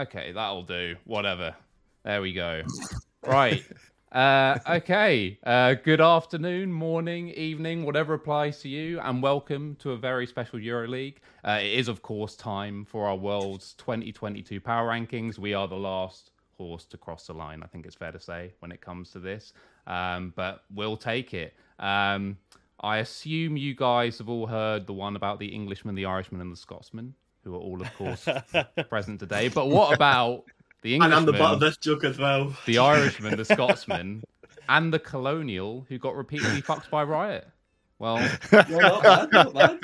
Okay, that'll do. Whatever. There we go. Right. Uh, okay. Uh, good afternoon, morning, evening, whatever applies to you, and welcome to a very special EuroLeague. Uh, it is, of course, time for our world's 2022 power rankings. We are the last horse to cross the line. I think it's fair to say when it comes to this, um, but we'll take it. Um, I assume you guys have all heard the one about the Englishman, the Irishman, and the Scotsman, who are all, of course, present today. But what about the And Englishman? I'm the butt of this joke as well. the Irishman, the Scotsman, and the Colonial who got repeatedly fucked by Riot. Well, Well, not bad, not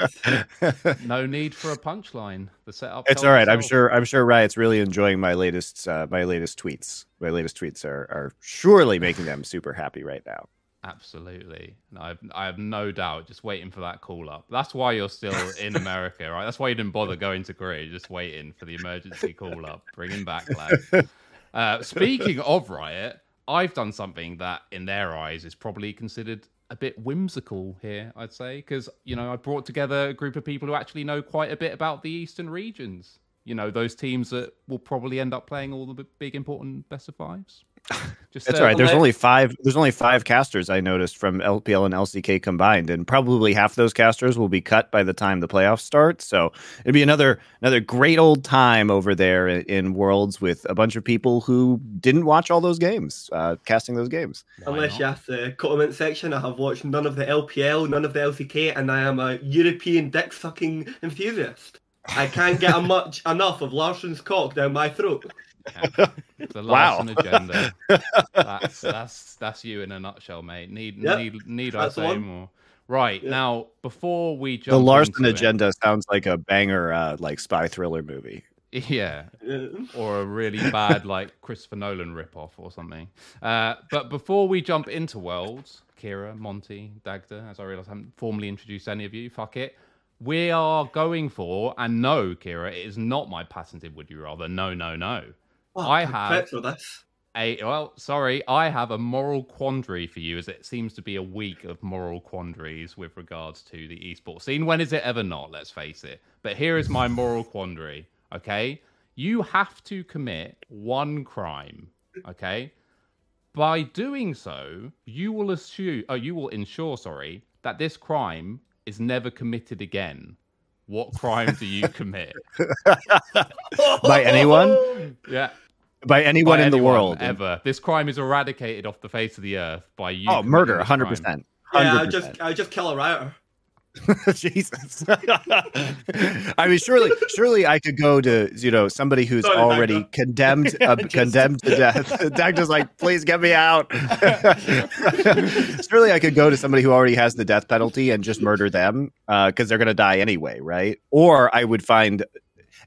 bad. no need for a punchline. The setup. It's tells all right. I'm sure. I'm sure Riot's really enjoying my latest uh, my latest tweets. My latest tweets are are surely making them super happy right now. Absolutely. No, I've, I have no doubt. Just waiting for that call up. That's why you're still in America, right? That's why you didn't bother going to Korea. You're just waiting for the emergency call up. Bring him back, lad. Uh, speaking of Riot, I've done something that, in their eyes, is probably considered a bit whimsical here, I'd say, because, you know, I brought together a group of people who actually know quite a bit about the Eastern regions. You know, those teams that will probably end up playing all the big, important best of fives. Just That's uh, all right. There's only five. There's only five casters I noticed from LPL and LCK combined, and probably half those casters will be cut by the time the playoffs start. So it'd be another another great old time over there in, in Worlds with a bunch of people who didn't watch all those games, uh, casting those games. why Unless not? you ask the comment section, I have watched none of the LPL, none of the LCK, and I am a European dick sucking enthusiast. I can't get a much enough of Larson's cock down my throat. The Wow. Larson agenda. That's that's that's you in a nutshell, mate. Need Yep, need need I that's the say more? Right Yeah. now, before we jump the Larson into it- agenda sounds like a banger, uh, like spy thriller movie. yeah, Yeah. or a really bad like Christopher Nolan ripoff or something. Uh, but before we jump into worlds, Keire, Monte, Dagda, as I realize I haven't formally introduced any of you. Fuck it. We are going for, and no, Keire, it is not my patented would you rather. No, no, no. Well, I have- for this. a well sorry i have a moral quandary for you as it seems to be a week of moral quandaries with regards to the esports scene. When is it ever not let's face it. But here is my moral quandary okay? You have to commit one crime okay? By doing so you will assume oh you will ensure sorry that this crime is never committed again. What crime do you commit? By anyone? yeah By anyone by in the world. ever. This crime is eradicated off the face of the earth by you. Oh, murder, hundred percent. Yeah, I just I just kill a rioter. Jesus. I mean, surely, surely I could go to you know somebody who's Sorry, already Dagda. condemned, uh, Just- condemned to death. Dagda's like, please get me out. surely I could go to somebody who already has the death penalty and just murder them because they're going to die anyway, right? Or I would find,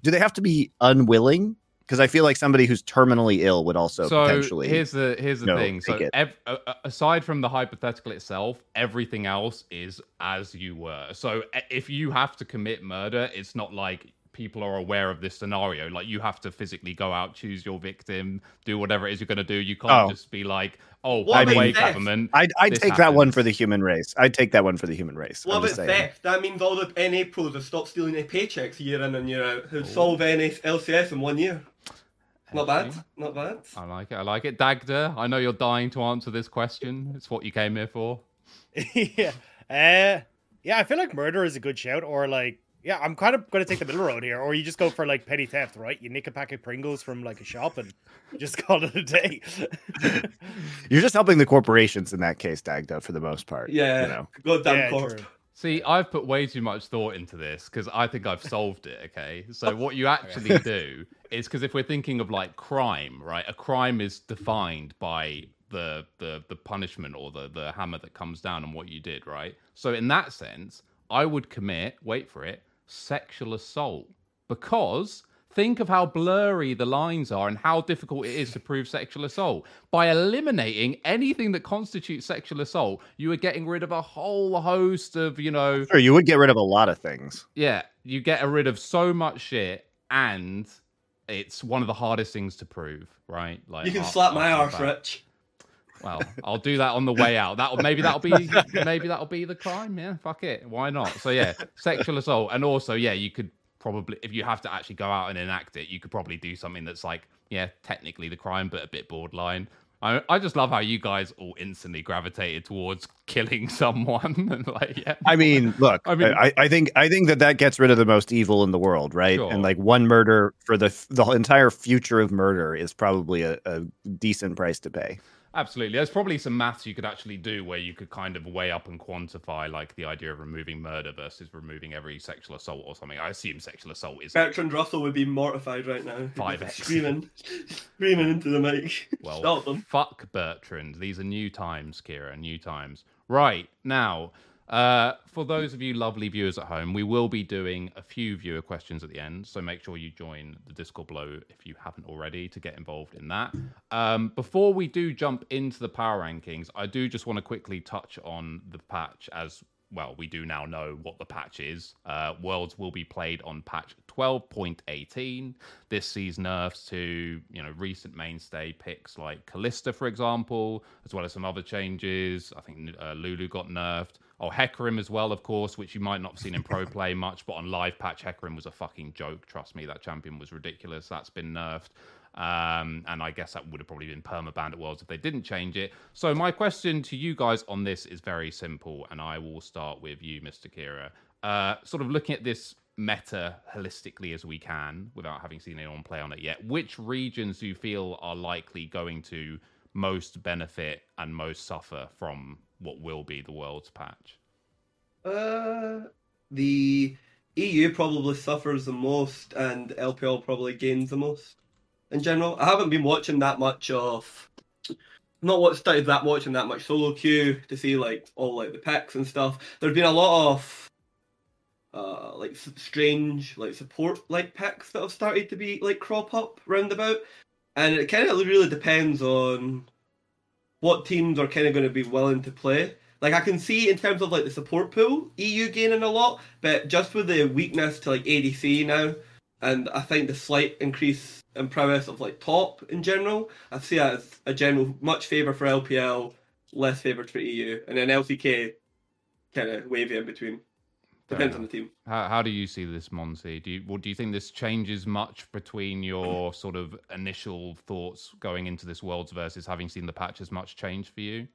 do they have to be unwilling? Because I feel like somebody who's terminally ill would also So potentially. here's the here's the No, thing. So ev- aside from the hypothetical itself, everything else is as you were. So if you have to commit murder, it's not like people are aware of this scenario. Like you have to physically go out, choose your victim, do whatever it is you're going to do. You can't Oh. just be like, oh, What by the way, government. I'd, I'd this take that one for the human race. I'd take that one for the human race. What I'm about theft? That means all the NA pros have stopped stealing their paychecks year in and year out. Who'd oh. solve NA LCS in one year? Not bad. Not bad. I like it. I like it. Dagda, I know you're dying to answer this question. It's what you came here for. yeah. Uh, yeah, I feel like murder is a good shout, or like, yeah, I'm kind of going to take the middle road here, or you just go for like petty theft, right? You nick a pack of Pringles from like a shop and just call it a day. You're just helping the corporations in that case, Dagda, for the most part. Yeah. You know. Goddamn yeah, corp. true. See, I've put way too much thought into this because I think I've solved it. Okay. So, what you actually do is because if we're thinking of like crime, right? A crime is defined by the the the punishment or the the hammer that comes down on what you did, right? So, in that sense, I would commit, wait for it, sexual assault because think of how blurry the lines are and how difficult it is to prove sexual assault. By eliminating anything that constitutes sexual assault, you are getting rid of a whole host of, you know, Sure, you would get rid of a lot of things. yeah, you get rid of so much shit and it's one of the hardest things to prove, right? Like You can off- slap my off arse. Rich. Well, I'll do that on the way out. That'll maybe that'll be maybe that'll be the crime. Yeah, fuck it. Why not? So yeah, sexual assault, and also yeah, you could probably if you have to actually go out and enact it, you could probably do something that's like, yeah, technically the crime, but a bit borderline. I, I just love how you guys all instantly gravitated towards killing someone. like, yeah. I mean, look, I I, mean- I, I think I think that that gets rid of the most evil in the world, right? Sure. And like one murder for the the entire future of murder is probably a, a decent price to pay. Absolutely. There's probably some maths you could actually do where you could kind of weigh up and quantify like the idea of removing murder versus removing every sexual assault or something. I assume sexual assault is Bertrand Russell would be mortified right now. 5x. Screaming, screaming into the mic. Well, Stop them. fuck Bertrand. These are new times, Keire, new times. Right, now, uh, for those of you lovely viewers at home, we will be doing a few viewer questions at the end, so make sure you join the Discord below if you haven't already to get involved in that. Um, before we do jump into the power rankings, I do just want to quickly touch on the patch as well, we do now know what the patch is. Uh, Worlds will be played on patch 12.18. This sees nerfs to you know recent mainstay picks like Kalista, for example, as well as some other changes. I think uh, Lulu got nerfed. Oh, Hecarim as well, of course, which you might not have seen in pro play much, but on live patch, Hecarim was a fucking joke. Trust me, that champion was ridiculous. That's been nerfed. Um, and I guess that would have probably been permabanned at Worlds if they didn't change it. So my question to you guys on this is very simple, and I will start with you, Mr. Keire. Uh, sort of looking at this meta holistically as we can, without having seen anyone play on it yet. Which regions do you feel are likely going to most benefit and most suffer from what will be the Worlds patch? Uh, the EU probably suffers the most, and LPL probably gains the most in general. I haven't been watching that much of, not what started that watching that much solo queue to see like all like the picks and stuff. There's been a lot of uh like strange like support like picks that have started to be like crop up roundabout, and it kind of really depends on what teams are kind of going to be willing to play. Like I can see in terms of like the support pool, EU gaining a lot, but just with the weakness to like ADC now, and I think the slight increase in prowess of like top in general, I see that as a general much favour for LPL, less favour for EU, and then LCK kind of wavy in between. Depends on the team. How, how do you see this, Monte? Do you well, do you think this changes much between your sort of initial thoughts going into this Worlds versus having seen the patch as much change for you?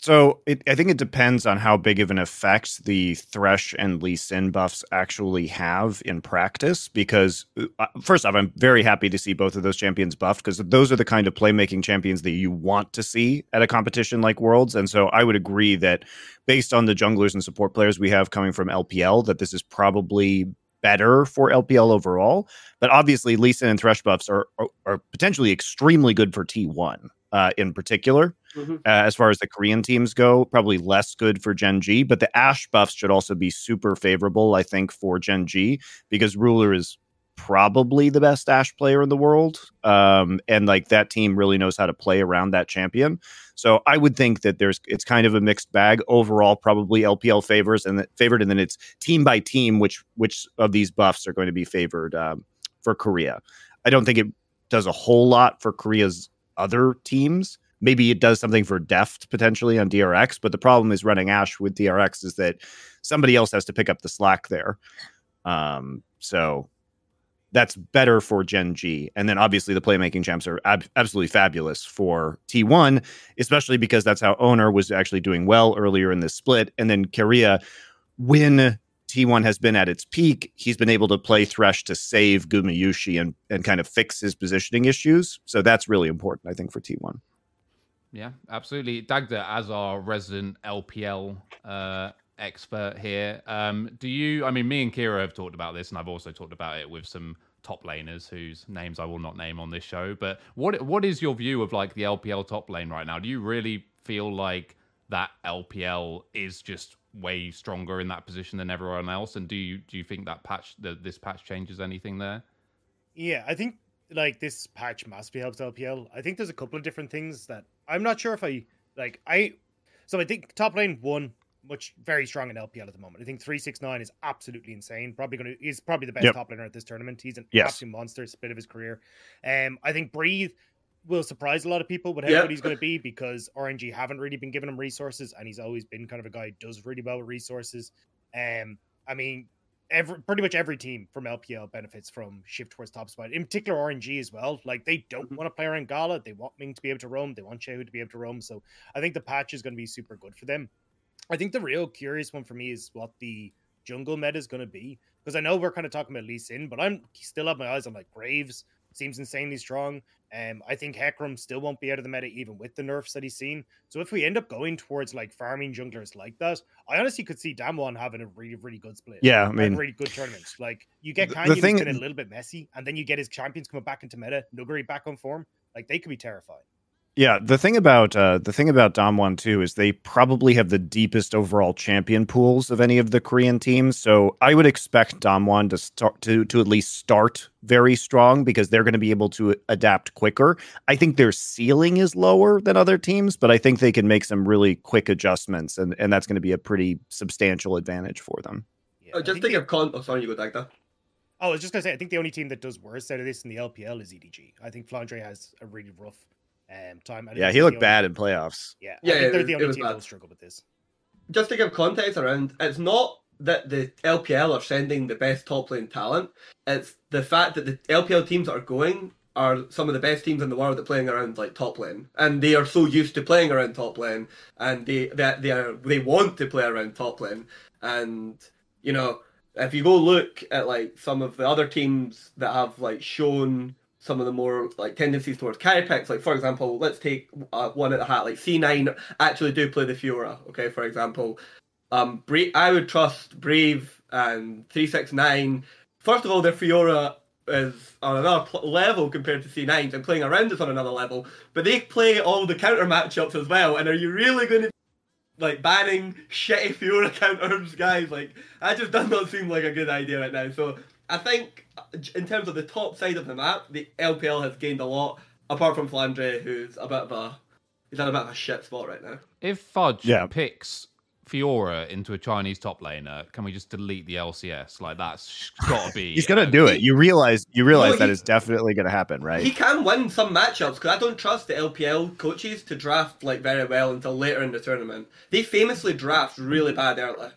So it, I think it depends on how big of an effect the Thresh and Lee Sin buffs actually have in practice. Because uh, first off, I'm very happy to see both of those champions buffed because those are the kind of playmaking champions that you want to see at a competition like Worlds. And so I would agree that based on the junglers and support players we have coming from LPL, that this is probably better for LPL overall. But obviously, Lee Sin and Thresh buffs are, are, are potentially extremely good for T1 uh, in particular Mhm. uh, as far as the Korean teams go, probably less good for Gen G. But the Ashe buffs should also be super favorable, I think, for Gen G because Ruler is probably the best Ashe player in the world, um, and like that team really knows how to play around that champion. So I would think that there's it's kind of a mixed bag overall. Probably LPL favors and favored, and then it's team by team which which of these buffs are going to be favored um, for Korea. I don't think it does a whole lot for Korea's other teams maybe it does something for deft potentially on drx but the problem is running Ashe with drx is that somebody else has to pick up the slack there um, so that's better for gen g and then obviously the playmaking champs are ab- absolutely fabulous for t1 especially because that's how Oner was actually doing well earlier in this split and then korea when T1 has been at its peak. He's been able to play Thresh to save Gumayushi and, and kind of fix his positioning issues. So that's really important, I think, for T1. Yeah, absolutely. Dagda, as our resident LPL uh, expert here, um, do you? I mean, me and Keire have talked about this, and I've also talked about it with some top laners whose names I will not name on this show. But what what is your view of like the LPL top lane right now? Do you really feel like that LPL is just way stronger in that position than everyone else? And do you do you think that patch that this patch changes anything there? Yeah, I think like this patch massively helps LPL. I think there's a couple of different things that I'm not sure if I like. I so I think top lane one much very strong in LPL at the moment. I think three six nine is absolutely insane. Probably going to he's probably the best Yep. top laner at this tournament. He's an Yes. absolute monster. It's a bit of his career. Um, I think breathe will surprise a lot of people with how Yeah. good he's going to be because RNG haven't really been giving him resources, and he's always been kind of a guy who does really well with resources. Um, I mean, every pretty much every team from LPL benefits from shift towards top spot. In particular, RNG as well. Like they don't Mhm. want to play around Gala. They want Ming to be able to roam. They want Xiaohu to be able to roam. So I think the patch is going to be super good for them. I think the real curious one for me is what the jungle meta is going to be because I know we're kind of talking about Lee Sin, but I'm still have my eyes on like Graves. Seems insanely strong. Um, I think Hecarim still won't be out of the meta even with the nerfs that he's seen. So if we end up going towards like farming junglers like that, I honestly could see Damwon having a really, really good split. Yeah, I mean, really good tournaments. Like you get Canyon, thing- a little bit messy, and then you get his champions coming back into meta, Nuguri back on form. Like they could be terrifying. Yeah, the thing about uh, the thing about Damwon too is they probably have the deepest overall champion pools of any of the Korean teams. So I would expect Damwon to start to to at least start very strong because they're going to be able to adapt quicker. I think their ceiling is lower than other teams, but I think they can make some really quick adjustments, and and that's going to be a pretty substantial advantage for them. Yeah, Oh, I just think to the- give con. Oh, sorry, you go Dagda. Oh, I was just gonna say, I think the only team that does worse out of this in the LPL is EDG. I think Flandre has a really rough um, time. Yeah, he looked the bad in playoffs. Yeah, Yeah, I think they're it- the only was team that bad. will struggle with this. Just to give context around, it's not that the LPL are sending the best top lane talent. It's the fact that the LPL teams that are going are some of the best teams in the world at playing around like top lane, and they are so used to playing around top lane, and they that they, are they want to play around top lane, and you know if you go look at like some of the other teams that have like shown some of the more like tendencies towards carry picks, like for example, let's take uh, one at the hat, like C9 actually do play the Fiora, okay, for example. Um, Bra- I would trust Breathe and 369. First of all, their Fiora is on another pl- level compared to C9s, and playing around is on another level. But they play all the counter matchups as well. And are you really going to like banning shitty Fiora counters, guys? Like that just does not seem like a good idea right now. So I think in terms of the top side of the map, the LPL has gained a lot. Apart from Flandre, who's a bit of a he's in a bit of a shit spot right now. If Fudge Yeah. picks Fiora into a Chinese top laner, can we just delete the LCS? Like that's got to be. He's gonna uh, do it. You realize you realize No, that he- is definitely gonna happen, right? He can win some matchups because I don't trust the LPL coaches to draft like very well until later in the tournament. They famously draft really bad early.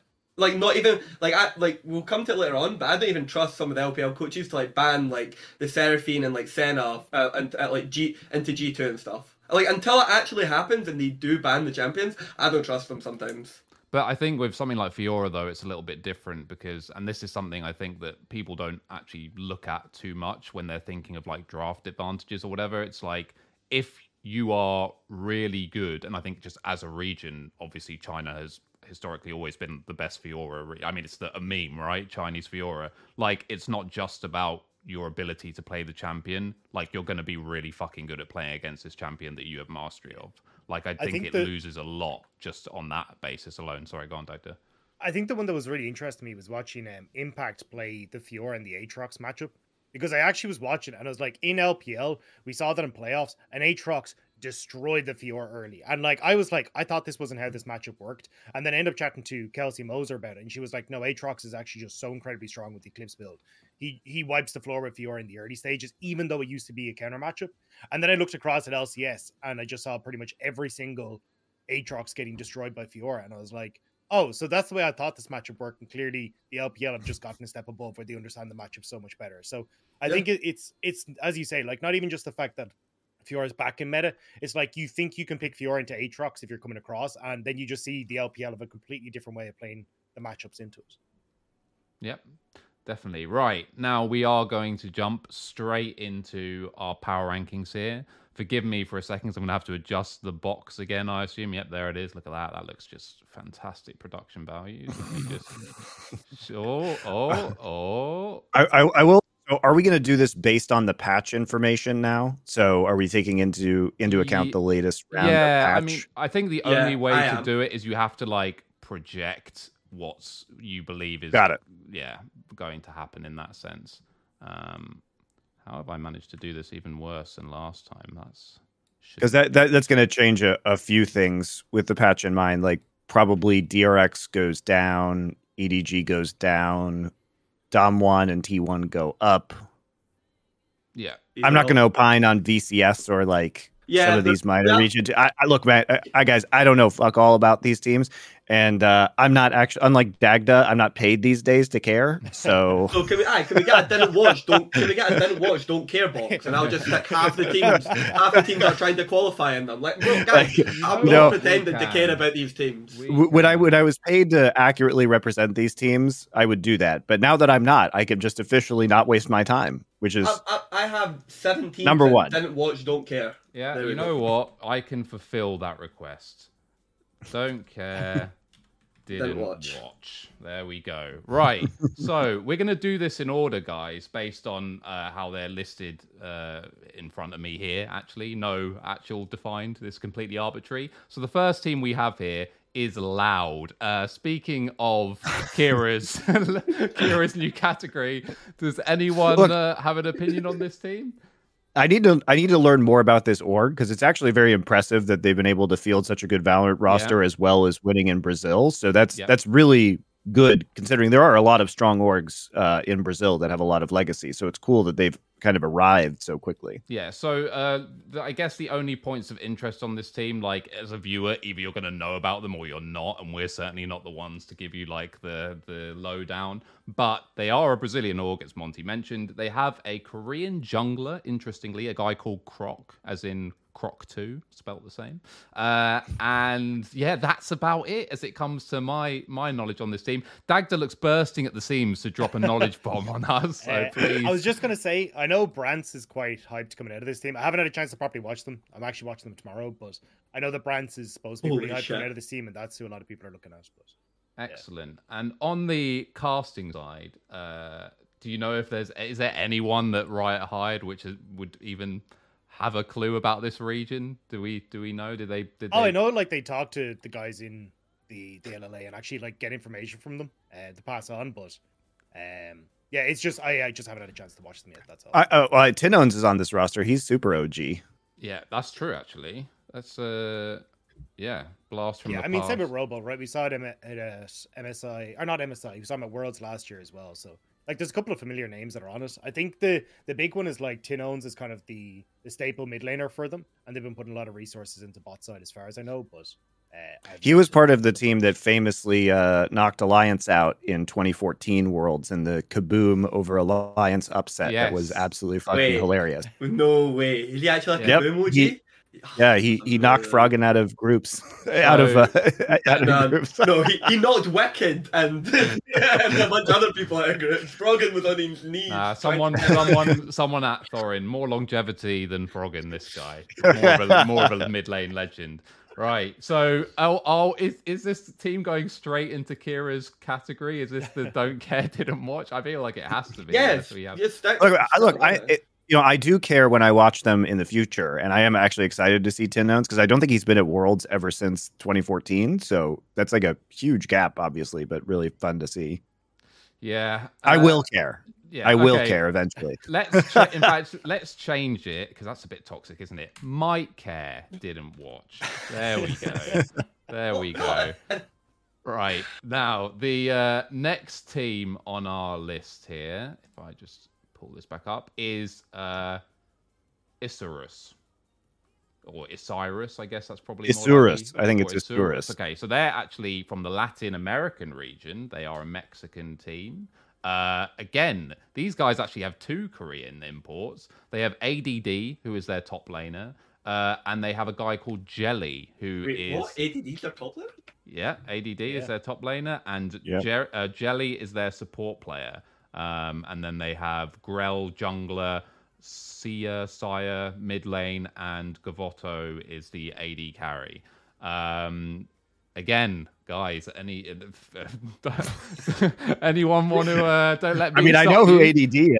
Like not even like I like we'll come to it later on, but I don't even trust some of the LPL coaches to like ban like the Seraphine and like Senna uh, and uh, like G into G two and stuff. Like until it actually happens and they do ban the champions, I don't trust them sometimes. But I think with something like Fiora, though, it's a little bit different because, and this is something I think that people don't actually look at too much when they're thinking of like draft advantages or whatever. It's like if you are really good, and I think just as a region, obviously China has historically always been the best Fiora. I mean, it's the, a meme, right? Chinese Fiora. Like, it's not just about your ability to play the champion. Like, you're going to be really fucking good at playing against this champion that you have mastery of. Like, I think, think it that- loses a lot just on that basis alone. Sorry, go on, Dagda. I think the one that was really interesting to me was watching um, Impact play the Fiora and the Aatrox matchup because I actually was watching it and I was like, in LPL, we saw that in playoffs, and Aatrox destroyed the Fiora early. And like, I was like, I thought this wasn't how this matchup worked. And then I ended up chatting to Kelsey Moser about it, and she was like, no, Aatrox is actually just so incredibly strong with the Eclipse build. He he wipes the floor with Fiora in the early stages, even though it used to be a counter matchup. And then I looked across at LCS and I just saw pretty much every single Aatrox getting destroyed by Fiora, and I was like, oh, so that's the way I thought this matchup worked. And clearly, the LPL have just gotten a step above where they understand the matchup so much better. So I Yeah. think it, it's it's as you say, like not even just the fact that Fiora's back in meta. It's like you think you can pick Fiora into Aatrox if you're coming across, and then you just see the LPL of a completely different way of playing the matchups into it. Yep, definitely. Right. Now we are going to jump straight into our power rankings here. Forgive me for a second, so I'm going to have to adjust the box again, I assume. Yep, there it is. Look at that. That looks just fantastic production value. Just. Oh, oh, oh. I, I, I will. So are we going to do this based on the patch information now? So are we taking into into account Ye- the latest round Yeah, of I mean, I think the Yeah, only way I to am. do it is you have to like project what you believe is Got it. yeah going to happen in that sense. Um, how have I managed to do this even worse than last time? That's because that, that that's going to change a, a few things with the patch in mind. Like probably DRX goes down, EDG goes down, Damwon and T one go up. yeah. I'm not going to opine on VCS or like Yeah, some of but these minor that- regions. I, I look, man, I, I guys, I don't know fuck all about these teams, and uh, I'm not actually unlike Dagda. I'm not paid these days to care. So So can we, aye, can we get a didn't watch, don't can we get a didn't watch, don't care box, and I'll just pick half the teams, half the teams are trying to qualify in them. Like, bro, guys, I'm No. not pretending to care about these teams. We when I can- when I was paid to accurately represent these teams, I would do that. But now that I'm not, I can just officially not waste my time, which is I, I, I have 17 Number that one. didn't watch, don't care. Yeah, There you know go. what? I can fulfill that request. Don't care. Didn't watch. watch. There we go. Right. so we're gonna do this in order, guys, based on uh, how they're listed uh, in front of me here. Actually, no actual defined. This is completely arbitrary. So the first team we have here is Loud. Uh, speaking of Keire's Keire's new category, does anyone Look- uh, have an opinion on this team? I need to I need to learn more about this org because it's actually very impressive that they've been able to field such a good Valorant roster as well as winning in Brazil. So that's Yep. that's really good considering there are a lot of strong orgs uh, in Brazil that have a lot of legacy. So it's cool that they've kind of arrived so quickly. Yeah, so uh, I guess the only points of interest on this team, like as a viewer, either you're going to know about them or you're not, and we're certainly not the ones to give you like the the lowdown. But they are a Brazilian org, as Monte mentioned. They have a Korean jungler, interestingly, a guy called Croc, as in Croc Two, spelt the same. Uh, and yeah, that's about it as it comes to my my knowledge on this team. Dagda looks bursting at the seams to drop a knowledge bomb on us. So Uh, please, I was just gonna say, I know Brance is quite hyped coming out of this team. I haven't had a chance to properly watch them. I'm actually watching them tomorrow, but I know that Brance is supposed to be Holy pretty hyped coming out of this team, and that's who a lot of people are looking at. But Excellent. And on the casting side, uh, do you know if there's is there anyone that Riot hired which is, would even have a clue about this region? Do we do we know? Did they? Did oh, they... I know, like they talk to the guys in the the LLA and actually like get information from them uh, to pass on. But um, yeah, it's just I, I just haven't had a chance to watch them yet. That's all. I, uh, well, tinowns is on this roster. He's super OG. Yeah, that's true. Actually, that's uh, yeah, blast from yeah, the I mean, past. same with Robo, right? We saw them at, at uh, MSI, or not MSI. We saw them at Worlds last year as well. So, like, there's a couple of familiar names that are on it. I think the the big one is like tinowns is kind of the the staple mid laner for them, and they've been putting a lot of resources into bot side, as far as I know. But uh, He was part of the team that famously uh, knocked Alliance out in 2014 Worlds in the KaBuM over Alliance upset. That was absolutely fucking Wait. hilarious. No way. He actually like Yep. a emoji? He- Yeah, he he knocked Froggen out of groups, out of uh, out of No, groups. no, he, he knocked Wickd and, and a bunch of other people out of groups. Froggen was on his knees. Nah, someone, someone, someone at Thorin. More longevity than Froggen. This guy, more of a, more of a mid lane legend. Right. So, oh, oh, is is this team going straight into Keire's category? Is this the don't care, didn't watch? I feel like it has to be. Yes, unless we have- yes. That, Look, I, look, I it, you know I do care when I watch them in the future, and I am actually excited to see tinowns because I don't think he's been at Worlds ever since 2014. So that's like a huge gap, obviously, but really fun to see. yeah. I uh, will care. Yeah, I will okay. care eventually. Let's cha- in fact let's change it because that's a bit toxic, isn't it? Might care didn't watch. There we go. There we go. Right now, the uh, next team on our list here, if I just pull this back up, is uh, Isurus. Or Isirus, I guess that's probably Isurus. likely. I think it's Isurus. Okay, so they're actually from the Latin American region. They are a Mexican team. Uh, again, these guys actually have two Korean imports. They have ADD, who is their top laner, uh, and they have a guy called Jelly, who Wait, is what? ADD's their top laner? yeah, ADD is their top laner, and Yeah. Jer- uh, Jelly is their support player. Um, and then they have Grell jungler, Sia Sire mid lane, and Gavotto is the AD carry. Um, again, guys, any anyone want to? Uh, don't let me. I mean, I stop know who. ADD is.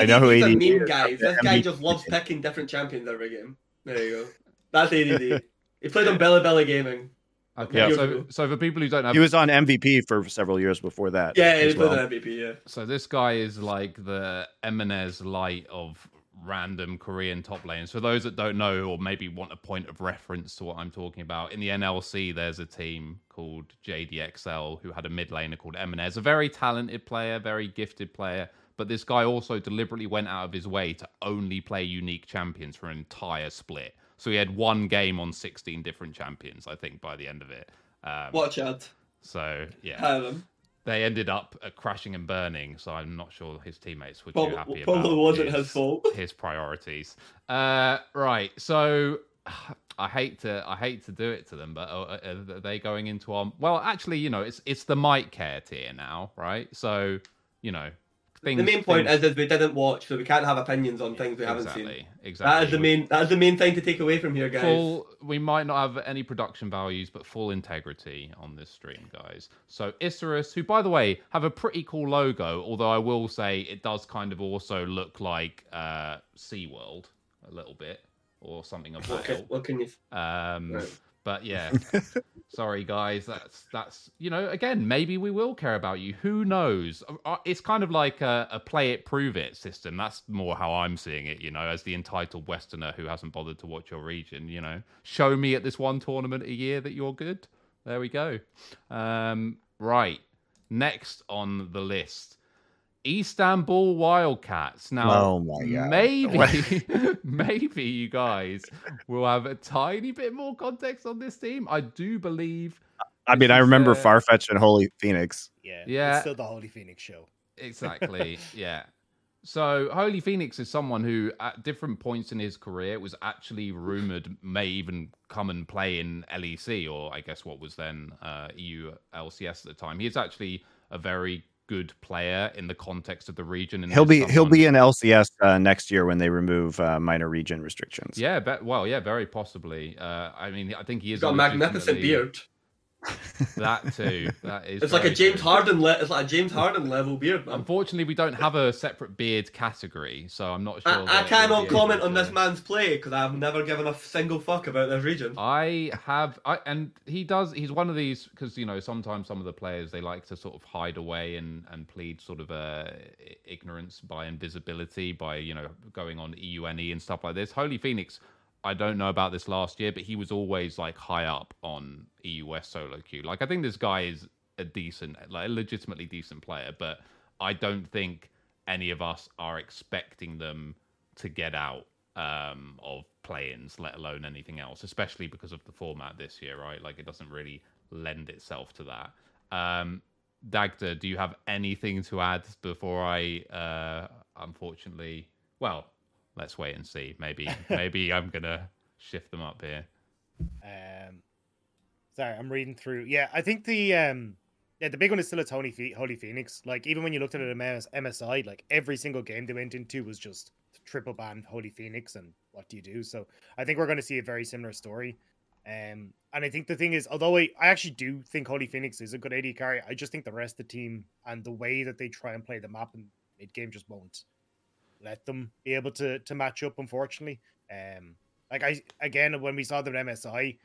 I know who ADD's a ADD meme is. guy. This guy just loves picking different champions every game. There you go. That's ADD. he played on Bella Bella Gaming. Okay, Yeah. so so for people who don't know, He was on MVP for several years before that. Yeah, he as played well. on MVP. Yeah. So this guy is like the Eminez light of random Korean top lanes. For those that don't know or maybe want a point of reference to what I'm talking about, in the NLC there's a team called JDXL who had a mid laner called Eminez, a very talented player, very gifted player. But this guy also deliberately went out of his way to only play unique champions for an entire split. So he had one game on 16 different champions, I think, by the end of it. Um, Watch out. So yeah, Harem. they ended up uh, crashing and burning. So I'm not sure his teammates were too Probably, happy probably about wasn't his, his fault. his priorities. Uh, right. So I hate to I hate to do it to them, but uh, uh, are they going into our well? Actually, you know, it's it's the might care tier now, right? So you know, things, the main point things- is, is we didn't watch, so we can't have opinions on things we haven't exactly, seen. Exactly. That is the main. That is the main thing to take away from here, guys. Full, we might not have any production values, but full integrity on this stream, guys. So Isurus, who by the way have a pretty cool logo, although I will say it does kind of also look like uh, SeaWorld a little bit or something of What that can, what can you? Um, Right. But yeah, sorry guys. That's that's you know again maybe we will care about you. Who knows? Uh, uh, It's kind of like a, a play it prove it system. That's more how I'm seeing it. You know, as the entitled Westerner who hasn't bothered to watch your region. You know, show me at this one tournament a year that you're good. There we go. Um, right. Next on the list. Istanbul Wildcats. Now, Oh my God. maybe, maybe you guys will have a tiny bit more context on this team. I do believe I mean, I remember uh, Farfetch and Holy Phoenix. Yeah, Yeah. It's still the Holy Phoenix show. exactly. yeah. So Holy Phoenix is someone who, at different points in his career, was actually rumored may even come and play in LEC or I guess what was then uh, EU LCS at the time. He is actually a very good player in the context of the region. And He'll is be he'll be in LCS uh, next year when they remove uh, minor region restrictions. Yeah, but well, yeah, very possibly. Uh, I mean, I think he is He's got a magnificent beard. That too. That is. It's like a James true. Harden. Le- it's like a James Harden level beard, man. Unfortunately, we don't have a separate beard category, so I'm not sure. I, I cannot comment on this man's play because I've never given a single fuck about this region. I have, I and he does. He's one of these because you know sometimes some of the players they like to sort of hide away and and plead sort of uh, ignorance by invisibility by you know going on EUNE and stuff like this. Holy Phoenix, I don't know about this last year, but he was always like high up on EU West solo queue. Like I think this guy is a decent, like a legitimately decent player, but I don't think any of us are expecting them to get out um, of play-ins, let alone anything else, especially because of the format this year, right? Like it doesn't really lend itself to that. Um, Dagda, do you have anything to add before I, uh, unfortunately, well, let's wait and see. Maybe, maybe I'm gonna shift them up here. Um, sorry, I'm reading through. Yeah, I think the um, yeah, the big one is still a Tony Phe- Holy Phoenix. Like even when you looked at it at MS- MSI, like every single game they went into was just triple ban Holy Phoenix, and what do you do? So I think we're going to see a very similar story. Um, and I think the thing is, although I, I actually do think Holy Phoenix is a good AD carry, I just think the rest of the team and the way that they try and play the map in mid game just won't let them be able to to match up. Unfortunately, um, like I again when we saw them at MSI,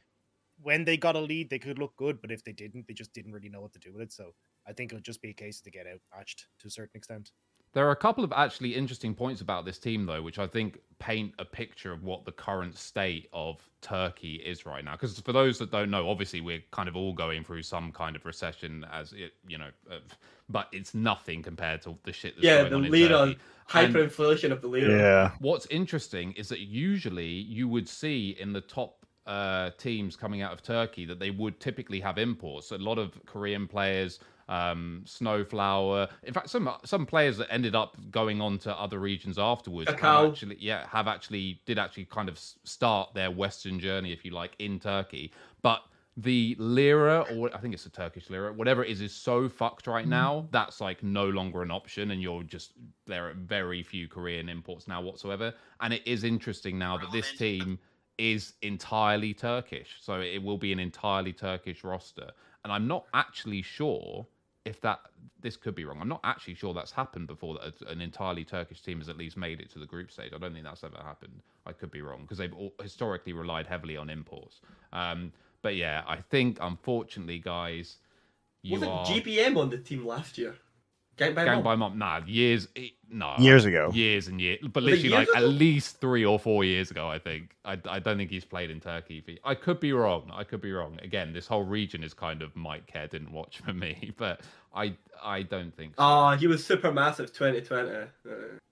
when they got a lead, they could look good, but if they didn't, they just didn't really know what to do with it. So I think it'll just be a case to get outmatched to a certain extent. There are a couple of actually interesting points about this team, though, which I think paint a picture of what the current state of Turkey is right now. Because for those that don't know, obviously we're kind of all going through some kind of recession, as it, you know, uh, but it's nothing compared to the shit that's Yeah, going the on in lira, Turkey. And- hyperinflation of the lira. Yeah. What's interesting is that usually you would see in the top uh, teams coming out of Turkey that they would typically have imports. A lot of Korean players, um, Snowflower. In fact, some some players that ended up going on to other regions afterwards have actually, yeah, have actually did actually kind of start their Western journey, if you like, in Turkey. But the lira, or I think it's a Turkish lira, whatever it is, is so fucked right now. That's like no longer an option, and you're just there are very few Korean imports now whatsoever. And it is interesting now that this team is entirely Turkish, so it will be an entirely Turkish roster. And I'm not actually sure if that this could be wrong. I'm not actually sure that's happened before that an entirely Turkish team has at least made it to the group stage. I don't think that's ever happened. I could be wrong because they've all, historically relied heavily on imports. Um, but yeah, I think unfortunately, guys, you Wasn't are GPM on the team last year? Gang by gang Mom. by mom. Nah, years, no, Years ago. years and years, but Was it literally like years at least three or four years ago. I think. I, I don't think he's played in Turkey. I could be wrong. I could be wrong. Again, this whole region is kind of Mike Care didn't watch for me, but I I don't think. So. Ah, he was super massive 2020. Uh,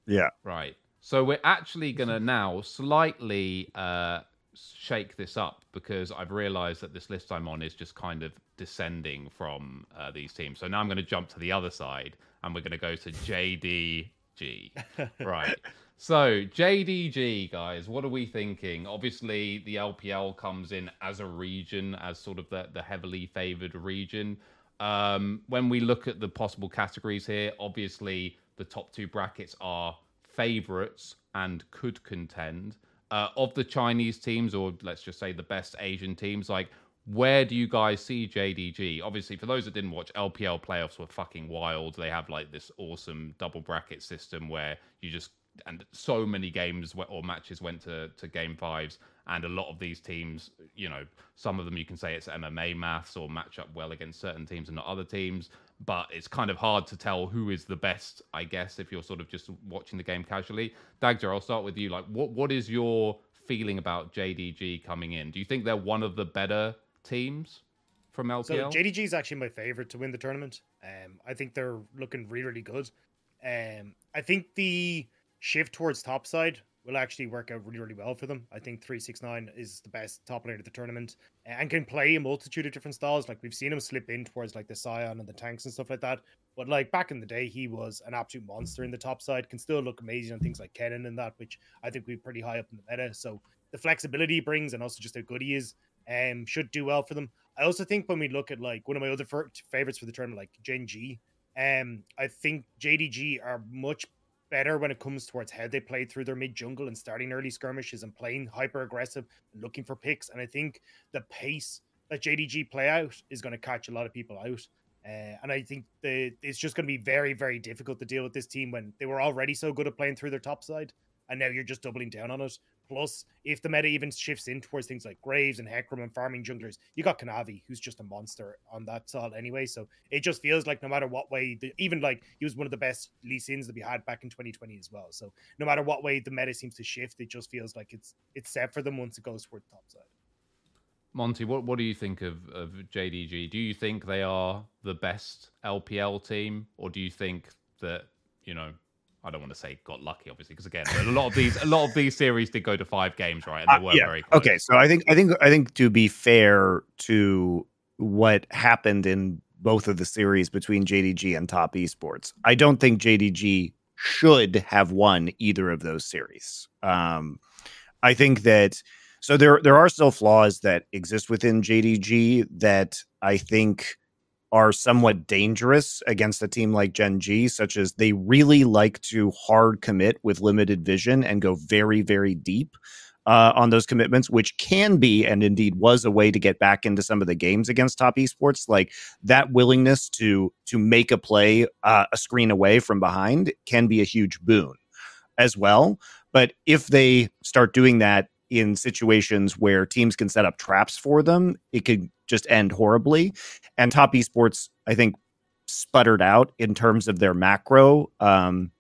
Yeah. Right. So we're actually gonna now slightly uh shake this up because I've realized that this list I'm on is just kind of descending from uh, these teams. So now I'm going to jump to the other side and we're going to go to JDG. right. So, JDG, guys, what are we thinking? Obviously, the LPL comes in as a region, as sort of the, the heavily favored region. Um, when we look at the possible categories here, obviously, the top two brackets are favorites and could contend. Uh, of the Chinese teams, or let's just say the best Asian teams, like where do you guys see JDG? Obviously, for those that didn't watch, LPL playoffs were fucking wild. They have like this awesome double bracket system where you just and so many games or matches went to, to game fives and a lot of these teams you know some of them you can say it's mma maths or match up well against certain teams and not other teams but it's kind of hard to tell who is the best i guess if you're sort of just watching the game casually dagda i'll start with you like what what is your feeling about jdg coming in do you think they're one of the better teams from lpl so jdg is actually my favorite to win the tournament um i think they're looking really really good um i think the shift towards top side will actually work out really, really well for them. I think 369 is the best top laner of the tournament and can play a multitude of different styles. Like we've seen him slip in towards like the Sion and the tanks and stuff like that. But like back in the day, he was an absolute monster in the top side, can still look amazing on things like Kennen and that, which I think we're pretty high up in the meta. So the flexibility he brings and also just how good he is um, should do well for them. I also think when we look at like one of my other favorites for the tournament, like Gen G, um, I think JDG are much better when it comes towards how they play through their mid jungle and starting early skirmishes and playing hyper aggressive looking for picks. And I think the pace that JDG play out is going to catch a lot of people out. Uh, and I think the, it's just going to be very, very difficult to deal with this team when they were already so good at playing through their top side. And now you're just doubling down on it. Plus, if the meta even shifts in towards things like Graves and Hecarim and farming junglers, you got Kanavi, who's just a monster on that side anyway. So it just feels like no matter what way, the, even like he was one of the best Lee Sins that we had back in 2020 as well. So no matter what way the meta seems to shift, it just feels like it's it's set for them once it goes toward the top side. Monte, what, what do you think of, of JDG? Do you think they are the best LPL team, or do you think that you know I don't want to say got lucky, obviously, because again, a lot of these, a lot of these series did go to five games, right? And they uh, were uh, yeah. very close. okay. So I think, I think, I think to be fair to what happened in both of the series between JDG and Top Esports, I don't think JDG should have won either of those series. Um, I think that so there there are still flaws that exist within JDG that I think are somewhat dangerous against a team like Gen G, such as they really like to hard commit with limited vision and go very, very deep uh, on those commitments, which can be and indeed was a way to get back into some of the games against top esports. Like that willingness to to make a play uh, a screen away from behind can be a huge boon as well. But if they start doing that in situations where teams can set up traps for them, it could just end horribly. And top esports, I think, sputtered out in terms of their macro um,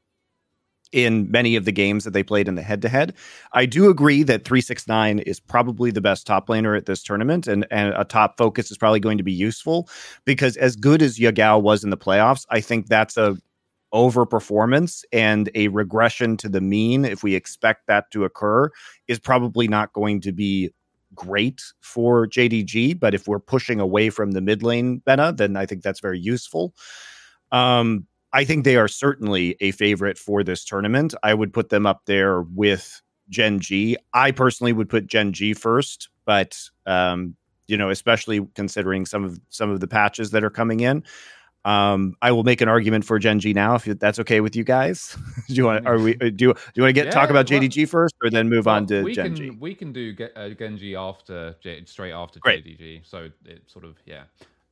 in many of the games that they played in the head to head. I do agree that 369 is probably the best top laner at this tournament, and, and a top focus is probably going to be useful because as good as Yagao was in the playoffs, I think that's a overperformance and a regression to the mean, if we expect that to occur, is probably not going to be great for JDG. But if we're pushing away from the mid lane meta, then I think that's very useful. Um, I think they are certainly a favorite for this tournament. I would put them up there with Gen G. I personally would put Gen G first, but um, you know, especially considering some of some of the patches that are coming in. Um, I will make an argument for Gen G now, if that's okay with you guys. do you want? Are we? Do you, do you want to get yeah, talk about well, JDG first, or then move well, on to we Gen can, G? We can do uh, Gen G after straight after Great. JDG. So it sort of yeah.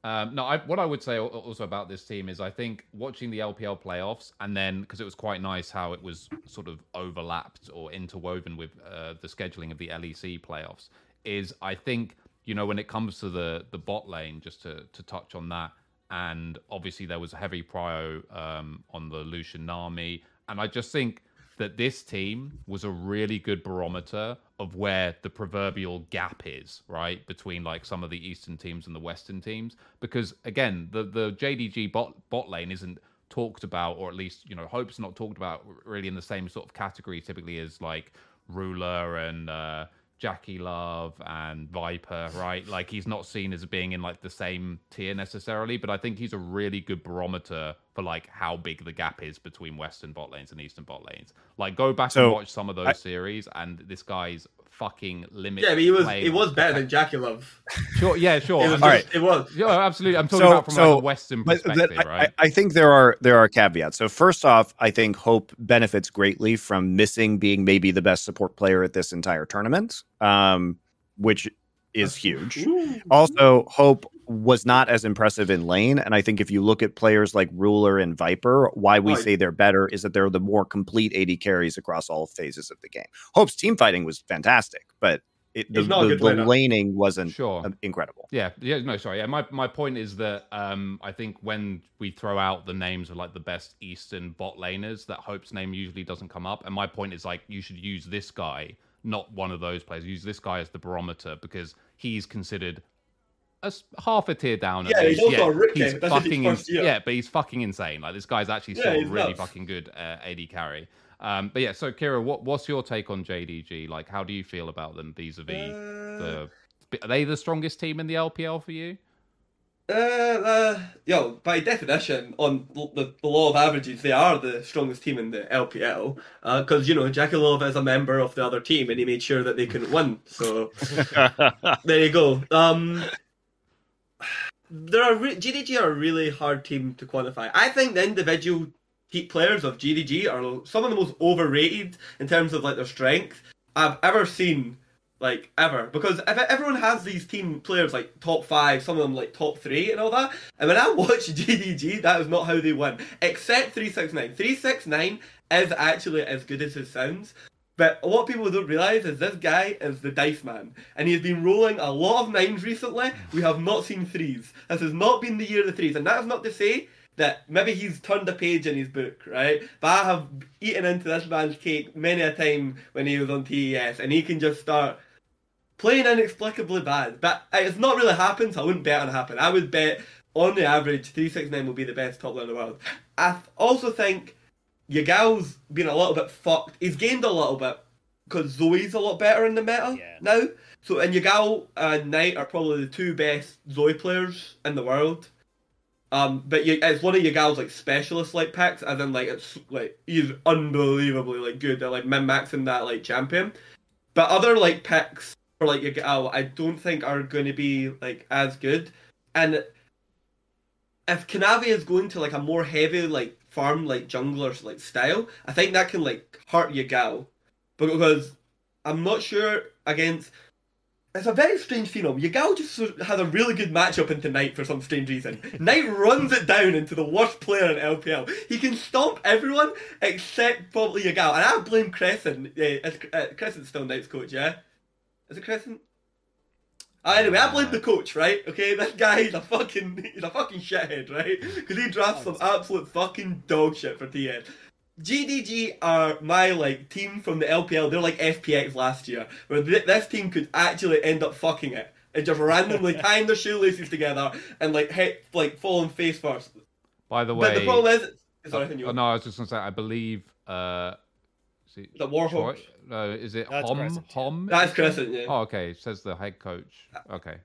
Um, no, I, what I would say also about this team is I think watching the LPL playoffs and then because it was quite nice how it was sort of overlapped or interwoven with uh, the scheduling of the LEC playoffs is I think you know when it comes to the the bot lane just to to touch on that and obviously there was a heavy prio um, on the Lucian Nami, and I just think that this team was a really good barometer of where the proverbial gap is, right, between like some of the Eastern teams and the Western teams. Because again, the the JDG bot bot lane isn't talked about, or at least you know, Hope's not talked about really in the same sort of category typically as like Ruler and uh, JackeyLove and Viper, right? Like he's not seen as being in like the same tier necessarily, but I think he's a really good barometer for like how big the gap is between Western bot lanes and Eastern bot lanes. Like go back So, and watch some of those I- series, and this guy's fucking limit. Yeah, but he was playing he was better than JackeyLove. Sure, yeah, sure. It was, I'm All just- right. it was. yeah, absolutely. I'm talking So- about from so- like a Western perspective, that- right? I, I think there are there are caveats. So first off, I think Hope benefits greatly from Missing being maybe the best support player at this entire tournament, um, which is huge. Also, Hope was not as impressive in lane, and I think if you look at players like Ruler and Viper, why we Right. say they're better is that they're the more complete AD carries across all phases of the game. Hope's team fighting was fantastic, but it, the, not the, the laning wasn't Sure. uh, incredible. Yeah, yeah, no, sorry. Yeah, my my point is that um, I think when we throw out the names of like the best Eastern bot laners, that Hope's name usually doesn't come up. And my point is like you should use this guy, not one of those players. Use this guy as the barometer because he's considered as half a tier down. Yeah, he's least. also a rookie. He's That's his fucking first year. yeah, but he's fucking insane. Like this guy's actually still a really nuts. fucking good uh, AD carry. Um, but yeah, so Keire, what what's your take on JDG? Like, how do you feel about them vis-a-vis Uh, the? Are they the strongest team in the LPL for you? Uh, uh, yo, by definition, on the, the law of averages, they are the strongest team in the LPL. Because, you know, JackeyLove is a member of the other team and he made sure that they couldn't win. So, there you go. Um, there are re- JDG are a really hard team to quantify. I think the individual players of JDG are some of the most overrated in terms of like their strength I've ever seen, like ever. Because if everyone has these team players like top five, some of them like top three and all that, and when I watch JDG, that is not how they win. Except three six nine. Three six nine is actually as good as it sounds. But what people don't realise is this guy is the dice man, and he's been rolling a lot of nines recently. We have not seen threes. This has not been the year of the threes, and that's not to say that maybe he's turned a page in his book, right? But I have eaten into this man's cake many a time when he was on TES, and he can just start playing inexplicably bad. But it's not really happened, so I wouldn't bet on it happen. I would bet on the average, 369 will be the best top laner in the world. I also think Yagao's been a little bit fucked. He's gained a little bit because Zoe's a lot better in the meta Yeah. now. So, and Yagao and Knight are probably the two best Zoe players in the world. Um, but you, it's one of Yagao's like specialist like picks, as in like it's like he's unbelievably like good at like min maxing that like champion. But other like picks for like Yagao, I don't think are going to be like as good. And if Kanavi is going to like a more heavy like farm like jungler like style, I think that can like hurt Yagao because I'm not sure against. It's a very strange phenom. Yagao just has a really good matchup into Knight for some strange reason. Knight runs it down into the worst player in LPL. He can stomp everyone except probably Yagao. And I blame Crescent. Yeah, uh, Crescent's still Knight's coach, yeah? Is it Crescent? Uh, anyway, I blame the coach, right? Okay, this guy, he's a fucking, he's a fucking shithead, right? Because he drafts some absolute fucking dog shit for TN. JDG are my like team from the LPL. They're like FPX last year, where th- this team could actually end up fucking it and just randomly tying their shoelaces together and like hit like falling face first. By the way, But the problem is, sorry, oh, you no, I was just gonna say, I believe. Uh, is it The Warhawk. Choi- No, is it That's Hom? Crescent. Hom? That's Crescent, yeah. Oh, okay. Says the head coach. Okay.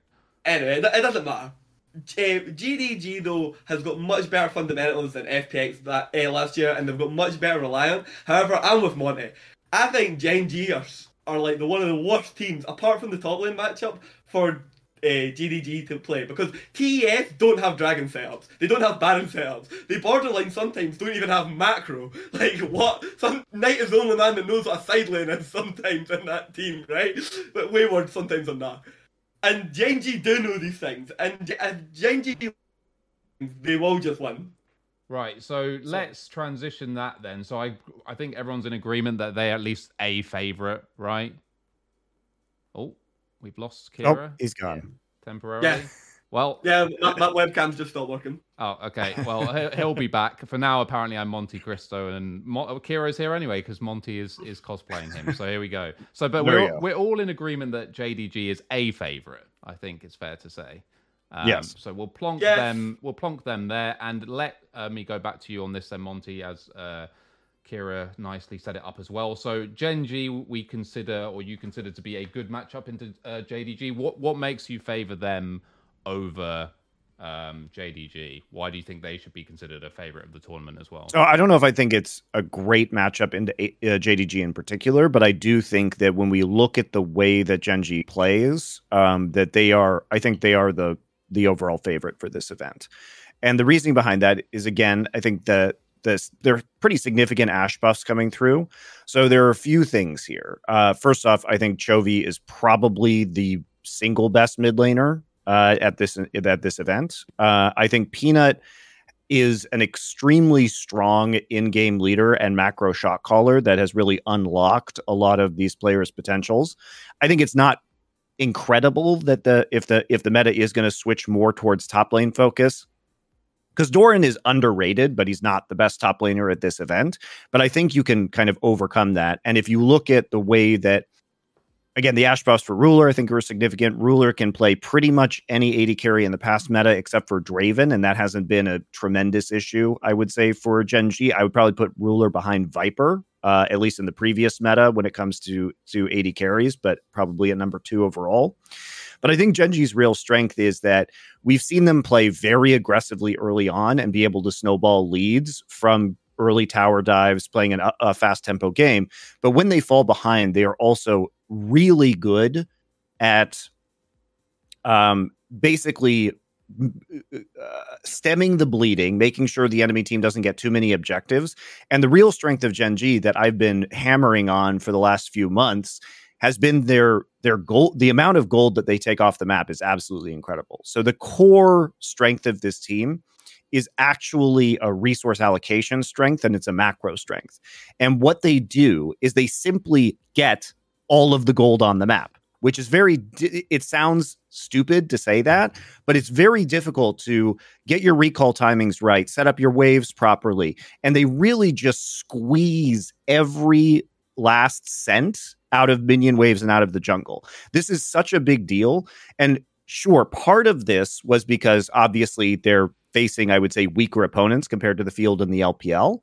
Anyway, it it doesn't matter. Uh, JDG though has got much better fundamentals than FPX that uh, last year, and they've got much better reliant. However, I'm with Monte. I think Gen G are, are like the one of the worst teams apart from the top lane matchup for uh, JDG to play because TES don't have dragon setups. They don't have baron setups. They borderline sometimes don't even have macro. Like what? Some Knight is the only man that knows what a side lane is sometimes in that team, right? But Wayward sometimes on that. And Gen G do know these things, and, and Gen G, they will just win. Right. So let's transition that then. So I I think everyone's in agreement that they're at least a favorite, right? Oh, we've lost Oh, Keire he's gone. temporarily. Yeah. Well, Yeah, that, that webcam's just stopped working. Oh, okay. Well, he- he'll be back. For now, apparently, I'm Monte Cristo, and Mo- Keire's here anyway because Monte is is cosplaying him. So here we go. So, but There we're we all, go. we're all in agreement that JDG is a favorite. I think it's fair to say. Um, Yes. So we'll plonk Yes. them. We'll plonk them there, and let uh, me go back to you on this then, Monte, as uh, Keire nicely set it up as well. So Gen G, we consider, or you consider, to be a good matchup into uh, JDG. What what makes you favor them over um, JDG? Why do you think they should be considered a favorite of the tournament as well? So I don't know if I think it's a great matchup into uh, JDG in particular, but I do think that when we look at the way that Gen G plays, um, that they are, I think they are the the overall favorite for this event. And the reasoning behind that is again, I think that this there are pretty significant Ashe buffs coming through. So there are a few things here. Uh, first off, I think Chovy is probably the single best mid laner uh, at this at this event. Uh, I think Peanut is an extremely strong in-game leader and macro shot caller that has really unlocked a lot of these players' potentials. I think it's not incredible that the if the if the meta is going to switch more towards top lane focus because Doran is underrated, but he's not the best top laner at this event. But I think you can kind of overcome that. And if you look at the way that, again, the Ashe buffs for Ruler, I think are significant. Ruler can play pretty much any AD carry in the past meta except for Draven, and that hasn't been a tremendous issue, I would say, for Gen G. I would probably put Ruler behind Viper, uh, at least in the previous meta when it comes to to AD carries, but probably at number two overall. But I think Gen G's real strength is that we've seen them play very aggressively early on and be able to snowball leads from early tower dives, playing an, a fast tempo game. But when they fall behind, they are also really good at um, basically uh, stemming the bleeding, making sure the enemy team doesn't get too many objectives. And the real strength of Gen G that I've been hammering on for the last few months has been their their gold the amount of gold that they take off the map is absolutely incredible. So the core strength of this team is actually a resource allocation strength and it's a macro strength. And what they do is they simply get all of the gold on the map which is very it sounds stupid to say that but it's very difficult to get your recall timings right set up your waves properly and they really just squeeze every last cent out of minion waves and out of the jungle. This is such a big deal. And sure, part of this was because obviously they're facing, I would say, weaker opponents compared to the field in the LPL.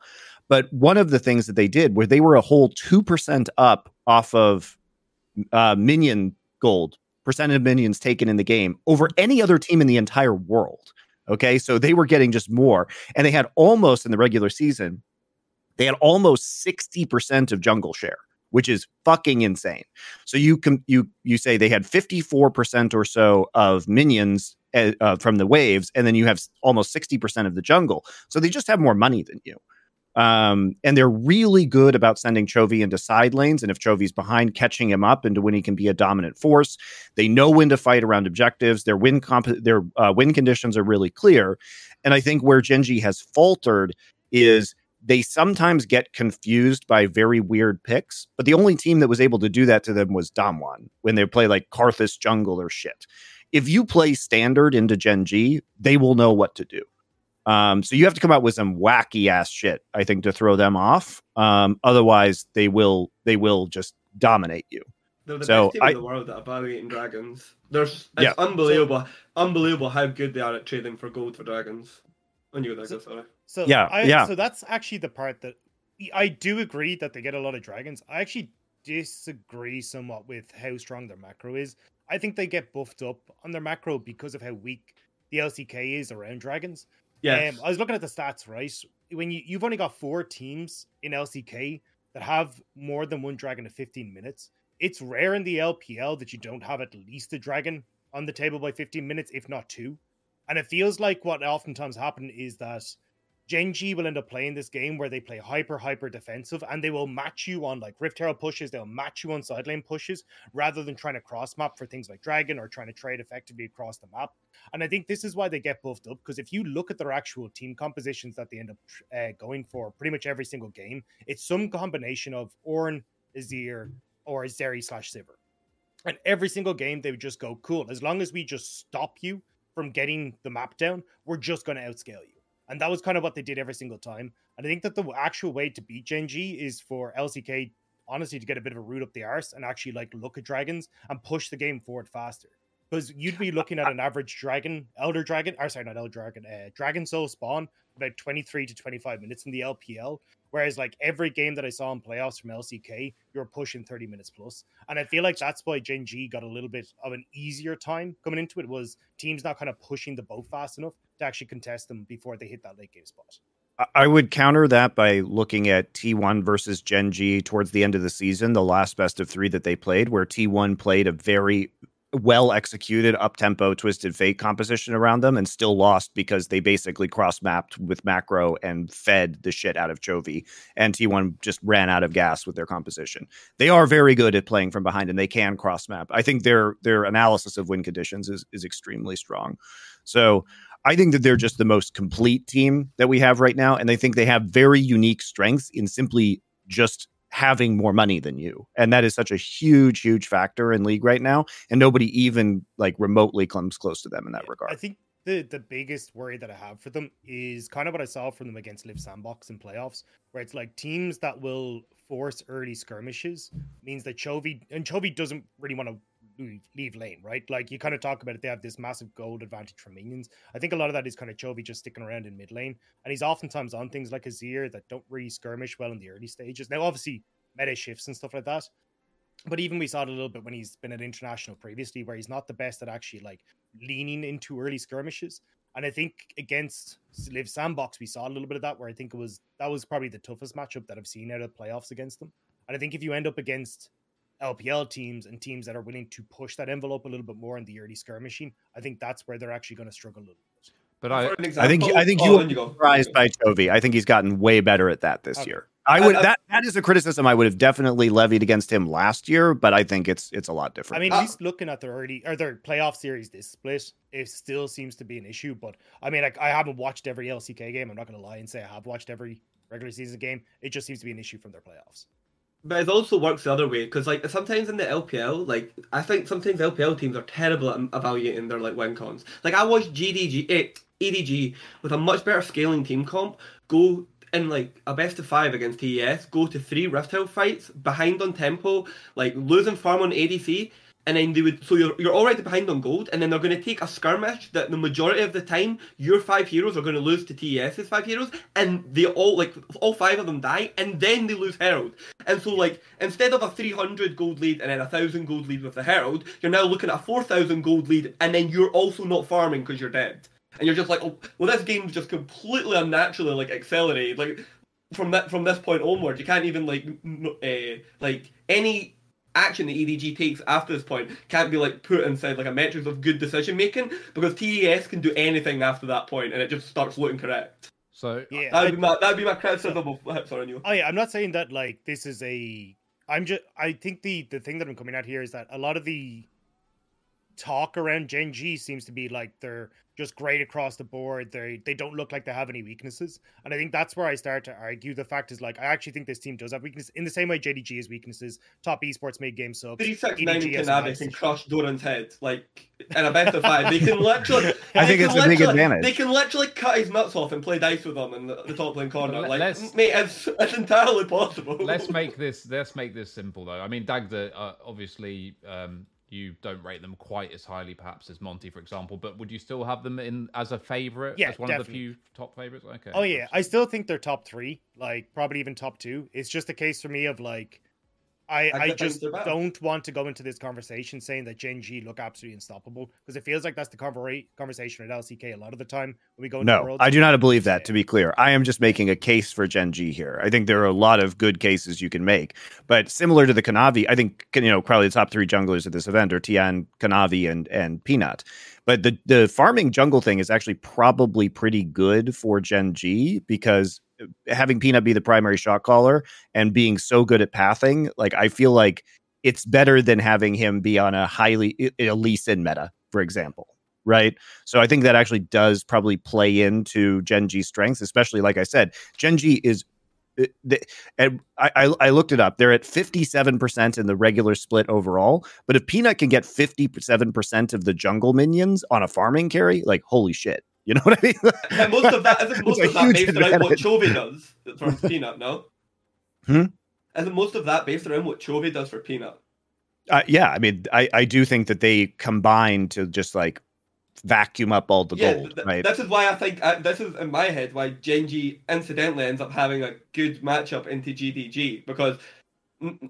But one of the things that they did where they were a whole 2% up off of uh, minion gold, percent of minions taken in the game over any other team in the entire world. Okay. So they were getting just more. And they had almost in the regular season, they had almost 60% of jungle share which is fucking insane. So you can you you say they had 54% or so of minions uh, uh, from the waves and then you have almost 60% of the jungle. So they just have more money than you. Um, and they're really good about sending Chovy into side lanes. And if Chovy's behind, catching him up into when he can be a dominant force. They know when to fight around objectives. Their win comp- their uh, win conditions are really clear. And I think where Gen G has faltered is they sometimes get confused by very weird picks, but the only team that was able to do that to them was Damwon when they play like Karthus Jungle or shit. If you play standard into Gen G, they will know what to do. Um, so you have to come out with some wacky ass shit, I think, to throw them off. Um, otherwise, they will they will just dominate you. They're the So, best team I- in the world at evaluating dragons. There's it's Yeah. unbelievable, unbelievable how good they are at trading for gold for dragons. On you, So- sorry. So Yeah, I, yeah. So that's actually the part that I do agree that they get a lot of dragons. I actually disagree somewhat with how strong their macro is. I think they get buffed up on their macro because of how weak the LCK is around dragons. Yeah, Um, I was looking at the stats, right? When you, you've only got four teams in LCK that have more than one dragon in 15 minutes, it's rare in the LPL that you don't have at least a dragon on the table by 15 minutes, if not two. And it feels like what oftentimes happen is that Gen G will end up playing this game where they play hyper, hyper defensive and they will match you on like Rift Herald pushes, they'll match you on side lane pushes rather than trying to cross map for things like Dragon or trying to trade effectively across the map. And I think this is why they get buffed up because if you look at their actual team compositions that they end up uh, going for pretty much every single game, it's some combination of Ornn, Azir, or Zeri slash Sivir. And every single game, they would just go, cool, as long as we just stop you from getting the map down, we're just going to outscale you. And that was kind of what they did every single time. And I think that the actual way to beat Gen G is for LCK, honestly, to get a bit of a root up the arse and actually like look at dragons and push the game forward faster. because you'd be looking at an average dragon, elder dragon, or sorry, not elder dragon, uh, dragon soul spawn about 23 to 25 minutes in the LPL. Whereas, like every game that I saw in playoffs from LCK, you're pushing 30 minutes plus. And I feel like that's why Gen G got a little bit of an easier time coming into it, was teams not kind of pushing the boat fast enough to actually contest them before they hit that late game spot. I would counter that by looking at T1 versus Gen G towards the end of the season, the last best of three that they played, where T1 played a very well executed up tempo twisted fate composition around them and still lost because they basically cross mapped with macro and fed the shit out of Chovy. And T1 just ran out of gas with their composition. They are very good at playing from behind and they can cross map. I think their their analysis of win conditions is is extremely strong. So I think that they're just the most complete team that we have right now. And I think they have very unique strengths in simply just having more money than you. And that is such a huge, huge factor in league right now. And nobody even like remotely comes close to them in that regard. I think the the biggest worry that I have for them is kind of what I saw from them against Liiv SANDBOX in playoffs, where it's like teams that will force early skirmishes means that Chovy and Chovy doesn't really want to leave, lane, right? Like you kind of talk about it, they have this massive gold advantage from minions. I think a lot of that is kind of Chovy just sticking around in mid lane, and he's oftentimes on things like Azir that don't really skirmish well in the early stages. Now, obviously, meta shifts and stuff like that. But even we saw it a little bit when he's been at international previously, where he's not the best at actually like leaning into early skirmishes. And I think against Liiv SANDBOX, we saw a little bit of that, where I think it was that was probably the toughest matchup that I've seen out of the playoffs against them. And I think if you end up against LPL teams and teams that are willing to push that envelope a little bit more in the early skirmishing, I think that's where they're actually going to struggle a little bit. But I, For I think example- I think oh, you then would surprised by Chovy. I think he's gotten way better at that this Okay. year. I would I- I- that that is a criticism I would have definitely levied against him last year, but I think it's it's a lot different. I mean, Uh, at least looking at their early or their playoff series, this split, it still seems to be an issue. But I mean, like I haven't watched every LCK game. I'm not going to lie and say I have watched every regular season game. It just seems to be an issue from their playoffs. But it also works the other way because, like, sometimes in the LPL, like, I think sometimes LPL teams are terrible at evaluating their like win cons. Like, I watched GDG, eh, EDG with a much better scaling team comp go in like a best of five against TES, go to three Rift Hill fights behind on tempo, like losing farm on ADC, and then they would so you're you're already behind on gold, and then they're going to take a skirmish that the majority of the time your five heroes are going to lose to TES's five heroes, and they all like all five of them die, and then they lose Herald. And so, like, instead of a 300 gold lead and then a 1,000 gold lead with the Herald, you're now looking at a 4,000 gold lead, and then you're also not farming because you're dead. And you're just like, oh, well, this game's just completely unnaturally, like, accelerated. Like, from that from this point onward, you can't even, like, uh, like, any action the EDG takes after this point can't be, like, put inside, like, a metrics of good decision making, because TES can do anything after that point, and it just starts looking correct. so Yeah, That'd I- be my, that'd be my criticism of, sorry, Neil. Oh yeah, I'm not saying that like this is a. I'm just. I think the the thing that I'm coming at here is that a lot of the talk around Gen G seems to be like they're just great across the board. They they don't look like they have any weaknesses, and I think that's where I start to argue. The fact is, like, I actually think this team does have weaknesses in the same way JDG has weaknesses. Top esports made game sucks. Three six nine EDG has Kanavi nice- can crush Doran's head like in a best of five. They can literally. I think it's a big advantage. They can literally cut his nuts off and play dice with him in the, the top lane corner. Let- Like, let's- mate, it's, it's entirely possible. let's make this let's make this simple though. I mean, Dagda, uh, obviously, um, you don't rate them quite as highly, perhaps as Monte, for example. But would you still have them in as a favorite? Yeah, as one of the definitely. few top favorites. Okay. Oh yeah, I still think they're top three, like probably even top two. It's just a case for me of like, I I I just don't want to go into this conversation saying that Gen G look absolutely unstoppable because it feels like that's the conver- conversation at LCK a lot of the time when we go into No, Worlds. I do not believe that. To be clear, I am just making a case for Gen G here. I think there are a lot of good cases you can make, but similar to the Kanavi, I think you know probably the top three junglers at this event are Tian, Kanavi, and and Peanut. But the the farming jungle thing is actually probably pretty good for Gen G because having Peanut be the primary shot caller and being so good at pathing, like I feel like it's better than having him be on a highly Lee Sin meta, for example. Right. So I think that actually does probably play into Gen G's strengths, especially like I said, Gen G is. uh, And I, I looked it up. They're at fifty seven percent in the regular split overall. But if Peanut can get fifty seven percent of the jungle minions on a farming carry, like holy shit, you know what I mean? and most of that isn't most It's of that based around what advantage. Chovy does for Peanut, no? Hmm? Isn't most of that based around what Chovy does for Peanut? Uh, yeah, I mean, I, I do think that they combine to just like vacuum up all the yeah, gold, th- right? this is why I think uh, this is in my head why Gen G incidentally ends up having a good matchup into JDG because,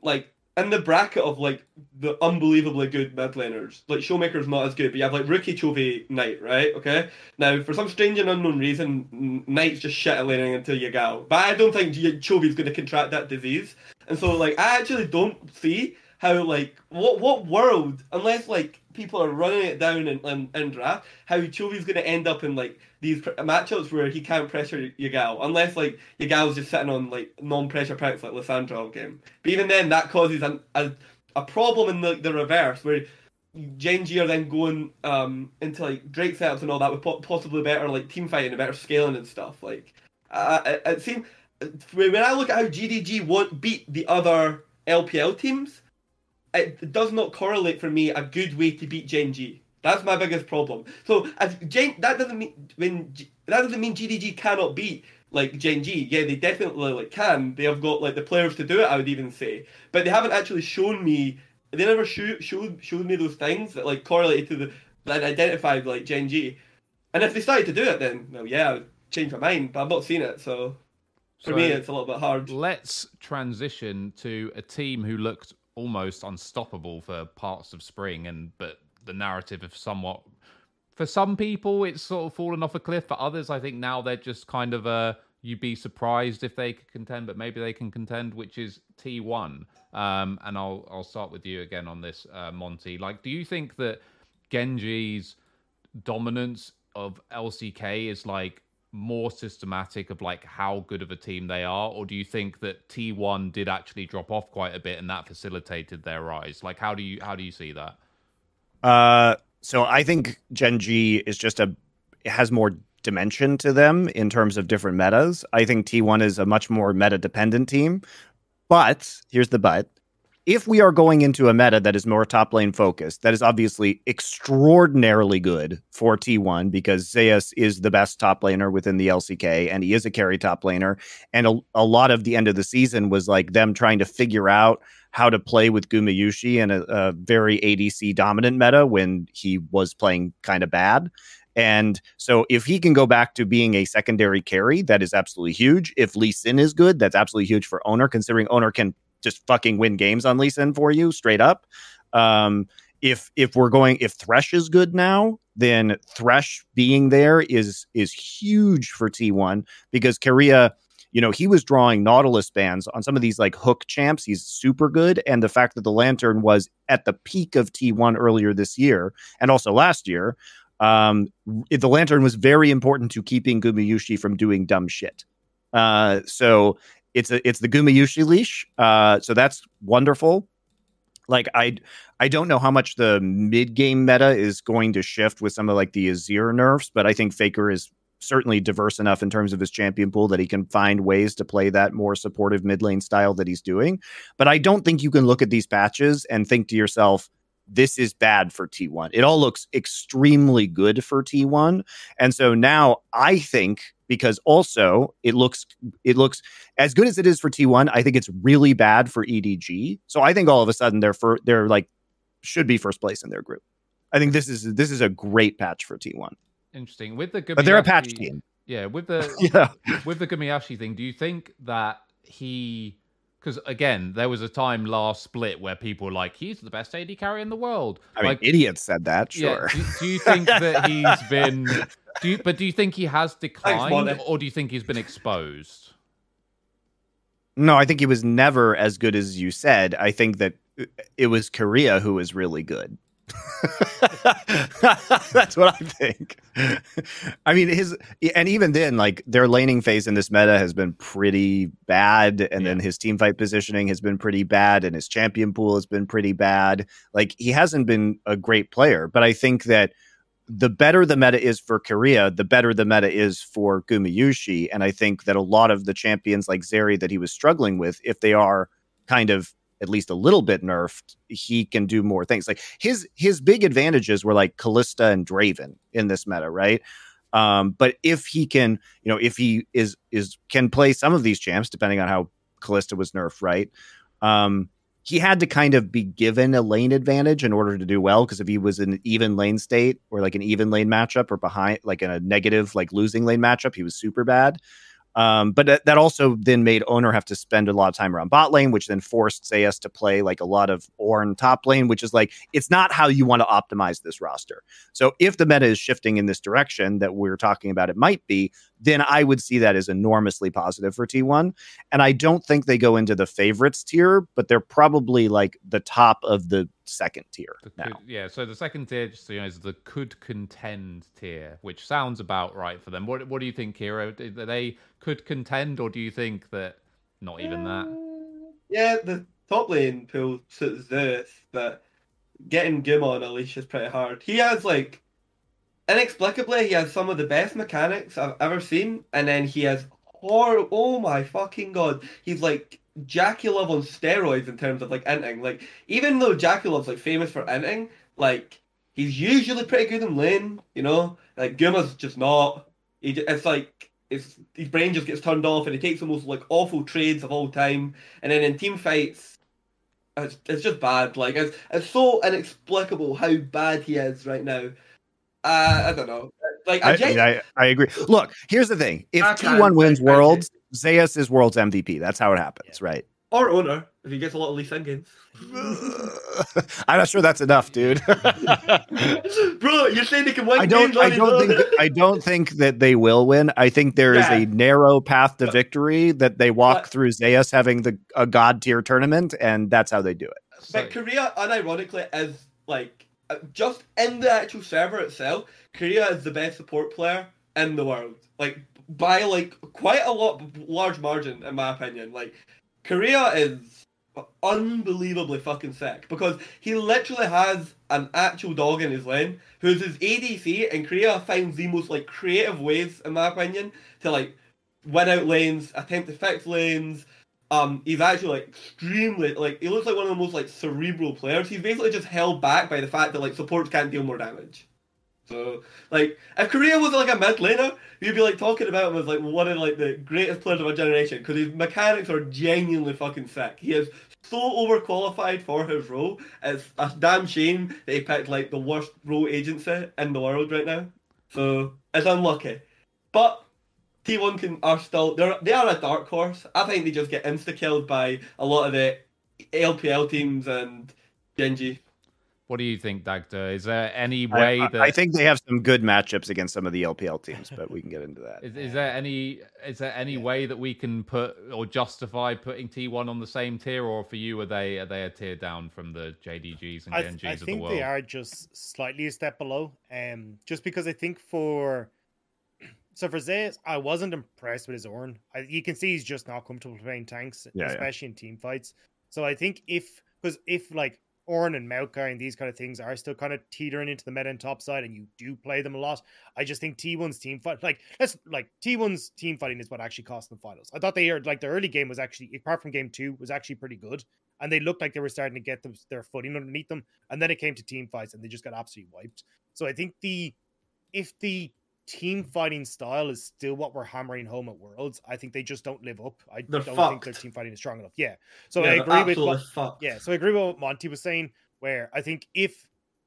like, in the bracket of like the unbelievably good mid laners, like Showmaker's not as good, but you have like Rookie Chovy Knight, right? Okay. Now, for some strange and unknown reason, Knight's just shit at laning until you go. But I don't think Chovy's going to contract that disease, and so like I actually don't see how like what what world unless like people are running it down in, in, in draft how Chovy's going to end up in like these matchups where he can't pressure Yagao unless like Yagao's just sitting on like non-pressure packs like Lissandra all game. But even then that causes an, a, a problem in the, the reverse where Gen G are then going um into like Drake setups and all that with po- possibly better like team fighting and better scaling and stuff like uh, it, it seems when I look at how JDG won't beat the other LPL teams it does not correlate for me a good way to beat Gen G. That's my biggest problem. So as Gen, that doesn't mean when that doesn't mean JDG cannot beat like Gen G. Yeah, they definitely like can. They have got like the players to do it. I would even say, but they haven't actually shown me. They never show, showed showed me those things that like correlated to the that identified like Gen G. And if they started to do it, then well, yeah, I would change my mind. But I've not seen it, so for So- me, it's a little bit hard. Let's transition to a team who looked almost unstoppable for parts of spring, and but the narrative of somewhat. For some people, it's sort of fallen off a cliff. For others, I think now they're just kind of a. You'd be surprised if they could contend, but maybe they can contend, which is T1. Um, and I'll I'll start with you again on this, uh, Monte. Like, do you think that Gen G's dominance of LCK is like more systematic of like how good of a team they are, or do you think that T1 did actually drop off quite a bit and that facilitated their rise? Like, how do you how do you see that? Uh, so I think Gen G is just a has more dimension to them in terms of different metas. I think T1 is a much more meta dependent team. But here's the but. If we are going into a meta that is more top lane focused, that is obviously extraordinarily good for T1 because Zeus is the best top laner within the LCK and he is a carry top laner. And a, a lot of the end of the season was like them trying to figure out how to play with Gumayushi in a, a very ADC dominant meta when he was playing kind of bad. And so if he can go back to being a secondary carry, that is absolutely huge. If Lee Sin is good, that's absolutely huge for Oner, considering Oner can just fucking win games on Lee Sin for you straight up. Um, if if we're going if Thresh is good now, then Thresh being there is is huge for T1 because Keria you know, he was drawing Nautilus bands on some of these like hook champs. He's super good. And the fact that the Lantern was at the peak of T1 earlier this year and also last year, um, the Lantern was very important to keeping Gumayushi from doing dumb shit. Uh, so it's a, it's the Gumayushi leash. Uh, so that's wonderful. Like I, I don't know how much the mid game meta is going to shift with some of like the Azir nerfs, but I think Faker is certainly diverse enough in terms of his champion pool that he can find ways to play that more supportive mid lane style that he's doing. But I don't think you can look at these patches and think to yourself, this is bad for T1. It all looks extremely good for T1. And so now I think because also it looks it looks as good as it is for T1, I think it's really bad for EDG. So I think all of a sudden they're for they're like should be first place in their group. I think this is this is a great patch for T1. Interesting. With the But they're a patch team. Yeah, with the Yeah. with the Gumayushi thing, do you think that he because again, there was a time last split where people were like, he's the best AD carry in the world. I mean, like, idiots said that, yeah, sure. do, do you think that he's been? Do you, but do you think he has declined, Monte. or do you think he's been exposed? No, I think he was never as good as you said. I think that uh, it was Keria who was really good. That's what I think. I mean, his and even then, like their laning phase in this meta has been pretty bad, and then his team fight positioning has been pretty bad, and his champion pool has been pretty bad. Like he hasn't been a great player, but I think that the better the meta is for Keria, the better the meta is for Gumayushi. And I think that a lot of the champions like Zeri that he was struggling with, if they are kind of at least a little bit nerfed, he can do more things. Like his his big advantages were like Kalista and Draven in this meta, right? Um, but if he can, you know, if he is is can play some of these champs, depending on how Kalista was nerfed, right? Um, he had to kind of be given a lane advantage in order to do well. Because if he was in an even lane state or like an even lane matchup or behind like in a negative like losing lane matchup, he was super bad. Um, but that, that also then made Oner have to spend a lot of time around bot lane, which then forced Zeus to play like a lot of Ornn top lane, which is like it's not how you want to optimize this roster. So if the meta is shifting in this direction that we're talking about, it might be, then I would see that as enormously positive for T1. And I don't think they go into the favorites tier, but they're probably like the top of the second tier The now. could, yeah, so the second tier, just so you know, is the could contend tier, which sounds about right for them. What What do you think, Keire? Do they could contend, or do you think that not even that? Uh, Yeah, the top lane pool suits Zeus, but getting Gim on a leash is pretty hard. He has like inexplicably he has some of the best mechanics I've ever seen, and then he has hor oh my fucking god. He's like JackeyLove on steroids in terms of like inting. Like even though JackeyLove's like famous for inting, like he's usually pretty good in lane, you know? Like Guma's just not. He, ju- it's like his brain just gets turned off and he takes the most like awful trades of all time. And then in team fights, it's, it's just bad. Like it's it's so inexplicable how bad he is right now. Uh, I don't know. Like I, I, I, I agree. Look, here's the thing: if I T1 wins Worlds, Zeus is Worlds MVP. That's how it happens, right? or Oner if he gets a lot of Lee Sin games. I'm not sure that's enough, dude. Bro, you're saying they can win I don't. games I don't think. I don't think that they will win. I think there is Yeah. a narrow path to victory that they walk But- through Zeus having the a god tier tournament, and that's how they do it. But Keria, unironically, is like Uh, just in the actual server itself. Keria is the best support player in the world, like by like quite a lot, large margin, in my opinion. Like Keria is unbelievably fucking sick because he literally has an actual dog in his lane who's his ADC, and Keria finds the most like creative ways, in my opinion, to like win out lanes, attempt to fix lanes. Um, he's actually like extremely like he looks like one of the most like cerebral players. He's basically just held back by the fact that like supports can't deal more damage. So like if Keria was like a mid laner, you'd be like talking about him as like one of like the greatest players of our generation because his mechanics are genuinely fucking sick. He is so overqualified for his role. It's a damn shame that he picked like the worst role agency in the world right now. So it's unlucky. But T1 can are still they're they are a dark horse. I think they just get insta killed by a lot of the LPL teams and Gen G. What do you think, Dagda? Is there any way I, that I think they have some good matchups against some of the LPL teams, but we can get into that. Is, is there any is there any Yeah. way that we can put or justify putting T1 on the same tier, or for you are they are they a tier down from the JDGs and I, Gen Gs I of the world? I think world? they are just slightly a step below. Um, just because I think for so for Zeus, I wasn't impressed with his Ornn. I, you can see he's just not comfortable playing tanks, Yeah, yeah. especially in team fights. So I think if because if like Ornn and Maokai and these kind of things are still kind of teetering into the meta and top side, and you do play them a lot, I just think T1's team fight like let's like T1's team fighting is what actually cost them finals. I thought they are like the early game was actually apart from game two was actually pretty good and they looked like they were starting to get them, their footing underneath them. And then it came to team fights, and they just got absolutely wiped. So I think the if the team fighting style is still what we're hammering home at Worlds, I think they just don't live up. I They're don't think their team fighting is strong enough. Yeah. So Yeah, I agree with what, fucked. yeah. So I agree with what Monte was saying, where I think if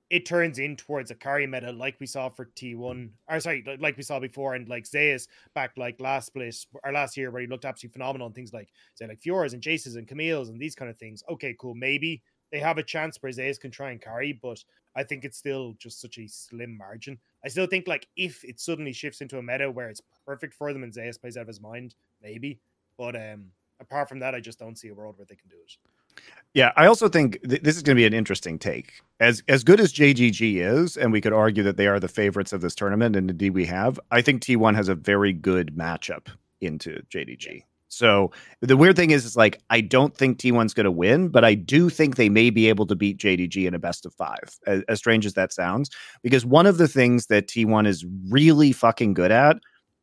it turns in towards a carry meta like we saw for T1, or sorry, like- we saw before, and like Zeus back like last split or last year where he looked absolutely phenomenal and things like say like Fioras and Jaces and Camille's and these kind of things. Okay, cool. Maybe they have a chance where Zeus can try and carry, but I think it's still just such a slim margin. I still think like if it suddenly shifts into a meta where it's perfect for them and Zeus plays out of his mind, maybe. But um apart from that, I just don't see a world where they can do it. Yeah, I also think th- this is going to be an interesting take. As as good as JDG is, and we could argue that they are the favorites of this tournament, and indeed we have. I think T1 has a very good matchup into JDG. So the weird thing is, is like I don't think T1's going to win, but I do think they may be able to beat JDG in a best of five. As, as strange as that sounds, because one of the things that T1 is really fucking good at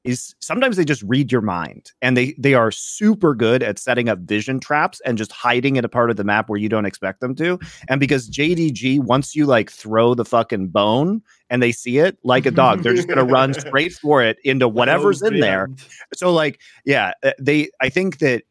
is sometimes they just read your mind and they they are super good at setting up vision traps and just hiding in a part of the map where you don't expect them to and because JDG once you like throw the fucking bone and they see it like a dog they're just going to run straight for it into whatever's Oh, in there so like yeah uh, they i think that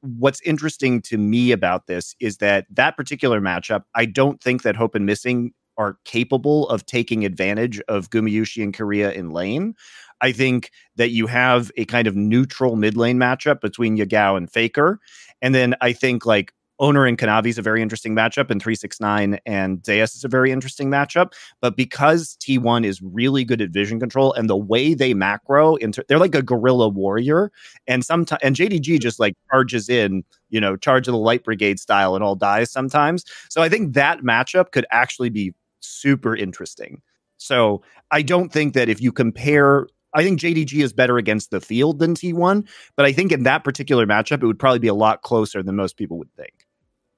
what's interesting to me about this is that that particular matchup, I don't think that Hope and Missing are capable of taking advantage of Gumayusi and Korea in lane. I think that you have a kind of neutral mid lane matchup between Yagao and Faker. And then I think like Oner and Kanavi is a very interesting matchup, and 369 and Zeus is a very interesting matchup. But because T1 is really good at vision control and the way they macro, into, they're like a guerrilla warrior. And sometimes, and JDG mm-hmm. just like charges in, you know, charge of the light brigade style and all dies sometimes. So I think that matchup could actually be super interesting. So I don't think that if you compare I think JDG is better against the field than T1, but I think in that particular matchup, it would probably be a lot closer than most people would think.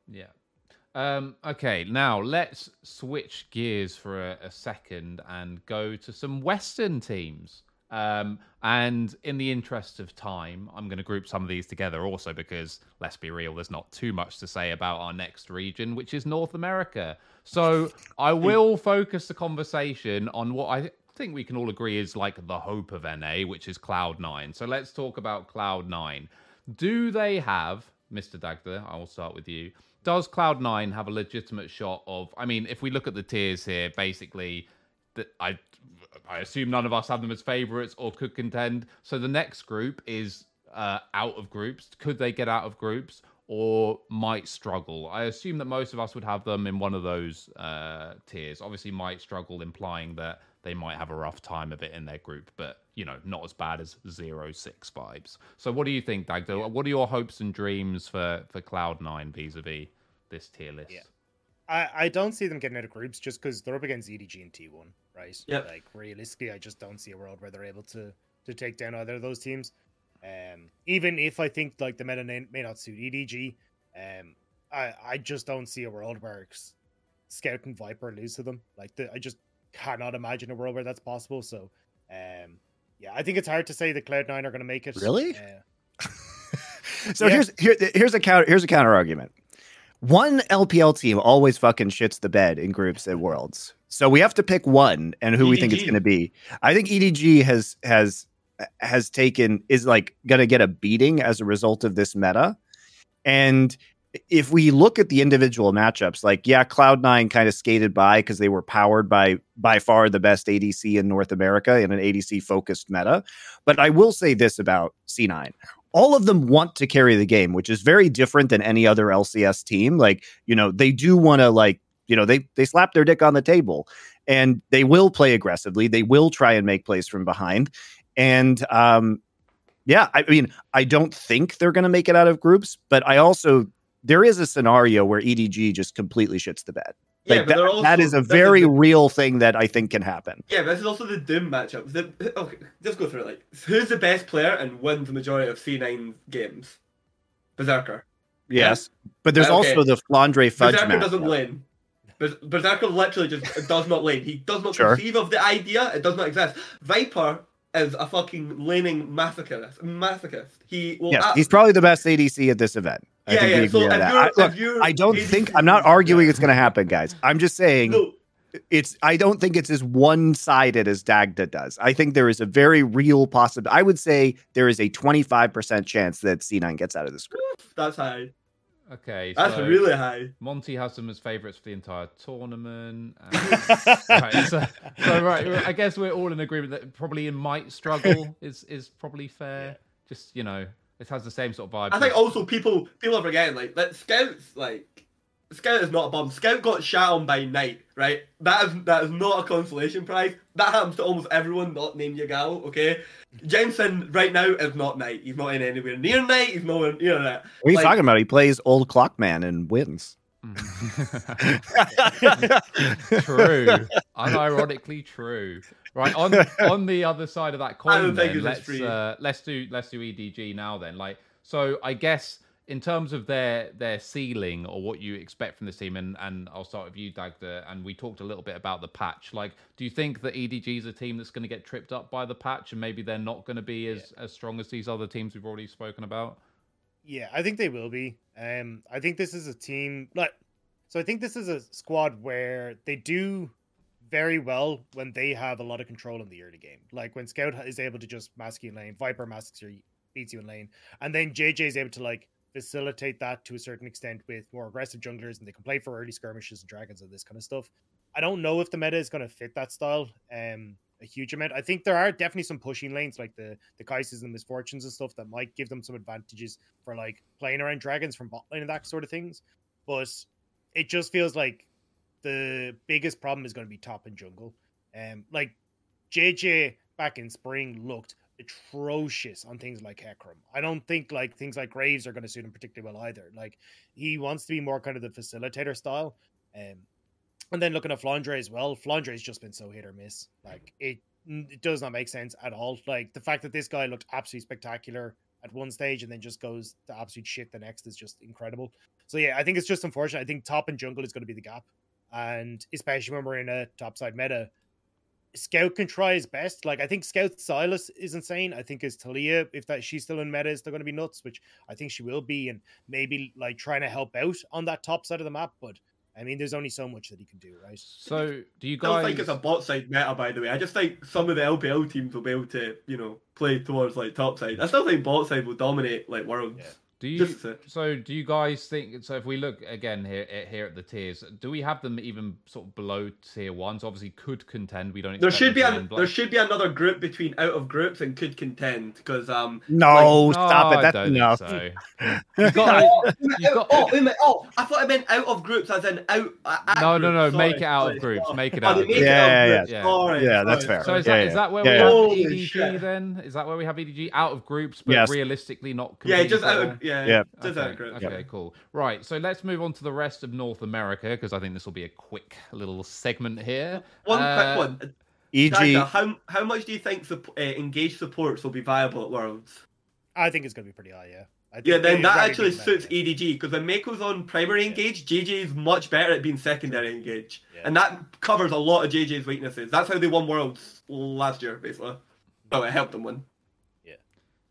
Yeah. Um, okay, now let's switch gears for a, a, second and go to some Western teams. Um, and in the interest of time, I'm going to group some of these together also because, let's be real, there's not too much to say about our next region, which is North America. So I will focus the conversation on what I think we can all agree is like the hope of NA, which is Cloud9. So let's talk about Cloud9. Do they have, Mr. Dagda, I will start with you does Cloud9 have a legitimate shot of? I mean, if we look at the tiers here, basically, that I I assume none of us have them as favorites or could contend. So the next group is uh, out of groups. Could they get out of groups or might struggle? I assume that most of us would have them in one of those uh, tiers. Obviously, might struggle, implying that they might have a rough time of it in their group, but you know, not as bad as zero six vibes. So, what do you think, Dagda? Yeah. What are your hopes and dreams for for Cloud9 vis-a-vis this tier list? Yeah. I, I don't see them getting out of groups just because they're up against EDG and T1, right? Yeah. Like realistically, I just don't see a world where they're able to to take down either of those teams. Um, even if I think like the meta may not suit EDG, um, I I just don't see a world where Scout and Viper lose to them. Like the, I just cannot imagine a world where that's possible. So, um, yeah, I think it's hard to say that Cloud9 are going to make it. Really? Uh, so yeah. here's here, here's a counter here's a counter argument. One LPL team always fucking shits the bed in groups at Worlds. So we have to pick one and who EDG. we think it's going to be. I think EDG has has has taken is like going to get a beating as a result of this meta. And if we look at the individual matchups, like yeah, Cloud9 kind of skated by because they were powered by by far the best ADC in North America in an ADC focused meta. But I will say this about C9. All of them want to carry the game, which is very different than any other LCS team. Like, you know, they do want to like, you know, they they slap their dick on the table and they will play aggressively. They will try and make plays from behind. And um yeah, I mean, I don't think they're going to make it out of groups, but I also there is a scenario where EDG just completely shits the bed. Like yeah, that, also, that is a very real thing that I think can happen. Yeah, but this is also the Doom matchup. The, okay, just go through it. Like, who's the best player and wins the majority of C9 games? Berserker. Yes, yeah? but there's okay. also the Flandre Fudge Berserker doesn't lane. Berserker literally just does not lane. He does not sure. conceive of the idea. It does not exist. Viper is a fucking laning masochist. Masochist. He will. Yes, he's probably the best ADC at this event. I yeah, yeah. So I, look, I, don't think I'm not arguing it's going to happen, guys. I'm just saying. No. It's. I don't think it's as one-sided as Dagda does. I think there is a very real possibility. I would say there is a 25% chance that C9 gets out of this group. That's high. Okay, that's so really high. Monte has them as favourites for the entire tournament. And... right, so, so, right, I guess we're all in agreement that probably in might struggle is is probably fair. Yeah. Just you know, it has the same sort of vibe. I think also people people are forgetting like that scouts like Scout is not a bomb. Scout got shot on by Knight, right? That is that is not a consolation prize. That happens to almost everyone not named Yagao, okay? Jensen right now is not Knight. He's not in anywhere near Knight. He's nowhere near that. What are you like, talking about? He plays old Clockman and wins. true. Unironically true. Right on on the other side of that coin, then, let's uh, let's do let's do EDG now. Then, like, so I guess in terms of their their ceiling or what you expect from this team, and and I'll start with you, Dagda. And we talked a little bit about the patch. Like, do you think that EDG is a team that's going to get tripped up by the patch, and maybe they're not going to be as yeah. as strong as these other teams we've already spoken about? Yeah, I think they will be. Um, I think this is a team like, so I think this is a squad where they do very well when they have a lot of control in the early game. Like when Scout is able to just mask you in lane, Viper masks you, beats you in lane, and then JJ is able to like facilitate that to a certain extent with more aggressive junglers and they can play for early skirmishes and dragons and this kind of stuff. I don't know if the meta is going to fit that style um, a huge amount. I think there are definitely some pushing lanes like the the Kai'Sas and Miss Fortunes and stuff that might give them some advantages for like playing around dragons from bot lane and that sort of things. But it just feels like the biggest problem is going to be top and jungle. Um, like JJ back in spring looked atrocious on things like Hecarim. I don't think like things like Graves are going to suit him particularly well either. Like he wants to be more kind of the facilitator style. Um, and then looking at Flandre as well, Flandre's just been so hit or miss. Like it, it does not make sense at all. Like the fact that this guy looked absolutely spectacular at one stage and then just goes to absolute shit the next is just incredible. So yeah, I think it's just unfortunate. I think top and jungle is going to be the gap, and especially when we're in a topside meta, Scout can try his best. Like I think Scout Sylas is insane. I think as Taliyah if that she's still in meta, is they're going to be nuts, which I think she will be, and maybe like trying to help out on that top side of the map. But I mean, there's only so much that he can do, right? So, do you guys? I don't think it's a bot side meta, by the way. I just think some of the LPL teams will be able to, you know, play towards like top side. I still think bot side will dominate like worlds. Yeah. Do you? Just a- So, do you guys think? So, if we look again here at- here at the tiers, do we have them even sort of below tier ones? So, obviously, could contend. We don't. There should be a, there should be another group between out of groups and could contend because um No, No, stop I it. That's don't enough. So. You got, oh, you got, oh, wait oh, I thought I meant out of groups as in out. Uh, at no, no, no. Make it out sorry. of groups. Oh, Make it oh, out they of groups. it out of Yeah, yeah, yeah. Sorry, Yeah, that's fair. So is Yeah, that yeah. is that where Yeah, we yeah. have Holy EDG shit. then? Is that where we have EDG out of groups, but Yes. realistically not? Yeah, just out of yeah, Yeah. just okay, out of groups. Okay, cool. Right, so let's move on to the rest of North America because I think this will be a quick little segment here. One Uh, quick one. EG, Dagda, how how much do you think sup- uh, engaged supports will be viable at Worlds? I think it's going to be pretty high. Yeah. Yeah, then that actually do that, suits yeah. EDG because when Meiko's on primary Yeah. engage, JJ is much better at being secondary engage, Yeah. and that covers a lot of JJ's weaknesses. That's how they won Worlds last year, basically. Oh, it helped them win. Yeah,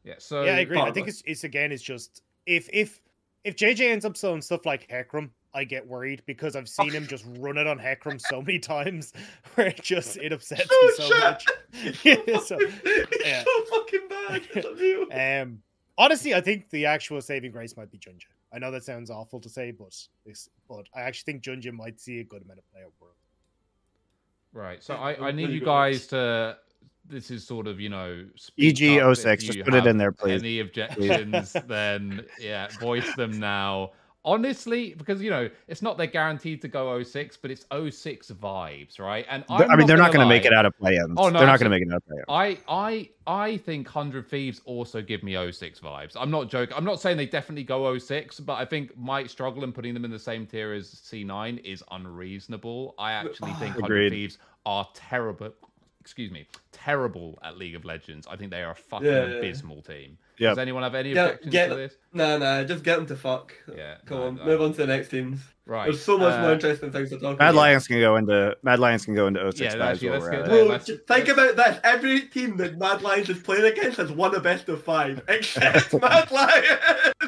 Yeah. so yeah, I agree. I think it's it's again, it's just if if if JJ ends up selling stuff like Hecarim, I get worried because I've seen him just run it on Hecarim so many times where it just it upsets me so shit. much. Yeah, so, it's yeah. so fucking bad. It's unreal. um, honestly, I think the actual saving grace might be Junja. I know that sounds awful to say, but this, but I actually think Junja might see a good amount of play at World. right, so I, I need you guys to. This is sort of you know. EG up 06, just put it in there, please. Any objections? then yeah, voice them now. Honestly, because you know it's not they're guaranteed to go 06, but it's 06 vibes, right? And I mean, they're not gonna make it out of play-ins. Oh, no, they're not going to make it out of play-ins. I I I think Hundred Thieves also give me 06 vibes. I'm not joking. I'm not saying they definitely go 06, but I think might struggle in putting them in the same tier as C9 is unreasonable. I actually think Hundred Agreed. Thieves are terrible. Excuse me, terrible at League of Legends. I think they are a fucking Yeah, yeah. abysmal team. Yep. Does anyone have any Get- objections get- to this? No, no, just get them to fuck. Yeah, Come no, on, no. move on to the next teams. Right. There's so much uh, more interesting things to talk Mad about. Mad Lions can go into Mad Lions can go into 06 Yeah, vibes actually, while let's we're get at it. there. Bro, let's- think about this. Every team that Mad Lions is playing against has won a best of five, except Mad Lions.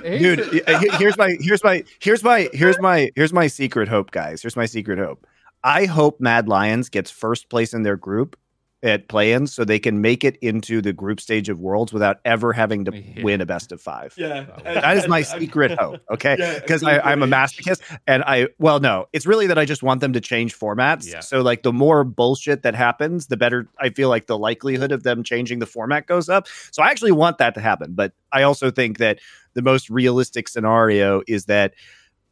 Dude the- y- he- here's my here's my here's my here's my here's my secret hope guys here's my secret hope i hope mad lions gets first place in their group at play-ins so they can make it into the group stage of worlds without ever having to Yeah. win a best of five. Yeah, that is my and- secret hope okay? Yeah, because i'm a masochist and i well no it's really that i just want them to change formats. Yeah. so like the more bullshit that happens the better i feel like the likelihood of them changing the format goes up. So i actually want that to happen but i also think that the most realistic scenario is that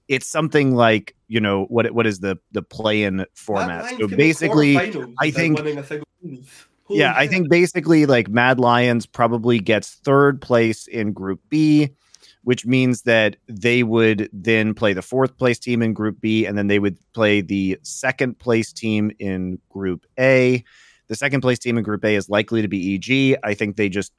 it's something like you know what what is the the play-in format so basically I think- winning a single series. Holy yeah, I think basically like Mad Lions probably gets third place in Group B, which means that they would then play the fourth place team in Group B, and then they would play the second place team in Group A. The second place team in Group A is likely to be EG. I think they just,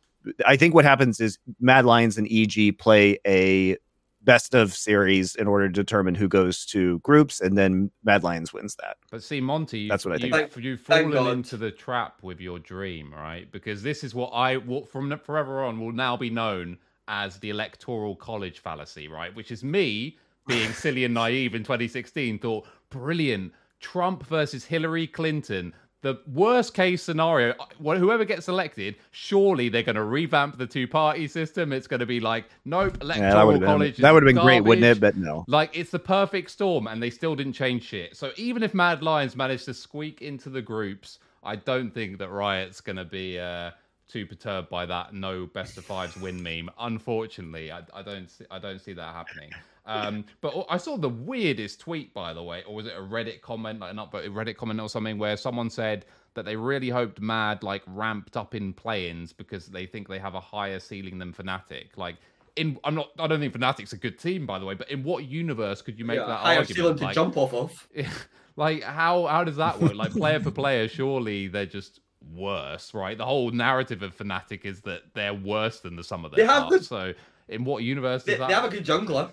I think what happens is Mad Lions and EG play a best of series in order to determine who goes to groups, and then Mad Lions wins that. But see, Monte, That's what I think. You, Thank- you've thank fallen God. into the trap with your dream, right? Because this is what I, what from forever on, will now be known as the electoral college fallacy, right? Which is me being silly and naive in 2016, thought, brilliant, Trump versus Hillary Clinton, the worst case scenario, whoever gets elected, surely they're going to revamp the two party system. It's going to be like, nope, Yeah, that electoral would have college. been, that would have been great, wouldn't it? But no. Like it's the perfect storm, and they still didn't change shit. So even if Mad Lions managed to squeak into the groups, I don't think that Riot's going to be uh, too perturbed by that no best of fives win meme. Unfortunately, I, I don't see, I don't see that happening. Um, but I saw the weirdest tweet, by the way, or was it a Reddit comment, like not, but a Reddit comment or something, where someone said that they really hoped Mad like ramped up in play-ins because they think they have a higher ceiling than Fnatic. Like in, I'm not, I don't think Fnatic's a good team, by the way. But in what universe could you make yeah, that higher argument? ceiling to Like- jump off of. like how how does that work? Like player for player, surely they're just worse, right? The whole narrative of Fnatic is that they're worse than the sum of their They have parts. the- So in what universe They, does that? they have a good jungler.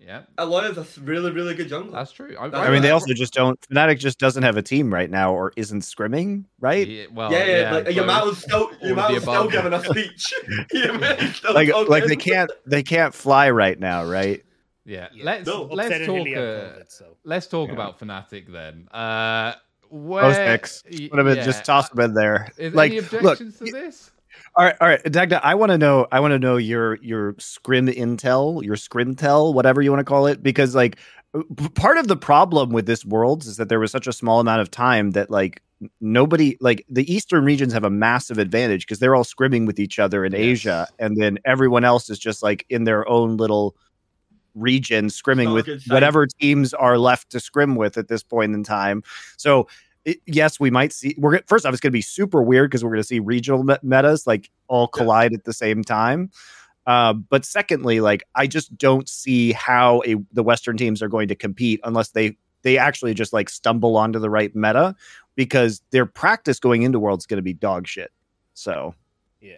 Yeah, Elyoya's a really, really good jungler. that's true. I mean, they also just don't. Fnatic just doesn't have a team right now, or isn't scrimming, right? Yeah, well, yeah, yeah, like both. Yamato's still, All of the Yamato's still above. giving a speech. Yamato's still Like, talking. like they can't, they can't fly right now, right? Yeah, Yeah. let's No, let's Upset talk. Uh, COVID, so. let's talk Yeah. about Fnatic then. Uh, Those where picks. y- Would have been yeah, just toss them in there. Is Like, any look, objections to this? All right, all right, Dagda. I want to know. I want to know your your scrim intel, your scrim scrimtel, whatever you want to call it, because like uh, p- part of the problem with this worlds is that there was such a small amount of time that like nobody like the eastern regions have a massive advantage because they're all scrimming with each other in Yes. Asia, and then everyone else is just like in their own little region scrimming with whatever teams are left to scrim with at this point in time. So it, yes, we might see. We're first off, it's going to be super weird because we're going to see regional metas like all collide at the same time. Uh, but secondly, like I just don't see how a, the Western teams are going to compete unless they they actually just like stumble onto the right meta because their practice going into Worlds is going to be dog shit. So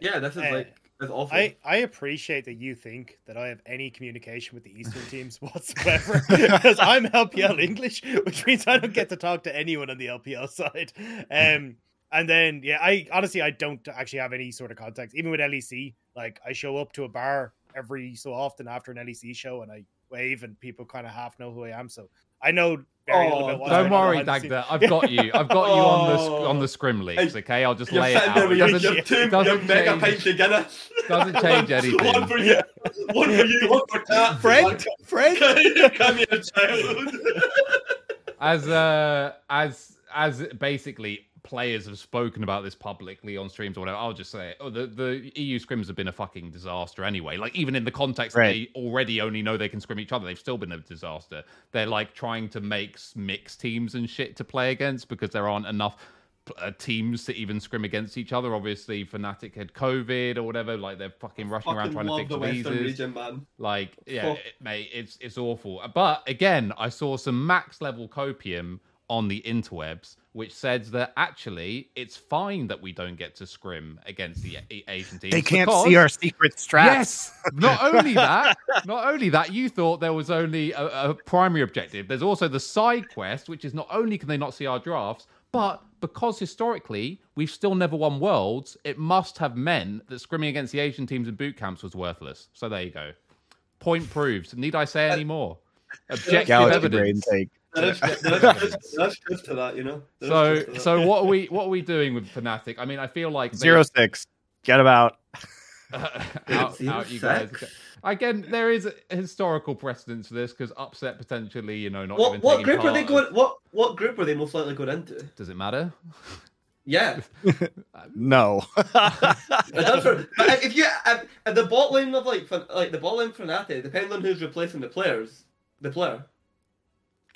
Yeah, this is Uh, like it's awful. I, I appreciate that you think that I have any communication with the Eastern teams whatsoever because I'm LPL English, which means I don't get to talk to anyone on the LPL side. Um, and then yeah, I honestly I don't actually have any sort of context, even with LEC. Like I show up to a bar every so often after an LEC show, and I wave, and people kind of half know who I am. So I know Oh, Don't worry, behind the scenes. Dagda. I've got you. I've got you on the sc- Oh. on the scrim leaks. Okay, I'll just lay it sitting there out. It doesn't, your two it doesn't mega change. pints. Doesn't change anything. one for you, one for you, one for Cat. Friend, friend. Come here, child. as uh as as basically players have spoken about this publicly on streams or whatever i'll just say it. oh the the eu scrims have been a fucking disaster anyway like even in the context that Right. they already only know they can scrim each other they've still been a disaster they're like trying to make s- mixed teams and shit to play against because there aren't enough uh, teams to even scrim against each other obviously fnatic had covid or whatever like they're fucking rushing around trying to love fix the Western visas region, man. like, yeah, it, mate, it's it's awful. But again, I saw some max level copium on the interwebs, which says that actually it's fine that we don't get to scrim against the A- Asian teams. they can't because- see our secret straps. Yes. Not only that, not only that, you thought there was only a, a primary objective. There's also the side quest, which is not only can they not see our drafts, but because historically we've still never won worlds, it must have meant that scrimming against the Asian teams in boot camps was worthless. So there you go. Point proved. Need I say uh, any more? Objective Galaxy brain evidence. Take. There is, there is, truth- there is truth to that, you know. There is So truth to that. so what are we what are we doing with Fnatic? I mean, I feel like they- Zero six. Get them out. out, out you guys. Again, there is a historical precedence for this because upset potentially, you know, not what even what taking group are they going? What what group are they most likely going into? Does it matter? Yeah, No. it does for- if you if, if the bot lane of like like the bot lane Fnatic, depending on who's replacing the players, the player.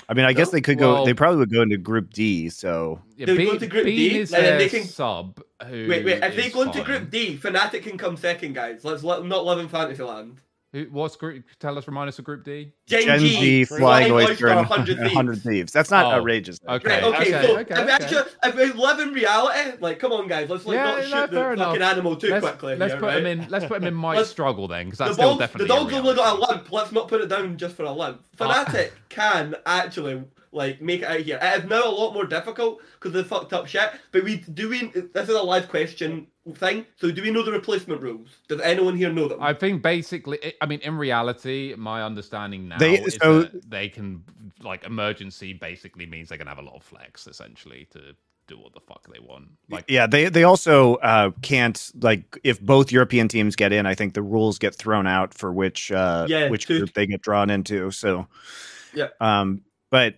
I mean, I guess they could go. Well- they probably would go into Group D. So Yeah, They Bean, go to Group Bean D, is and then they can- sub. Who Wait, wait. If they go into. Group D, Fnatic can come second, guys. Let's let, not live in Fantasyland. Who, what's group? Tell us, remind us of Group D. Gen, Gen G, Z, Flying Flying Oyster, and 100 Thieves. 100 Thieves. That's not Oh, outrageous. okay. Right, okay, okay, so okay, if, we okay. Actually, if we live in reality, like, come on, guys, let's like Yeah, not no, shoot the fair enough. fucking animal too let's quickly. let's here, put right? him in. Let's put him in. Might Let's- struggle then because The, that's still dog, definitely. the a dog's only got a reality. limp. Let's not put it down just for a limp. Uh, Fnatic can actually like make it out here. It is now a lot more difficult because they fucked up shit. But we do we. This is a live question thing. So do we know the replacement rules? Does anyone here know them? I think basically, I mean, in reality, my understanding now They- is so- that they can like emergency basically means they can have a lot of flex essentially to do what the fuck they want. Like, yeah, they they also uh, can't like if both European teams get in, I think the rules get thrown out for which uh, Yeah, which two- group they get drawn into. So Yeah. um, but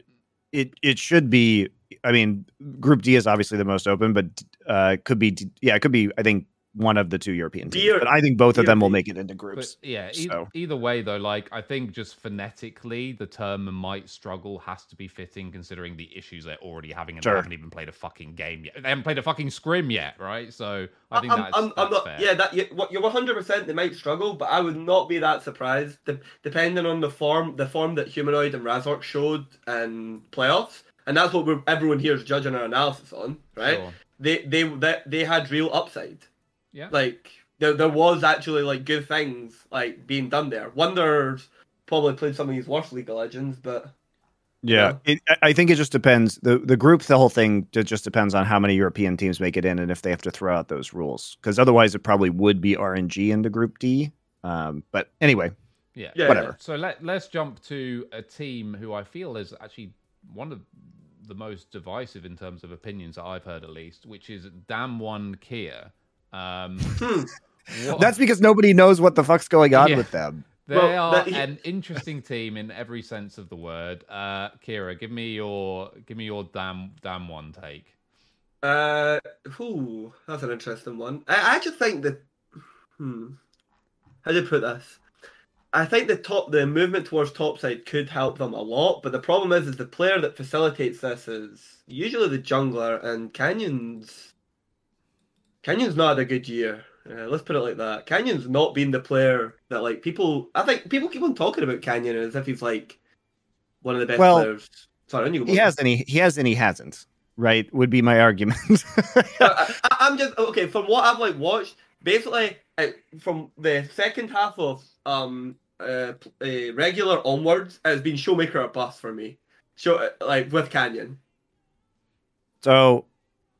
it it should be. I mean, Group D is obviously the most open, but uh, could be yeah, it could be. I think one of the two European teams, or- but I think both of D them will make it into but groups. yeah, e- so- either way though, like I think just phonetically, the term might struggle has to be fitting considering the issues they're already having, and Sure. they haven't even played a fucking game yet. They haven't played a fucking scrim yet, right? So I think I'm, that's, I'm, I'm not. fair. Yeah, that you, what you're 100. percent They might struggle, but I would not be that surprised. De- depending on the form, the form that Humanoid and Razork showed in playoffs, and that's what we're, everyone here is judging our analysis on, right? Sure. They, they they they had real upside. Yeah. Like there there was actually like good things like being done there. Wunder's probably played some of these worst League of Legends, but Yeah, it, I- I think it just depends. the The group, the whole thing, it just depends on how many European teams make it in, and if they have to throw out those rules. Because otherwise, it probably would be RNG into Group D. Um, but anyway, Yeah. Yeah, Whatever. So let let's jump to a team who I feel is actually one of the most divisive in terms of opinions that I've heard at least, which is Damwon Kia. Um, hmm. that's because nobody knows what the fuck's going on Yeah. with them. they well, are that- an interesting team in every sense of the word. Uh, Keire, give me your give me your damn damn One take. Uh, whew, that's an interesting one. I, I just think that, hmm, how do you put this? I think the top, the movement towards topside could help them a lot, but the problem is, is the player that facilitates this is usually the jungler, and Canyon's, Canyon's not had a good year. Uh, let's put it like that. Canyon's not been the player that like people. I think people keep on talking about Canyon as if he's like one of the best Well, players. Sorry, on you go, He has and he he has and he hasn't. Right, would be my argument. I, I- I'm just okay from what I've like watched. Basically, uh, from the second half of um uh, uh regular onwards, it's been ShowMaker or bust for me. Show uh, like with Canyon. So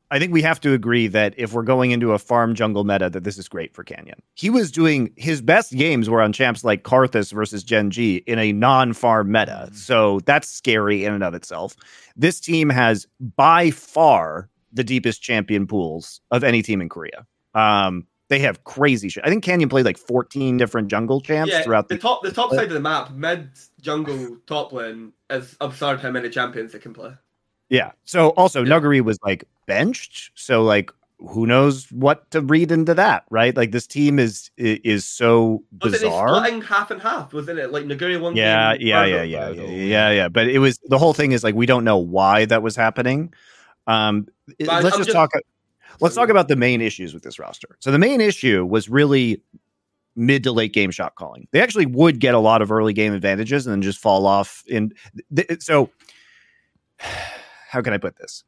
I think we have to agree that if we're going into a farm jungle meta, that this is great for Canyon. He was doing his best games were on champs like Karthus versus Gen G in a non-farm meta. Mhm. So that's scary in and of itself. This team has by far the deepest champion pools of any team in Korea. Um, they have crazy shit. I think Canyon played like 14 different jungle champs yeah, throughout the the top the top side of the map, mid jungle top lane is absurd how many champions they can play. Yeah. So also Yeah. Nuguri was like benched. So like who knows what to read into that, right? Like this team is is so bizarre. splitting half and half? Wasn't it like Nuguri one? Yeah, game, yeah, yeah, yeah, yeah, yeah, yeah. But it was the whole thing is like we don't know why that was happening. Um, it- let's I'm just just- talk. Let's talk about the main issues with this roster. So the main issue was really mid to late game shot calling. They actually would get a lot of early game advantages and then just fall off. In th- so, how can I put this?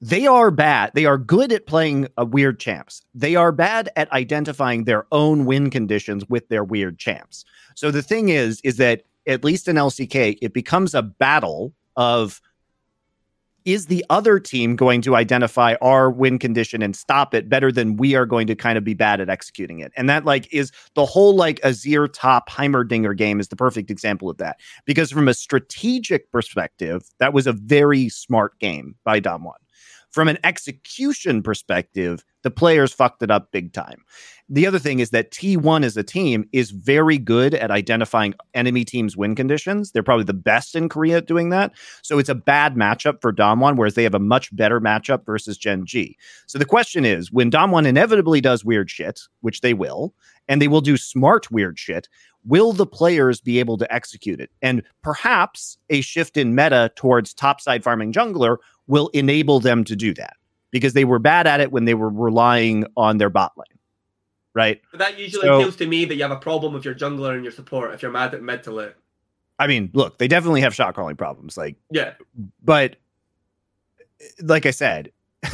They are bad. They are good at playing a weird champs. They are bad at identifying their own win conditions with their weird champs. So the thing is, is that at least in LCK, it becomes a battle of is the other team going to identify our win condition and stop it better than we are going to kind of be bad at executing it? And that like is the whole like Azir top Heimerdinger game is the perfect example of that. Because from a strategic perspective, that was a very smart game by Damwon. From an execution perspective, the players fucked it up big time. The other thing is that T1 as a team is very good at identifying enemy teams' win conditions. They're probably the best in Korea at doing that. So it's a bad matchup for Damwon, whereas they have a much better matchup versus Gen G. So the question is when Damwon inevitably does weird shit, which they will, and they will do smart weird shit, will the players be able to execute it? And perhaps a shift in meta towards topside farming jungler will enable them to do that because they were bad at it when they were relying on their bot lane. Right. But that usually So- feels to me that you have a problem with your jungler and your support if you're mad at mid to late. I mean, look, they definitely have shot calling problems. Like, Yeah. but like I said,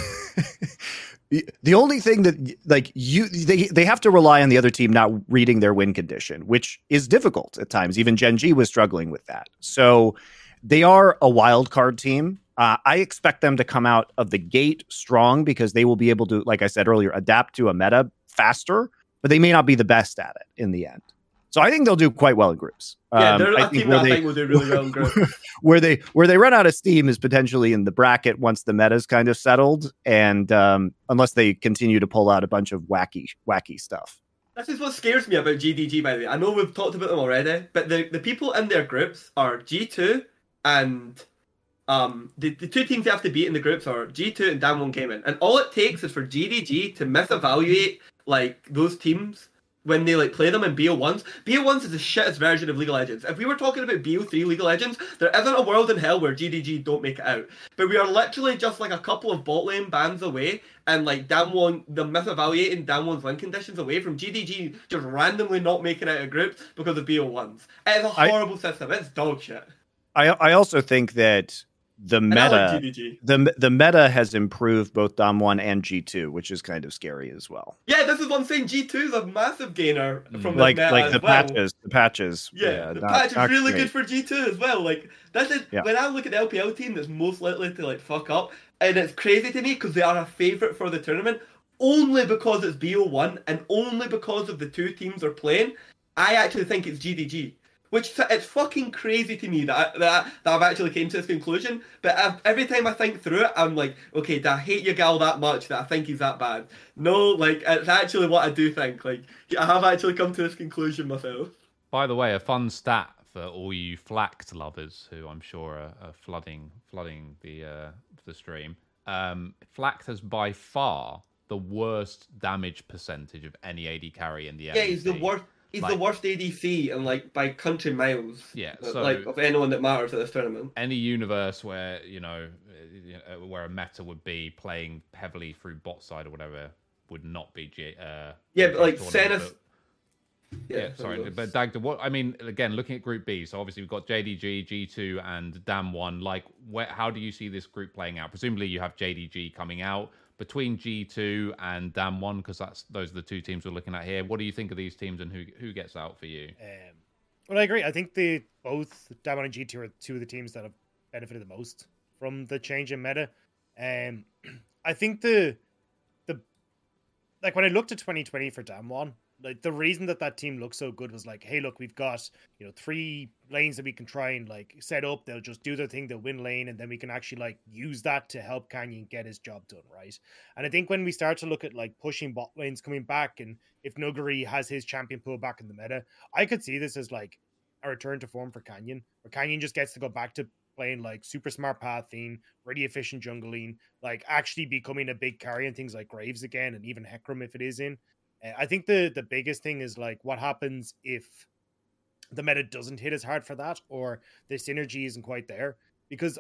the only thing that like you they they have to rely on the other team not reading their win condition, which is difficult at times. Even Gen G was struggling with that. So they are a wild card team. Uh, I expect them to come out of the gate strong because they will be able to, like I said earlier, adapt to a meta faster. But they may not be the best at it in the end. So I think they'll do quite well in groups. Yeah, Um, they're I a think where I they- think will do really well in groups. where they where they run out of steam is potentially in the bracket once the meta's kind of settled, and um, unless they continue to pull out a bunch of wacky wacky stuff. This is what scares me about JDG, by the way. I know we've talked about them already, but the, the people in their groups are G2 and um the, the two teams they have to beat in the groups are G2 and Damwon Gaming. And all it takes is for JDG to misevaluate like those teams when they like play them in BO1s. BO1s is the shittest version of League of Legends. If we were talking about BO3 League of Legends, there isn't a world in hell where JDG don't make it out. But we are literally just like a couple of bot lane bans away and like Damwon, the misevaluating Damwon's win conditions away from JDG just randomly not making out of groups because of BO1s. It's a horrible system. It's dog shit. I I also think that the meta like the the meta has improved both Damwon and G two, which is kind of scary as well. Yeah, this is what I'm saying. G2 is a massive gainer mm, from Like meta like the well. patches, the patches. Yeah, the not- patch is really great. good for G2 as well. Like this is Yeah. when I look at the LPL team that's most likely to like fuck up, and it's crazy to me because they are a favorite for the tournament only because it's BO1 and only because of the two teams they're playing. I actually think it's JDG. Which it's fucking crazy to me that I, that, that I've actually came to this conclusion. But I've, every time I think through it, I'm like, okay, do I hate Yagao that much that I think he's that bad? No, like it's actually what I do think. Like I have actually come to this conclusion myself. By the way, a fun stat for all you Flakked lovers, who I'm sure are, are flooding flooding the uh, the stream. Um, Flakked has by far the worst damage percentage of any AD carry in the Yeah, he's the worst. He's the worst ADC and like by country miles. Yeah, uh, so- like of anyone that matters at this tournament. any universe where you know, uh, where a meta would be playing heavily through bot side or whatever would not be G. Uh, Yeah, but like Senna. Yeah, sorry, but Dagda, what I mean again, looking at Group B, so obviously we've got JDG, G2, and Damwon. Like, where how do you see this group playing out? Presumably, you have JDG coming out between G2 and Damwon because that's those are the two teams we're looking at here. What do you think of these teams and who who gets out for you? Um, well, I agree. I think the both Damwon and G2 are two of the teams that have benefited the most from the change in meta. Um, I think the the like when I looked at 2020 for Damwon, like the reason that that team looked so good was like, hey, look, we've got you know three lanes that we can try and like set up. They'll just do their thing. They'll win lane, and then we can actually like use that to help Canyon get his job done, right? And I think when we start to look at like pushing bot lanes coming back, and if Nuguri has his champion pool back in the meta, I could see this as like a return to form for Canyon, where Canyon just gets to go back to playing like super smart pathing, really efficient jungling, like actually becoming a big carry and things like Graves again, and even Hecarim if it is in. Uh, I think the the biggest thing is like what happens if the meta doesn't hit as hard for that, or the synergy isn't quite there. Because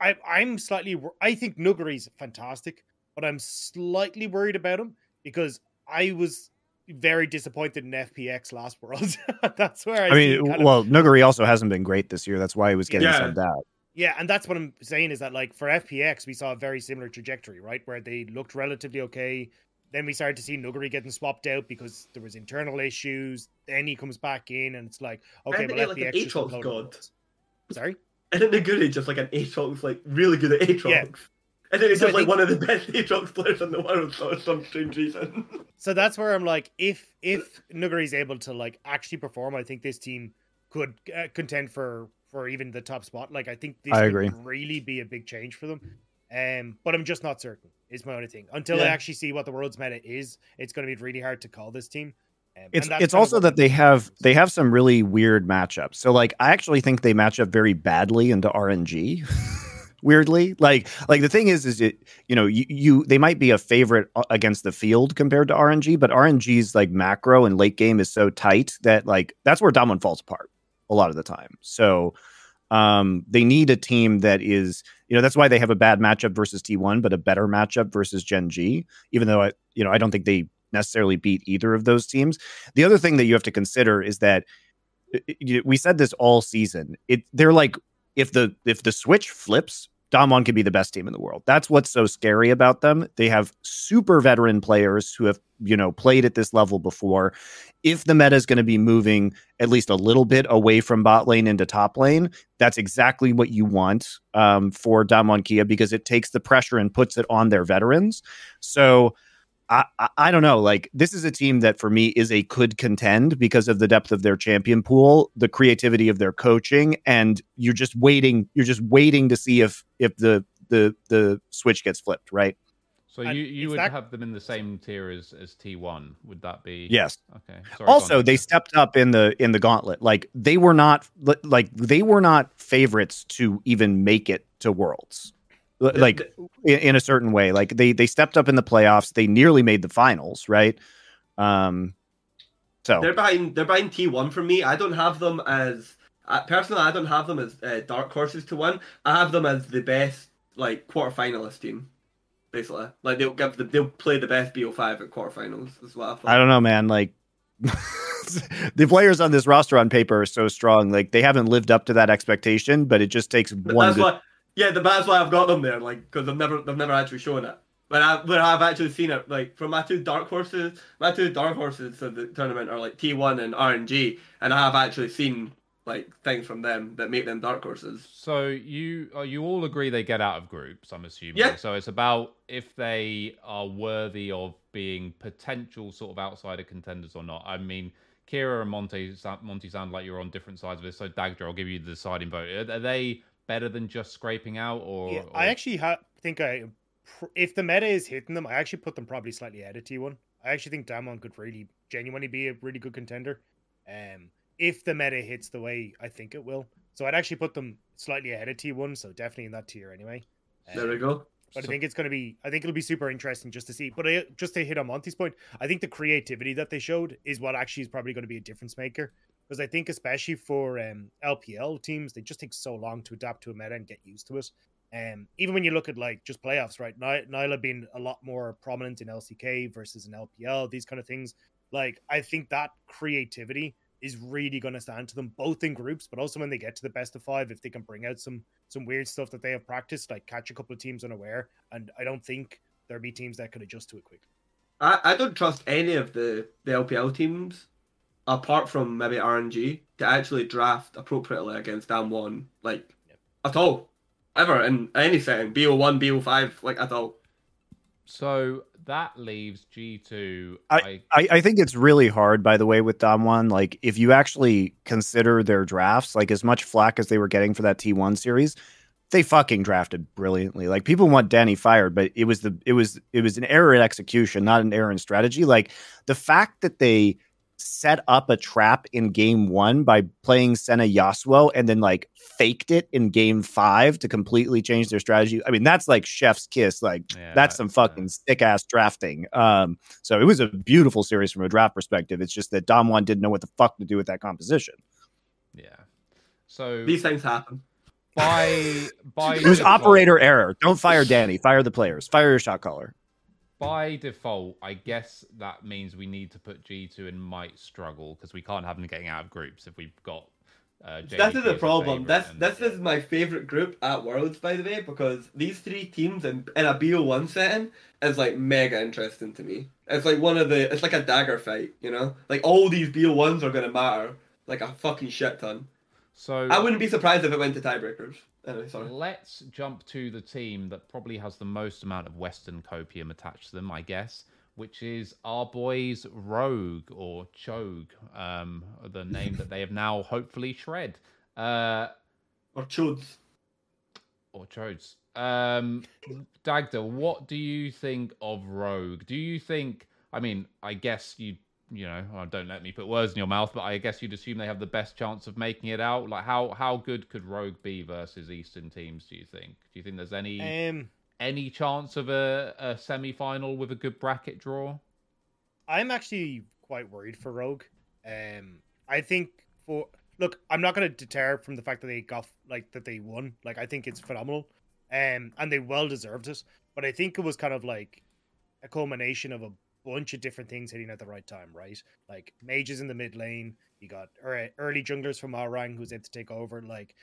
I I'm slightly I think Nuguri's fantastic, but I'm slightly worried about him because I was very disappointed in FPX last World. That's where I, I mean, kind of- well, Nuguri also hasn't been great this year. That's why he was getting Yeah. subbed out. yeah, and that's what I'm saying is that like for FPX, we saw a very similar trajectory, right? Where they looked relatively okay. Then we started to see Nuguri getting swapped out because there was internal issues. Then he comes back in, and it's like, okay, Isn't well, he like an FPX just Aatrox uploaded god? worlds. Sorry. Isn't Nuguri just like an Aatrox, like really good at Aatrox? Yeah. And then he's So I just like think- one of the best Aatrox players in the world for some strange reason. So that's where I'm like, if if Nuguri's able to like actually perform, I think this team could uh, contend for for even the top spot. Like I think this I could agree. really be a big change for them. Um, but I'm just not certain. Is my only thing. Until I actually see what the world's meta is, it's going to be really hard to call this team. Um, It's it's also that they have they have some really weird matchups. So like I actually think they match up very badly into RNG. Weirdly, like like the thing is, is it you know you, you they might be a favorite against the field compared to RNG, but RNG's like macro and late game is so tight that like that's where Damwon falls apart a lot of the time. So um they need a team that is you know that's why they have a bad matchup versus T1 but a better matchup versus Gen G even though I you know I don't think they necessarily beat either of those teams. The other thing that you have to consider is that i- we said this all season it they're like if the if the switch flips Damwon could be the best team in the world. That's what's so scary about them. They have super veteran players who have, you know, played at this level before. If the meta is going to be moving at least a little bit away from bot lane into top lane, that's exactly what you want um, for Damwon Kia because it takes the pressure and puts it on their veterans. So I, I, I don't know. Like this is a team that for me is a could contend because of the depth of their champion pool, the creativity of their coaching, and you're just waiting. You're just waiting to see if if the the the switch gets flipped, right? So And you, you would that- have them in the same tier as, as T1. Would that be? Yes. Okay. Sorry, also, they Victor. stepped up in the in the gauntlet. Like they were not like they were not favorites to even make it to Worlds. Like in, a certain way, like they they stepped up in the playoffs. They nearly made the finals, right? Um, so They're buying They're buying T one for me. I don't have them as uh, personally. I don't have them as uh, dark horses to win. I have them as the best like quarterfinalist team. Basically, like they'll give the, they'll play the best BO five at quarterfinals. Is what I thought. I don't know, man. Like the players on this roster on paper are so strong. Like they haven't lived up to that expectation, but it just takes But one. that's Good, why. Yeah, the, that's why I've got them there. Like because they've never they've never actually shown it. But I but I've actually seen it. Like from my two dark horses, my two dark horses of the tournament are like T one and RNG, and I have actually seen like things from them that make them dark horses. So you uh, you all agree they get out of groups, I'm assuming. Yeah. So it's about if they are worthy of being potential sort of outsider contenders or not. I mean, Keire and Monte sa- Monte sound like you're on different sides of this. So Dagda, I'll give you the deciding vote. Are they better than just scraping out, or, Yeah, or- I actually ha- think I, if the meta is hitting them, I actually put them probably slightly ahead of T1. I actually think Damwon could really genuinely be a really good contender. Um, if the meta hits the way I think it will, so I'd actually put them slightly ahead of T1, so definitely in that tier anyway. There we Um, go. But So- I think it's going to be, I think it'll be super interesting just to see. But I, just to hit on Monte's point, I think the creativity that they showed is what actually is probably going to be a difference maker. Because I think, especially for um, LPL teams, they just take so long to adapt to a meta and get used to it. Um, even when you look at like just playoffs, right? Ny- Nilah being a lot more prominent in LCK versus in LPL, these kind of things. Like, I think that creativity is really going to stand to them both in groups, but also when they get to the best of five, if they can bring out some some weird stuff that they have practiced, like catch a couple of teams unaware. And I don't think there'll be teams that could adjust to it quickly. I, I don't trust any of the, the LPL teams, apart from maybe RNG, to actually draft appropriately against Damwon, like Yep. at all, ever in any setting, BO one, BO five, like at all. So that leaves G2. I- I, I think it's really hard, by the way, with Damwon. Like, if you actually consider their drafts, like as much flack as they were getting for that T1 series, they fucking drafted brilliantly. Like people want Daeny fired, but it was the it was it was an error in execution, not an error in strategy. Like the fact that they set up a trap in game one by playing Senna Yasuo and then like faked it in game five to completely change their strategy. I mean, that's like chef's kiss. Like Yeah, that's some that's, fucking stick ass drafting. Um, so it was a beautiful series from a draft perspective. It's just that Damwon didn't know what the fuck to do with that composition. yeah. So These things happen. by by It was operator error. Don't fire Daeny. Fire the players. Fire your shot caller. By default, I guess that means we need to put G2 and might struggle because we can't have them getting out of groups if we've got. Uh, This is the a problem. This and- this is my favorite group at Worlds, by the way, because these three teams in, in a BO one setting is like mega interesting to me. It's like one of the it's like a dagger fight, you know? Like all these BO ones are gonna matter like a fucking shit ton. So I wouldn't be surprised if it went to tiebreakers. Anyway, sorry. Let's jump to the team that probably has the most amount of Western copium attached to them, I guess, which is our boys Rogue or Chogue, um, the name that they have now hopefully shred. Uh, Or Chodes. or Chodes. Um, Dagda, what do you think of Rogue? Do you think? I mean, I guess you, you know, oh, don't let me put words in your mouth, but I guess you'd assume they have the best chance of making it out. Like, how how good could Rogue be versus Eastern teams? Do you think? Do you think there's any Um, any chance of a, a semi final with a good bracket draw? I'm actually quite worried for Rogue. Um, I think for look, I'm not going to deter from the fact that they got like that they won. Like I think it's phenomenal, um, and they well deserved it. But I think it was kind of like a culmination of a bunch of different things hitting at the right time, right? Like mages in the mid lane, you got early junglers from Arang who's able to take over, like,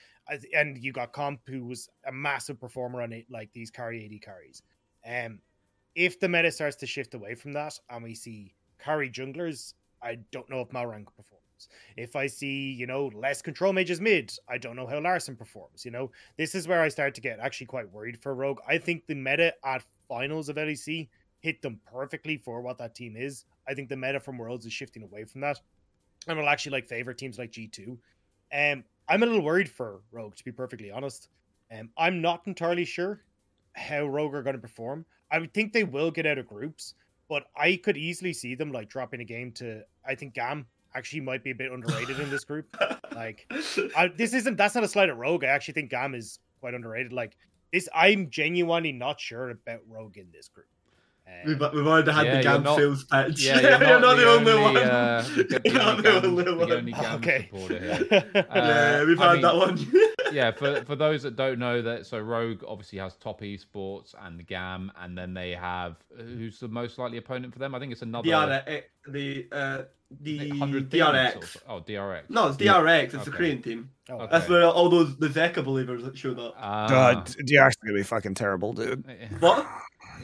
and you got Comp who was a massive performer on it, like these carry 80 carries. Um, if the meta starts to shift away from that and we see carry junglers, I don't know if Malrang performs. If I see, you know, less control mages mid, I don't know how Larssen performs. You know, this is where I start to get actually quite worried for Rogue. I think the meta at finals of LEC hit them perfectly for what that team is. I think the meta from Worlds is shifting away from that, and will actually like favor teams like G two. Um, I'm a little worried for Rogue to be perfectly honest. Um, I'm not entirely sure how Rogue are going to perform. I would think they will get out of groups, but I could easily see them like dropping a game to. I think Gam actually might be a bit underrated in this group. Like, I, this isn't that's not a slight at Rogue. I actually think Gam is quite underrated. Like this, I'm genuinely not sure about Rogue in this group. We've, Um, we've already had Yeah, the you're Gam not- sales pitch. Yeah, you're not, the, only, one. Uh, you're not only the Gam- only the one. only Gam okay. supporter here. yeah, Uh, we've I had mean- that one. yeah, for for those that don't know that, so Rogue obviously has Top Esports and the GAM, and then they have who's the most likely opponent for them? I think it's another DRX, the uh, the 100 DRX. Oh, DRX. No, it's DRX. It's Okay. the Korean team. oh, Okay. That's where all those the Zeka believers that showed up. Ah, God, DRX is gonna be fucking terrible, dude. What?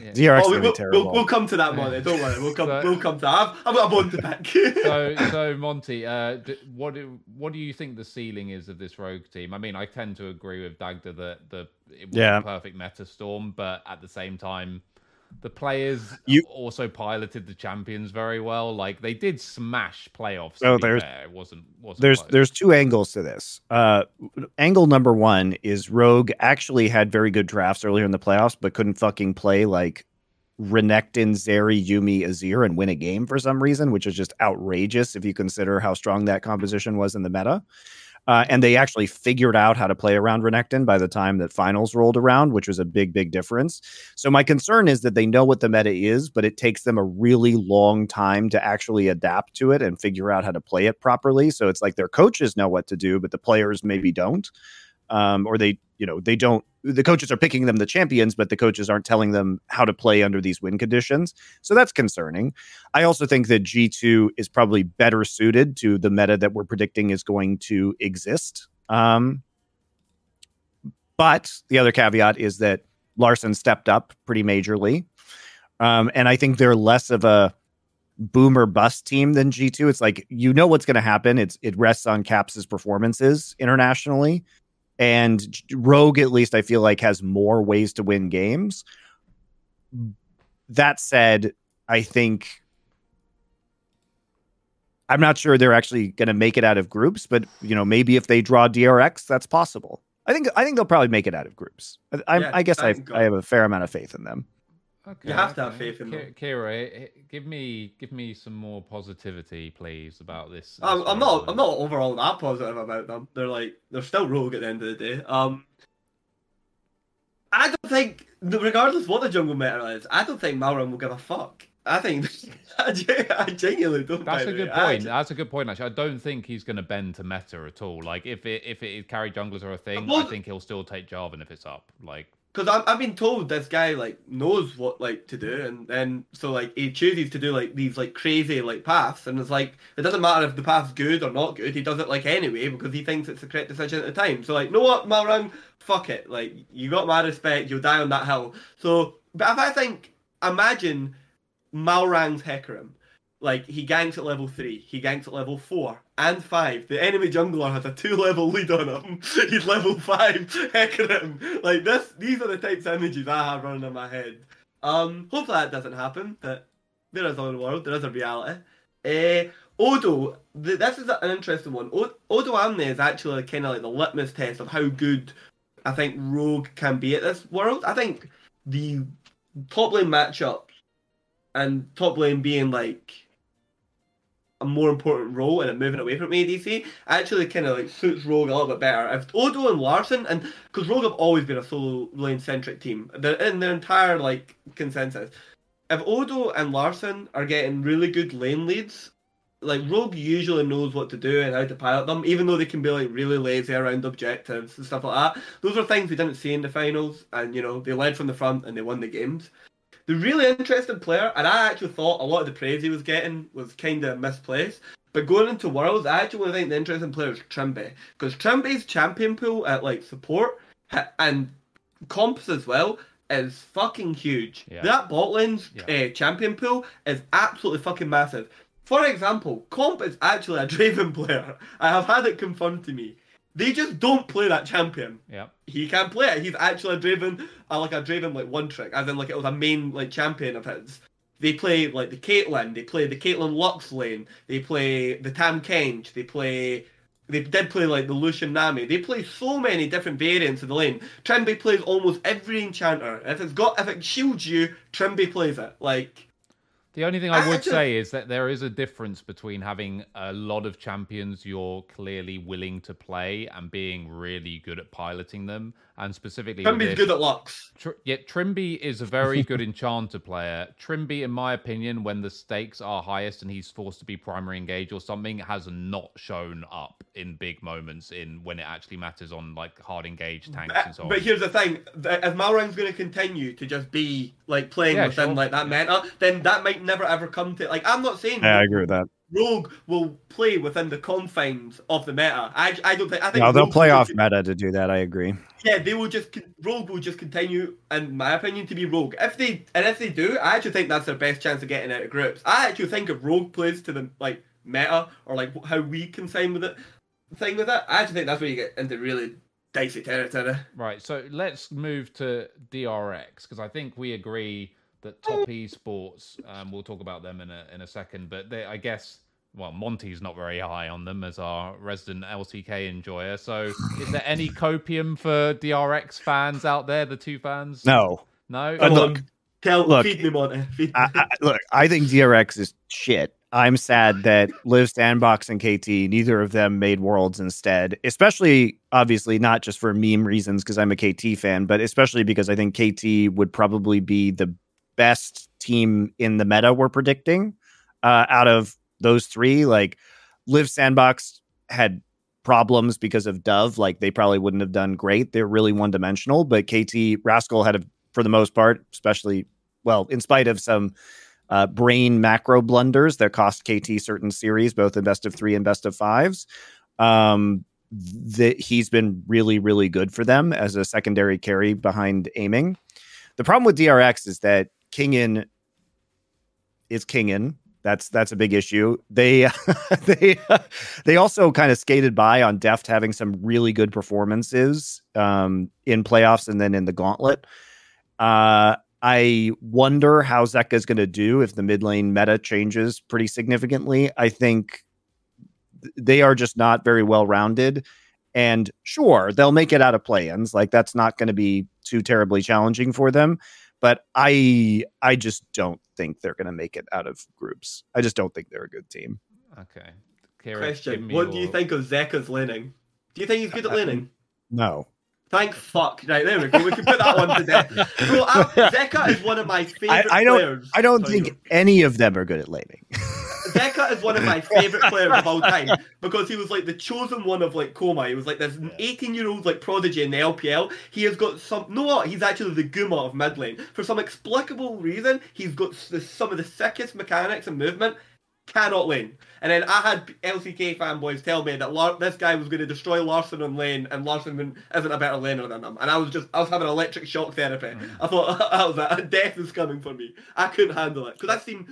Yeah. DRX is Oh, we, gonna be will terrible. we'll, we'll come to that, Monte. Don't worry. We'll come. So- we'll come to that. I've, I've got a bone to pick. so so Monte, uh, d- what do what do you think the ceiling is of this Rogue team? I mean, I tend to agree with Dagda that the it was Yeah. a perfect meta storm, but at the same time, the players You- also piloted the champions very well. Like they did smash playoffs. Oh, there's- fair. it wasn't wasn't there's close. there's two angles to this. Uh, angle number one is Rogue actually had very good drafts earlier in the playoffs, but couldn't fucking play like Renekton, Zeri, Yuumi, Azir, and win a game for some reason, which is just outrageous if you consider how strong that composition was in the meta. Uh, and they actually figured out how to play around Renekton by the time that finals rolled around, which was a big, big difference. So my concern is that they know what the meta is, but it takes them a really long time to actually adapt to it and figure out how to play it properly. So it's like their coaches know what to do, but the players maybe don't. Um, or they, you know, they don't. The coaches are picking them the champions, but the coaches aren't telling them how to play under these win conditions. So that's concerning. I also think that G2 is probably better suited to the meta that we're predicting is going to exist. Um, but the other caveat is that Larssen stepped up pretty majorly. Um, and I think they're less of a boomer bust team than G2. It's like you know what's going to happen. It's it rests on Caps's performances internationally. And Rogue, at least, I feel like has more ways to win games. That said, I think I'm not sure they're actually going to make it out of groups, but you know, maybe if they draw DRX, that's possible. I think I think they'll probably make it out of groups. I, I, Yeah, I guess I. I have a fair amount of faith in them. Okay, You have to have faith in them. Keire, eh, give me give me some more positivity, please, about this. I'm, I'm not. I'm not overall that positive about them. They're like they're still rogue at the end of the day. Um, I don't think, regardless what the jungle meta is, I don't think Malrang will give a fuck. I think I, genuinely don't. That's a good. I point. actually- That's a good point. Actually, I don't think he's going to bend to meta at all. Like, if it if it carry junglers are a thing, I think he'll still take Jarvan if it's up. Like, Because I've, been told this guy like knows what like to do, and then so like he chooses to do like these like crazy like paths, and it's like it doesn't matter if the path's good or not good. He does it like anyway because he thinks it's the correct decision at the time. So like, know what, Malrang, fuck it. Like you got my respect. You'll die on that hill. So, but if I think, imagine Malrang's Hecarim. Like he ganks at level three, he ganks at level four and five. The enemy jungler has a two-level lead on him. He's level five. Hecarim. Like this, these are the types of images I have running in my head. Um, hopefully that doesn't happen. But there is a world, there is a reality. Uh, Odo, th- this is an interesting one. O- Odoamne is actually kind of like the litmus test of how good I think Rogue can be at this world. I think the top lane matchups and top lane being like a more important role and moving away from ADC actually kind of like suits Rogue a little bit better. If Odo and Larssen, and because Rogue have always been a solo lane centric team, they're in their entire like consensus. If Odo and Larssen are getting really good lane leads, like Rogue usually knows what to do and how to pilot them, even though they can be like really lazy around objectives and stuff like that. Those are things we didn't see in the finals, and you know they led from the front and they won the games. The really interesting player, and I actually thought a lot of the praise he was getting was kind of misplaced. But going into Worlds, I actually think the interesting player is Trymbi. Because Trymbi's champion pool at like support and comps as well is fucking huge. Yeah. That bot lane's Yeah. uh, champion pool is absolutely fucking massive. For example, comp is actually a Draven player. I have had it confirmed to me. They just don't play that champion yeah, he can't play it. He's actually a Draven, uh, like a Draven like one trick, as in like it was a main like champion of his. they play like the Caitlyn, they play the Caitlyn Lux lane, they play the Tahm Kench, they play they did play like the Lucian Nami. They play so many different variants of the lane. Trymbi plays almost every enchanter. If it's got if it shields you, Trymbi plays it. Like The only thing I would say is that there is a difference between having a lot of champions you're clearly willing to play and being really good at piloting them, and specifically Trymbi's good at Lux. Tr- yeah, Trymbi is a very good enchanter player. Trimby, in my opinion, when the stakes are highest and he's forced to be primary engage or something, has not shown up in big moments in when it actually matters on like hard engage tanks Uh, and so on. But here's the thing: th- if Malrang's going to continue to just be like playing Yeah, within sure. like that meta, then that might never ever come to. Like, I'm not saying Yeah, I agree with that. Rogue will play within the confines of the meta. I, I don't think. I think No, they'll Rogue play off just- meta to do that. I agree. Yeah, they will just Rogue will just continue, in my opinion, to be Rogue. If they and if they do, I actually think that's their best chance of getting out of groups. I actually think if Rogue plays to the like meta or like how we can sign with it, thing with it, I actually think that's where you get into really dicey territory. Right, so let's move to DRX because I think we agree that top esports. Um, we'll talk about them in a in a second, but they, I guess well, Monte's not very high on them as our resident LCK enjoyer. So, is there any copium for DRX fans out there? The two fans? No, no. Uh, Come look, on, tell look, feed me, Monte. Feed me. I, I, look, I think DRX is shit. I'm sad that Liiv SANDBOX and KT, neither of them made worlds instead. Especially, obviously, not just for meme reasons because I'm a KT fan, but especially because I think KT would probably be the best team in the meta we're predicting uh, out of those three. Like, Liiv SANDBOX had problems because of Dove. Like, they probably wouldn't have done great. They're really one dimensional, but KT Rascal had a, for the most part, especially well, in spite of some uh, brain macro blunders that cost KT certain series, both in best of three and best of fives. Um, that he's been really, really good for them as a secondary carry behind Aiming. The problem with DRX is that Kingen is Kingen. That's that's a big issue. They they they also kind of skated by on Deft having some really good performances um, in playoffs and then in the gauntlet. Uh, I wonder how Zeka is going to do if the mid lane meta changes pretty significantly. I think they are just not very well rounded. And sure, they'll make it out of play-ins. Like that's not going to be too terribly challenging for them. But I I just don't think they're going to make it out of groups. I just don't think they're a good team. Okay. Keire, Question: me What do you think of Zeka's laning? Do you think he's good at uh, uh, laning? No. Thank fuck. Right there we go. We can put that one to death. Bro, I, Zeka is one of my favorite I don't- players. I don't Sorry, think any of them are good at laning. Zeka is one of my favorite players of all time because he was like the chosen one of like Coma. He was like this 18 year old like prodigy in the LPL. He has got some. No, what? He's actually the Guma of mid lane. For some explicable reason, he's got s- some of the sickest mechanics and movement. Cannot lane. And then I had LCK fanboys tell me that Lar- this guy was going to destroy Larssen on lane, and Larssen isn't a better laner than him. And I was just, I was having electric shock therapy. Mm. I thought, I was like, death is coming for me. I couldn't handle it because I've seen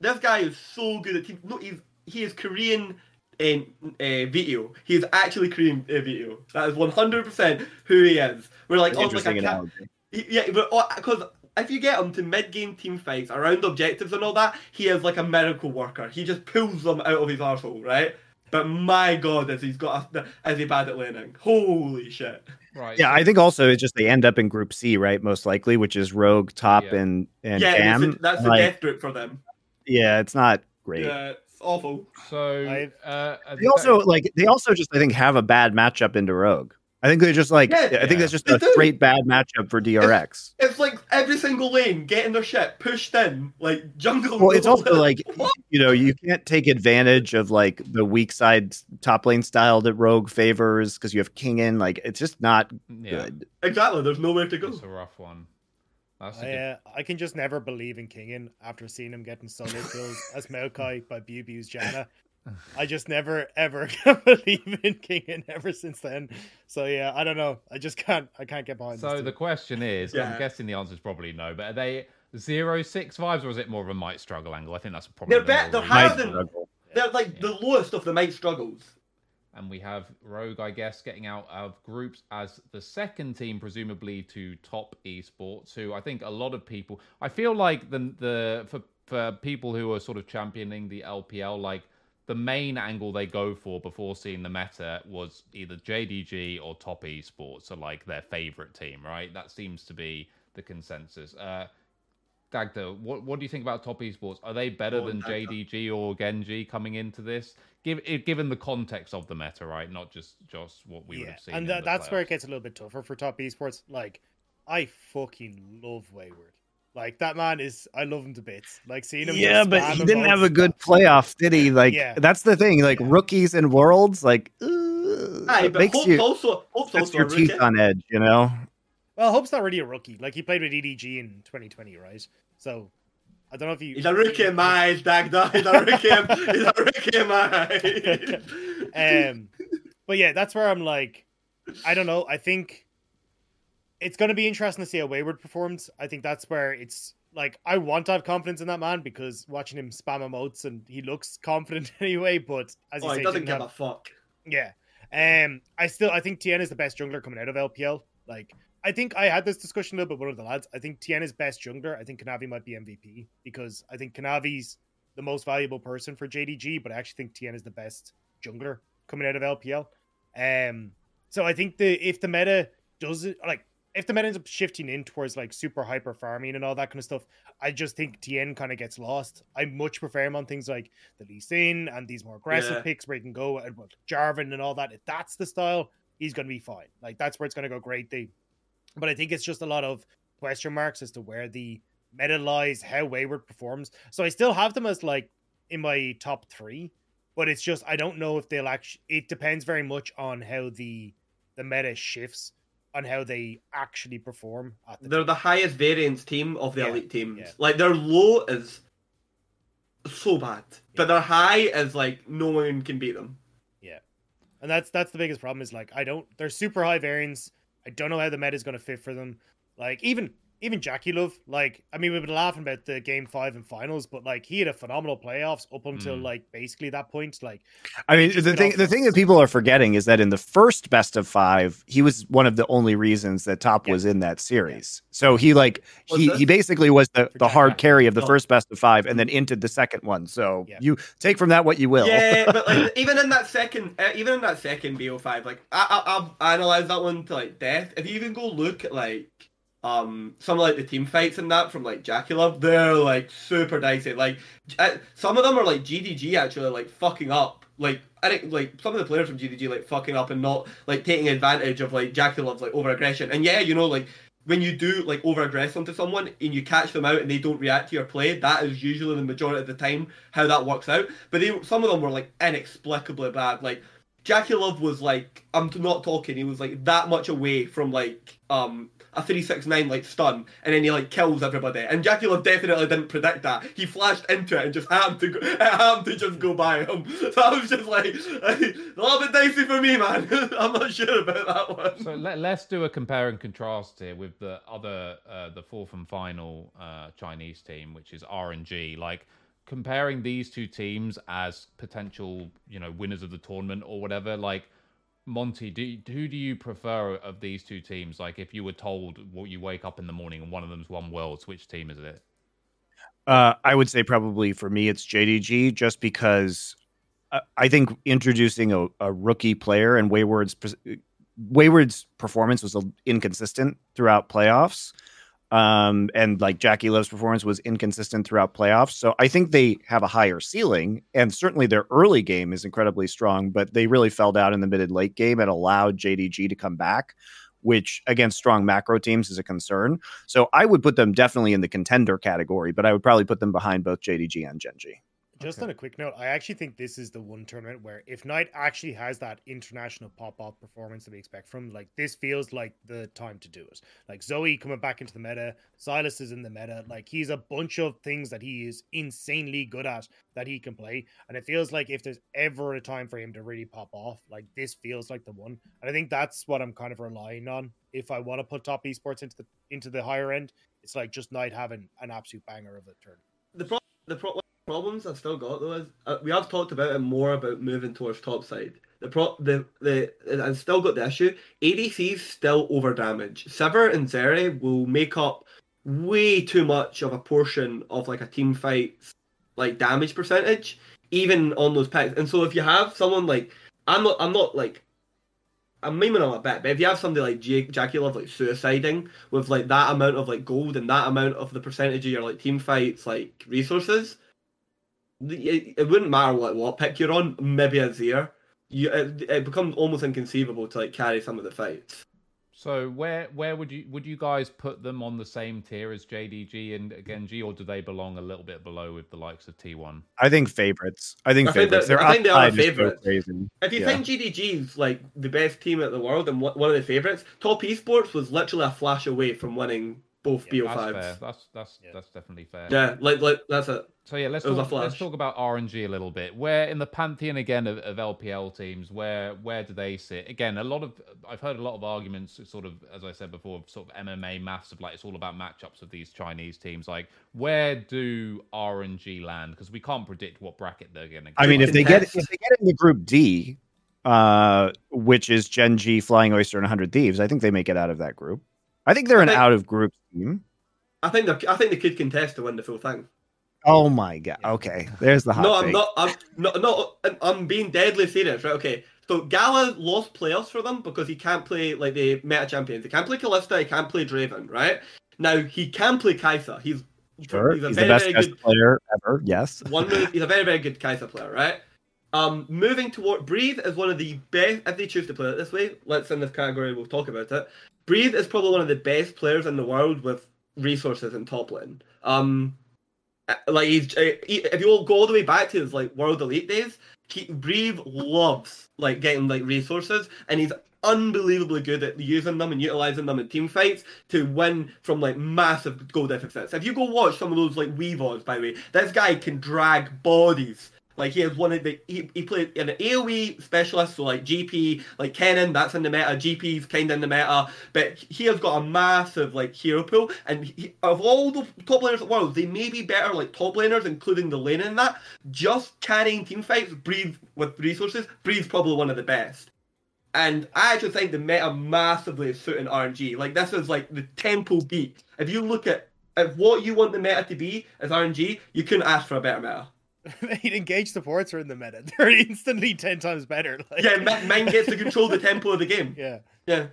this guy is so good at team. No, he's he is Korean in uh, video. He is actually Korean uh, video. That is one hundred percent who he is. We're like, oh, like Interesting a cat. Yeah, but because if you get him to mid-game team fights around objectives and all that, he is like a miracle worker. He just pulls them out of his arsehole, right? But my god, is he's got a, is he bad at laning? Holy shit! Right. Yeah, I think also it's just they end up in Group C, right? Most likely, which is Rogue, Top, Yeah. and and yeah, Cam. that's, the, that's the Like, death group for them. Yeah, it's not great. Yeah, it's awful. So, uh, They also like they also just I think have a bad matchup into Rogue. I think they just like Yeah, I think yeah. that's just They a do. straight bad matchup for DRX. It's like every single lane getting their shit pushed in, like jungle. Well, it's also like you know you can't take advantage of like the weak side top lane style that Rogue favors because you have Kingen. Like it's just not yeah, good. exactly. There's nowhere to go. it's a rough one. That's a I, good uh, I can just never believe in Kingen after seeing him getting solo kills as Maokai by Bew Bew's Janna. I just never ever can believe in Kingen ever since then. So yeah, I don't know. I just can't. I can't get behind. So this the question is, I'm guessing the answer is probably no, but are they zero six vibes or is it more of a might struggle angle? I think that's probably They're the bet- more they're higher than- struggle. They're like the lowest of the might struggles. And we have Rogue, I guess, getting out of groups as the second team, presumably to top esports, who I think a lot of people. I feel like the the for for people who are sort of championing the LPL, like the main angle they go for before seeing the meta was either JDG or Top Esports, so like their favorite team, right? That seems to be the consensus. Uh, Dagda, what what do you think about Top Esports? Are they better Oh, than Dagda. JDG or Gen G coming into this? Give given the context of the meta, right? Not just just what we would have seen. and in that, the that's where it gets a little bit tougher for top esports. Like, I fucking love Wayward. Like that man is, I love him to bits. Like seeing him. Yeah, but he didn't have a good stuff. playoff, did he? Like Yeah. that's the thing. Like Yeah. rookies and worlds, like uh, Aye, it but makes Hope's you also Hope's sets also your teeth on edge, you know. Well, Hope's not really a rookie. Like he played with EDG in 2020, right? So I don't know if you. He's a rookie my Dagda. He's a rookie. He's a rookie eyes. um, but yeah, that's where I'm like, I don't know. I think it's going to be interesting to see how Wayward performs. I think that's where it's like I want to have confidence in that man because watching him spam emotes and he looks confident anyway. But as oh, say, he doesn't give have- a fuck. Yeah. Um, I still I think Tian is the best jungler coming out of LPL. Like I think I had this discussion a little bit with one of the lads. I think Tian is best jungler. I think Kanavi might be MVP because I think Kanavi's the most valuable person for JDG, but I actually think Tian is the best jungler coming out of LPL. Um, so I think the if the meta does it like if the meta ends up shifting in towards like super hyper farming and all that kind of stuff, I just think Tian kind of gets lost. I much prefer him on things like the Lee Sin and these more aggressive Yeah. picks where he can go and with Jarvan and all that. If that's the style, he's going to be fine. Like that's where it's going to go great. They, but I think it's just a lot of question marks as to where the meta lies, how Wayward performs. So I still have them as like in my top three, but it's just I don't know if they'll actually. It depends very much on how the the meta shifts on how they actually perform. At the They're time. the highest variance team of the Yeah, elite teams. yeah. Like their low is so bad, but their high is like no one can beat them. Yeah, and that's that's the biggest problem is like I don't they're super high variance. I don't know how the meta is going to fit for them. Like even even JackeyLove, like I mean we've been laughing about the game five and finals, but like he had a phenomenal playoffs up until Mm. like basically that point. Like I mean, the thing the the thing that people are forgetting is that in the first best of five, he was one of the only reasons that Top Yeah. was in that series. So he like Was he this? he basically was the, the hard Jack. carry of the Oh. first best of five, and then into the second one. So Yeah. you take from that what you will. Yeah, but like even in that second, uh, even in that second BO5, like I, I I've analyzed that one to like death. If you even go look at like um some of like the team fights and that from like JackeyLove, they're like super dicey. Like uh, some of them are like JDG actually like fucking up. Like I think like some of the players from JDG like fucking up and not like taking advantage of like JackeyLove's like over aggression. And yeah, you know like when you do like over aggress onto someone and you catch them out and they don't react to your play, that is usually the majority of the time how that works out. But they, some of them were like inexplicably bad. Like JackeyLove was like, I'm not talking. He was like that much away from like um a three six nine like stun, and then he like kills everybody. And JackeyLove definitely didn't predict that. He flashed into it and just happened to go, happened to just go by him. So I was just like, a little bit dicey for me, man. I'm not sure about that one. So let, let's do a compare and contrast here with the other, uh, the fourth and final uh, Chinese team, which is RNG. Like comparing these two teams as potential, you know, winners of the tournament or whatever. Like Monte, do who do you prefer of these two teams? Like if you were told what you wake up in the morning and one of them's won worlds, which team is it? Uh, I would say probably for me it's JDG, just because uh, I think introducing a, a rookie player and Wayward's Wayward's performance was uh, inconsistent throughout playoffs, um, and like JackeyLove's performance was inconsistent throughout playoffs. So I think they have a higher ceiling, and certainly their early game is incredibly strong. But they really fell down in the mid and late game and allowed JDG to come back. Which against strong macro teams is a concern. So I would put them definitely in the contender category, but I would probably put them behind both JDG and Gen G. Just Okay. on a quick note, I actually think this is the one tournament where if Knight actually has that international pop off performance that we expect from, like this feels like the time to do it. Like Zoe coming back into the meta, Sylas is in the meta. Like he's a bunch of things that he is insanely good at that he can play, and it feels like if there's ever a time for him to really pop off, like this feels like the one. And I think that's what I'm kind of relying on if I want to put top esports into the into the higher end. It's like just Knight having an absolute banger of a turn. the pro- the pro- problems I've still got though is uh, we have talked about it more about moving towards top side. The pro the the I've still got the issue. ADCs still over damage. Sivir and Zeri will make up way too much of a portion of like a team fight's like damage percentage, even on those packs. And so if you have someone like I'm not I'm not like I'm memeing on a bit, but if you have somebody like J- JackeyLove like suiciding with like that amount of like gold and that amount of the percentage of your like team fights like resources, it, it wouldn't matter what what pick you're on. Maybe a Zir, you it, it becomes almost inconceivable to like carry some of the fights. So where where would you would you guys put them on the same tier as JDG and Gen G, or do they belong a little bit below with the likes of T1? I think favorites. I think I think favorites. that- I think they are upside favourites. If you Yeah. think JDG's like the best team in the world and one one of the favourites, Top Esports was literally a flash away from winning both Yeah, That's fair. BO5s. That's that's Yeah. that's definitely fair. Yeah, like like that's it. So yeah, let's It was a talk, let's flash. talk about RNG a little bit. Where in the pantheon again of, of LPL teams, where where do they sit? Again, a lot of I've heard a lot of arguments, sort of as I said before, sort of MMA maths of like it's all about matchups of these Chinese teams. Like where do RNG land? Because we can't predict what bracket they're going to. I mean, if they get if they get into Group D, uh, which is Gen G, Flying Oyster, and 100 Thieves, I think they make it out of that group. I think they're I an think- out of group team. I think they I think they could contest to win the full thing. Oh my god! Okay, there's the hot no, I'm not. I'm not. No, I'm- I'm being deadly serious. Right? Okay. So Gala lost playoffs for them because he can't play like the meta champions. He can't play Kalista. He can't play Draven. Right now, he can play Kaisa. He's Sure, he's he's, a the best very best good player ever. Yes. one. He's a very very good Kaisa player. Right. Um, moving toward Breathe is one of the best. If they choose to play it this way, let's in this category. We'll talk about it. Breathe is probably one of the best players in the world with resources in top lane. Um, like he's uh, he- if you all go all the way back to his like world elite days, he, Breathe loves like getting like resources, and he's unbelievably good at using them and utilizing them in team fights to win from like massive goal deficits. If you go watch some of those like Weavers, by the way, this guy can drag bodies. Like he has one of the he, he played an AoE specialist, so like GP, like Kennen, that's in the meta. GP's kind of in the meta, but he has got a massive like hero pool. And he, of all the top laners in the world, they may be better like top laners, including the lane in that. Just carrying team fights, Breathe with resources, Breathe's probably one of the best. And I actually think the meta massively is suiting RNG. Like this is like the tempo beat. If you look at if what you want the meta to be as RNG, you couldn't ask for a better meta. He'd engage supports are in the meta. They're instantly ten times better. Like, Yeah, Ma- Ming gets to control the tempo of the game. yeah. Yeah.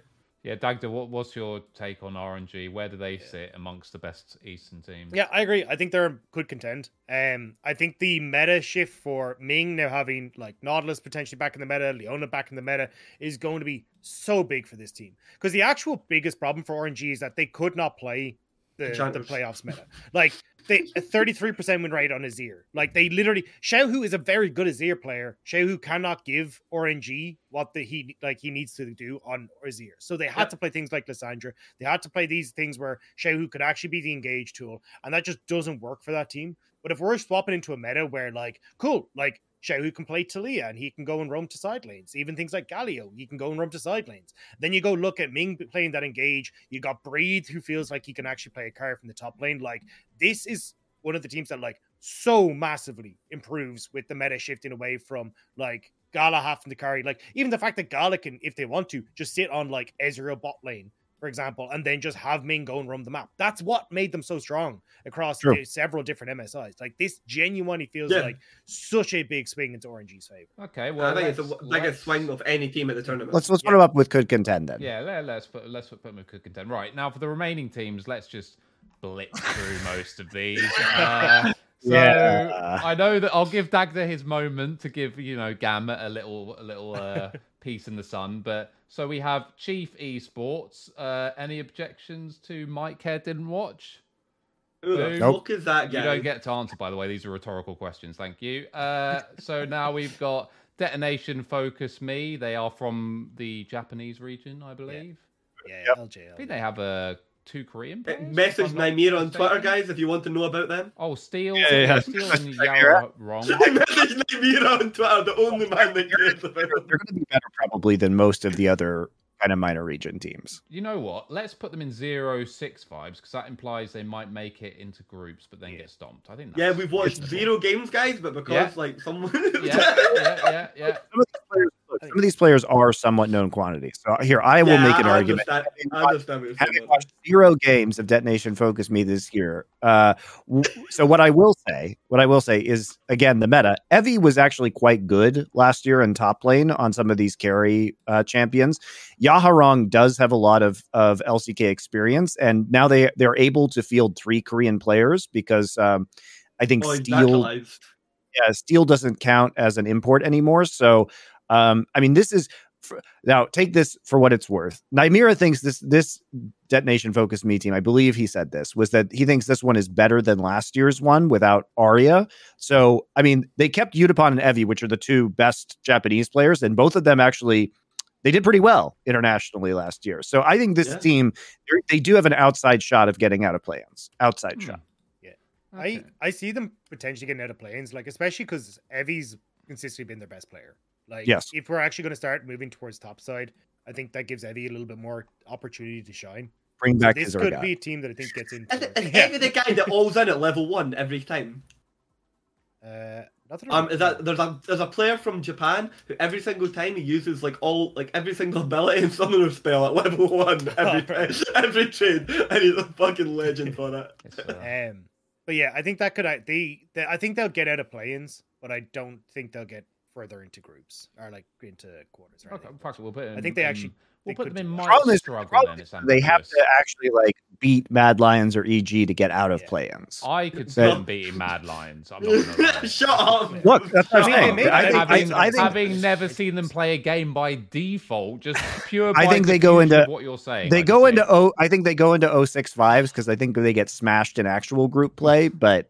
Yeah, Dagda, what, what's your take on RNG? Where do they sit amongst the best Eastern teams? Yeah, I agree. I think they're could contend. Um, I think the meta shift for Ming now having like Nautilus potentially back in the meta, Leona back in the meta is going to be so big for this team. Because the actual biggest problem for RNG is that they could not play the, the playoffs meta. Like they a 33% win rate on Azir. Like they literally Xiaohu is a very good Azir player. Xiaohu cannot give RNG what the he like he needs to do on Azir. So they had Yep. to play things like Lissandra. They had to play these things where Xiaohu could actually be the engage tool, and that just doesn't work for that team. But if we're swapping into a meta where like, cool, like Xiaohu can play Taliyah and he can go and roam to side lanes. Even things like Galio, he can go and roam to side lanes. Then you go look at Ming playing that engage. You got Breathe, who feels like he can actually play a card from the top lane. Like this is one of the teams that like so massively improves with the meta shifting away from like Gala having to carry like even the fact that Gala can, if they want to, just sit on like Ezreal bot lane, for example, and then just have Ming go and roam the map. That's what made them so strong across True. several different MSIs. Like this genuinely feels Yeah. like such a big swing into RNG's favor. Okay, well, I think it's the let's- biggest swing of any team at the tournament. Let's let's Yeah. put them up with could contend then. Yeah, let, let's put let's put them in good content. Right now, for the remaining teams, let's just blitz through most of these. Uh, so Yeah. I know that I'll give Dagda his moment to give you know Gamma a little a little uh, piece in the sun. But so we have Chief Esports. Uh, any objections to Mike Care didn't watch? Who the Nope. fuck is that You don't get to answer, by the way. These are rhetorical questions. Thank you. Uh, so now we've got Detonation Focus Me. They are from the Japanese region, I believe. Yeah, Yep. LJ. I think they have uh, two Korean players. if Message I'm Nymir on Twitter, guys, if you want to know about them. Oh, Steal. Yeah, yeah. Steal and Nymir. Wrong. Message Nymir on Twitter, the only man that cares about They're, them. they're going to be better probably than most of the other kind of minor region teams. You know what? Let's put them in zero six vibes because that implies they might make it into groups, but then Yeah. get stomped. I think. Yeah, we've watched reasonable. zero games, guys, but because Yeah. like someone Yeah, yeah, yeah, yeah. Some of these players, look, some of these players are somewhat known quantities. So here, I will Yeah, make an I argument. Understand, I understand what Having watched zero games of Detonation Focus Me this year, uh, so what I will say, what I will say is again the meta. Evi was actually quite good last year in top lane on some of these carry uh, champions. Yaharong does have a lot of of LCK experience, and now they they're able to field three Korean players because um, I think. Oh, Steal yeah, Steal doesn't count as an import anymore. So, um, I mean, this is for, now take this for what it's worth. Nymira thinks this this detonation focused me team. I believe he said this was that he thinks this one is better than last year's one without Aria. So, I mean, they kept Yutapon and Evi, which are the two best Japanese players, and both of them actually. They did pretty well internationally last year. So I think this Yeah. team, they're- do have an outside shot of getting out of play-ins. Outside Hmm. shot. Okay. I I see them potentially getting out of planes, like especially because Evi's consistently been their best player. Like, Yes. if we're actually going to start moving towards topside, I think that gives Evi a little bit more opportunity to shine. Bring So back this his could Urgot. be a team that I think gets into. Is, is yeah. Evi the guy that all's in at level one every time? Uh, not that Um, is that there's a there's a player from Japan who every single time he uses like all like every single ability and summoner spell at level one every time, every trade, and he's a fucking legend for it. It's, uh, Um, but yeah, I think that could they, they I think they'll get out of play-ins, but I don't think they'll get further into groups or like into quarters. Or okay, anything. we'll put it I think they in- actually- we'll they put them in do that. my problem is, struggle problem then. is they have ambiguous. to actually like beat Mad Lions or EG to get out of Yeah. play-ins. I could see That- them beating Mad Lions. I'm not gonna. Shut up. Look, that's what I'm I mean, saying. I think, having, I, I think, having never seen them play a game by default, just pure. I think they go into- what you're saying. they I go can into see. O. I think they go into O six fives because I think they get smashed in actual group play, but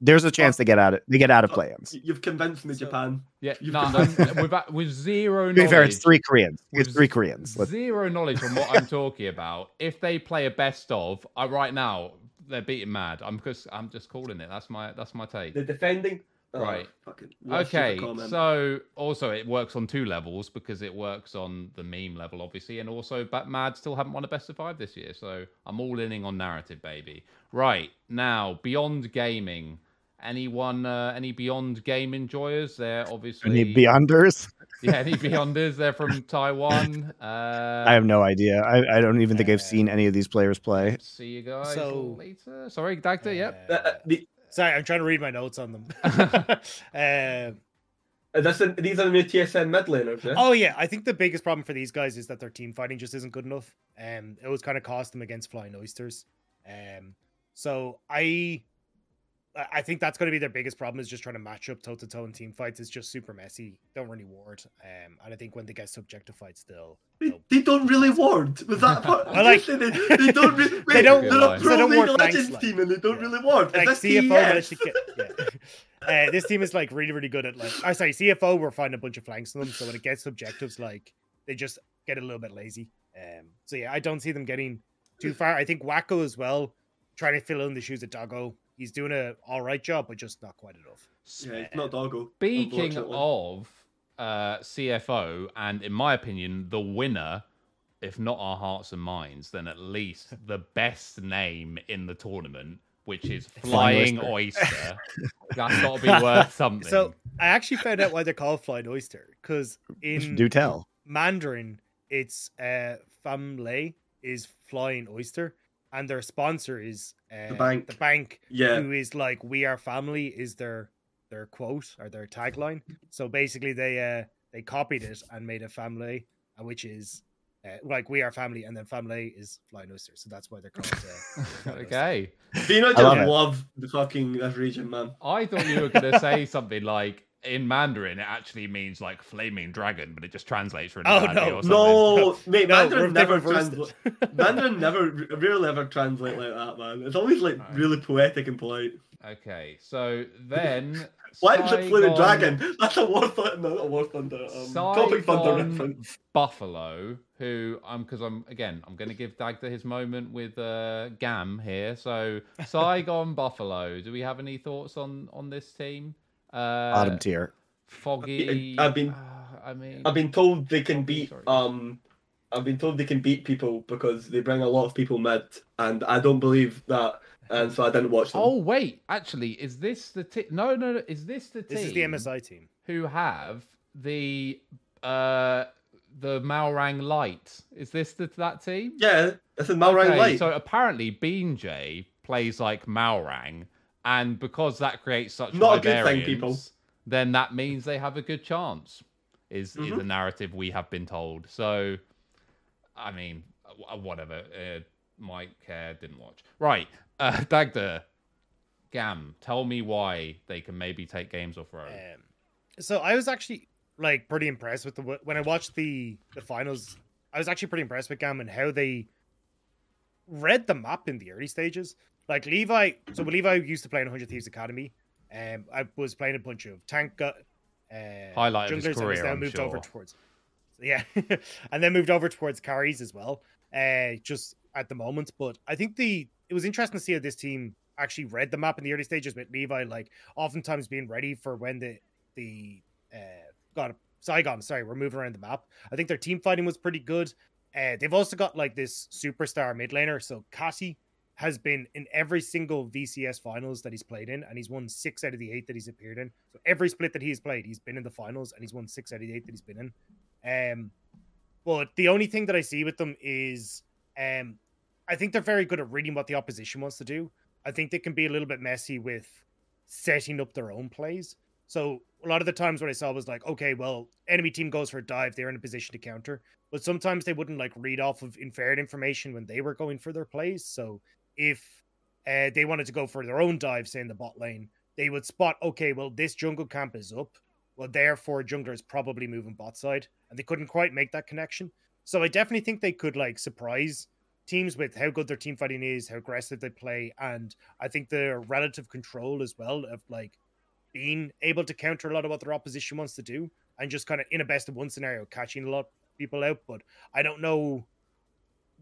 there's a chance they get out of they get out of play-ins. You've convinced me, So- Japan. Yeah, You've no, convinced with, that- with zero To be fair, it's three Koreans. It's with three Koreans. Let's- Zero knowledge on what I'm talking about. If they play a best of, I, right now they're beating mad. I'm just I'm just calling it. That's my that's my take. The defending. Oh, Right. Fucking, what a stupid Okay, so also it works on two levels because it works on the meme level, obviously, and also but Mad still haven't won a best of five this year, so I'm all inning on narrative, baby. Right now, beyond gaming, anyone, uh, any beyond game enjoyers? They're obviously Any Beyonders? yeah, any beyonders? They're from Taiwan. Uh, I have no idea. I, I don't even think I've Uh, seen any of these players play. See you guys So- later. Sorry, Doctor. Yep. Uh, uh, the, Sorry, I'm trying to read my notes on them. um, uh, this, is- these are the new TSN mid laners, yeah? oh yeah, I think the biggest problem for these guys is that their team fighting just isn't good enough. Um, it was kind of cost them against flying oysters. Um, so I, I- think that's going to be their biggest problem is just trying to match up toe to toe in team fights. It's just super messy. Don't really ward. Um, and I think when they get subject to fights, they'll. They, they'll don't really ward. Was that part? I like- they, they don't. Re- wait, don't- They're a they pro don't League ward of flanks, Legends like- team and they don't yeah. really ward. like CFO managed to get. Yeah. Uh, this team is like really, really good at like. I sorry, CFO. We're finding a bunch of flanks on them, so when it gets objectives, like they just get a little bit lazy. Um, so yeah, I don't see them getting too far. I think Wacko as well, trying to fill in the shoes of Doggo. He's doing a all right job, but just not quite enough. Yeah, it's not doggo. Speaking of uh, CFO, and in my opinion, the winner, if not our hearts and minds, then at least the best name in the tournament, which is Flying Flying Oyster. That's got to be worth something. So I actually found out why they're called Flying Oyster because in Do tell. Mandarin, it's uh Famle is flying oyster, and their sponsor is uh, bank. The bank, Yeah. who is like "We are family" is their their quote or their tagline. So basically, they uh they copied it and made a family, uh, which is uh, like "We are family," and then family is flying oyster. So that's why they're called. Uh, okay. Dino I just love love, the fucking this region, man. I thought you were going to say something like. In Mandarin, it actually means like flaming dragon, but it just translates really Oh, badly no. or something. No, mate, No, Mandarin they never reversed translate. it. Mandarin never, rarely ever translate like that, man. It's always like Alright. really poetic and polite. Okay, so then Why is it Flaming Saigon- Dragon? That's a War Thunder, no, not a War Thunder. Um, Tropic Thunder Saigon reference. Buffalo, who I'm because I'm again I'm going to give Dagda his moment with uh, Gam here. So Saigon Buffalo, do we have any thoughts on on this team? Uh, Bottom tier. Foggy. I've been- uh, I mean, I've been told they can beat. sorry. Um, I've been told they can beat people because they bring a lot of people mid, and I don't believe that, and so I didn't watch them. Oh wait, actually, is this the team? No, no, no. Is this the team? This is the MSI team. who have the uh, the Malrang Light. Is this the, that team? Yeah, it's in Malrang Okay, Light. So apparently BeanJ plays like Malrang, and because that creates such Not a good thing, people. then that means they have a good chance. Is is Mhm. the narrative we have been told? So, I mean, whatever. Uh, Mike uh, didn't watch. Right, uh, Dagda, Gam, tell me why they can maybe take games off road. Um, so I was actually like pretty impressed with the when I watched the the finals. I was actually pretty impressed with Gam and how they read the map in the early stages. Like Levi, so Levi used to play in 100 Thieves Academy, um, I was playing a bunch of tank gu- uh, Highlight of his and career, I'm moved sure. over towards yeah, and then moved over towards carries as well. Uh, just at the moment, but I think the it was interesting to see how this team actually read the map in the early stages with Levi, like oftentimes being ready for when the the uh got Saigon. Sorry, we're moving around the map. I think their team fighting was pretty good. Uh, they've also got like this superstar mid laner. So Cassie has been in every single VCS finals that he's played in, and he's won six out of the eight that he's appeared in. So every split that he's played, he's been in the finals, and he's won six out of the eight that he's been in. Um, but the only thing that I see with them is, um, I think they're very good at reading what the opposition wants to do. I think they can be a little bit messy with setting up their own plays. So a lot of the times what I saw was like, okay, well, enemy team goes for a dive, they're in a position to counter. But sometimes they wouldn't like read off of inferred information when they were going for their plays. So if uh, they wanted to go for their own dive, say in the bot lane, they would spot, okay, well, this jungle camp is up. Well, therefore, jungler is probably moving bot side, and they couldn't quite make that connection. So I definitely think they could like surprise teams with how good their team fighting is, how aggressive they play, and I think their relative control as well of like being able to counter a lot of what their opposition wants to do, and just kind of in a best of one scenario catching a lot of people out. But I don't know.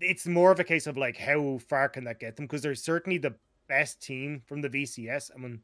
It's more of a case of like how far can that get them because they're certainly the best team from the VCS, I mean,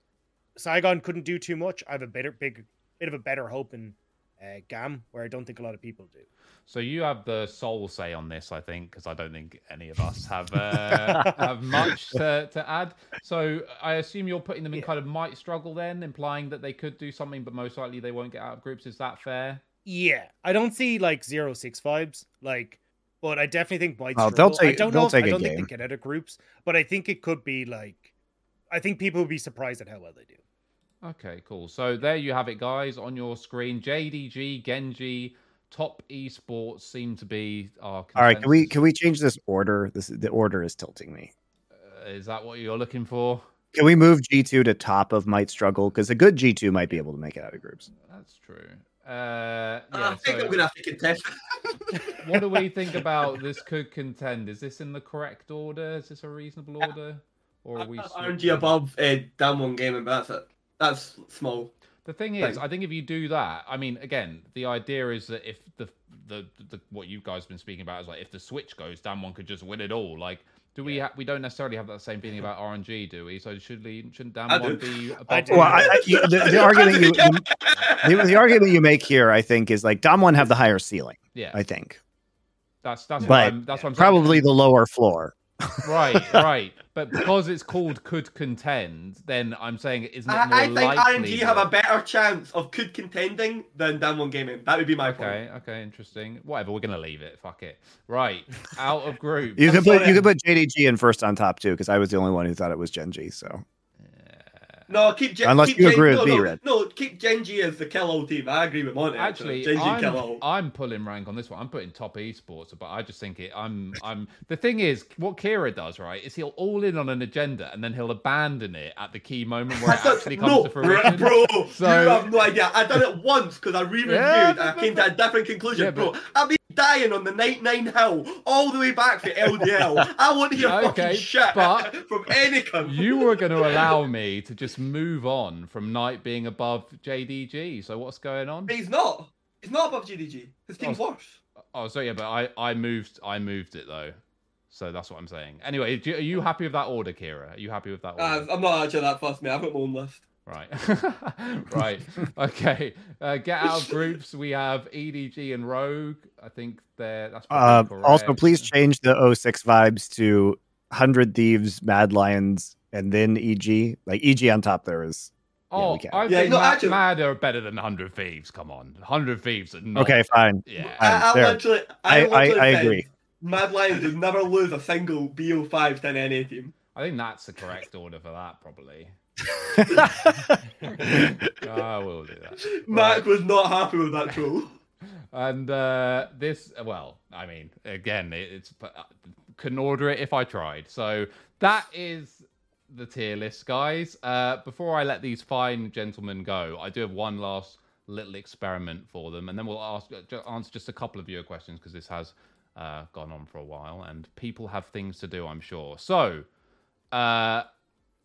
Saigon couldn't do too much, I have a better big bit of a better hope in uh, Gam, where I don't think a lot of people do. So you have the sole say on this, I think, because I don't think any of us have uh, have much to, to add. So I assume you're putting them in Yeah. kind of might struggle then, implying that they could do something, but most likely they won't get out of groups. Is that fair? Yeah, I don't see like zero six vibes, like, but I definitely think might. Oh, they'll struggle. I take- don't they'll know. If, take I a don't think game. they get out of groups, but I think it could be like. I think people would be surprised at how well they do. Okay, cool. So there you have it, guys, on your screen. JDG, Gen G, top esports seem to be our. All right, can we can we change this order? This the order is tilting me. Uh, is that what you're looking for? Can we move G two to top of might struggle? Because a good G two might be able to make it out of groups. That's true. Uh, I think so- I'm gonna have to contest. what do we think about this could contend? Is this in the correct order? Is this a reasonable order? Or are we RNG above uh, Damwon game, but that's it. That's small. The thing is, thing. I think if you do that, I mean, again, the idea is that if the the, the what you guys have been speaking about is like if the switch goes, Damwon could just win it all. Like, do we ha- we don't necessarily have that same feeling about RNG, do we? So should we, shouldn't Dan I one be above? I. Well, I, I, the, the argument you the, the argument you make here, I think, is like Damwon have the higher ceiling. yeah, I think that's that's what but I'm that's what I'm saying. probably the lower floor. right, right. But because it's called could contend, then I'm saying it's not it more I, I think likely? RNG have a better chance of could contending than Damwon gaming. That would be my point. Okay, okay, interesting. Whatever, we're gonna leave it. Fuck it. Right, out of group. You I'm can put you can put JDG in first on top too, because I was the only one who thought it was Gen G. So No, keep Gen- Unless keep you Gen- agree with no, me, no, Red. No, keep Gen G as the kill all team. I agree with Monte. Actually, Gen G I'm. I'm pulling rank on this one. I'm putting top esports, but I just think it. I'm. I'm. The thing is, what Keire does, right, is he'll all in on an agenda and then he'll abandon it at the key moment where I it thought- actually comes no, to fruition. bro, So- you have no idea. I done it once because I re-reviewed Yeah, and I came to a different conclusion, Yeah, bro. I've been dying on the night nine hill all the way back for LDL. I want to hear Okay, fucking shit but from any cunt. You were going to allow me to just move on from Knight being above JDG. So what's going on? He's not. He's not above JDG. His team's worse. Oh, so yeah, but I I moved I moved it though. So that's what I'm saying. Anyway, do, are you happy with that order, Keire? Are you happy with that order? Uh, I'm not actually that fussed, mate. I've got my own list. Right. right. Okay. Uh, get out of groups. We have EDG and Rogue. I think they're that's uh, probably also please change the 06 vibes to Hundred Thieves, Mad Lions, and then EG. Like EG on top there is Oh, we can. I Yeah, think no, Mad, actually- Mad are better than 100 Thieves. Come on. 100 Thieves are not. Okay, fine. Yeah. I, I there. literally, I, I- I- I agree. Mad Lions would never lose a single BO5 to an NA team. I think that's the correct order for that, probably. I will do that. Mac was not happy with that troll. And uh, this, well, I mean, again, it, it's uh, couldn't order it if I tried. So that is the tier list, guys. Uh, before I let these fine gentlemen go, I do have one last little experiment for them, and then we'll ask uh, answer just a couple of your questions because this has uh, gone on for a while, and people have things to do, I'm sure. So. Uh,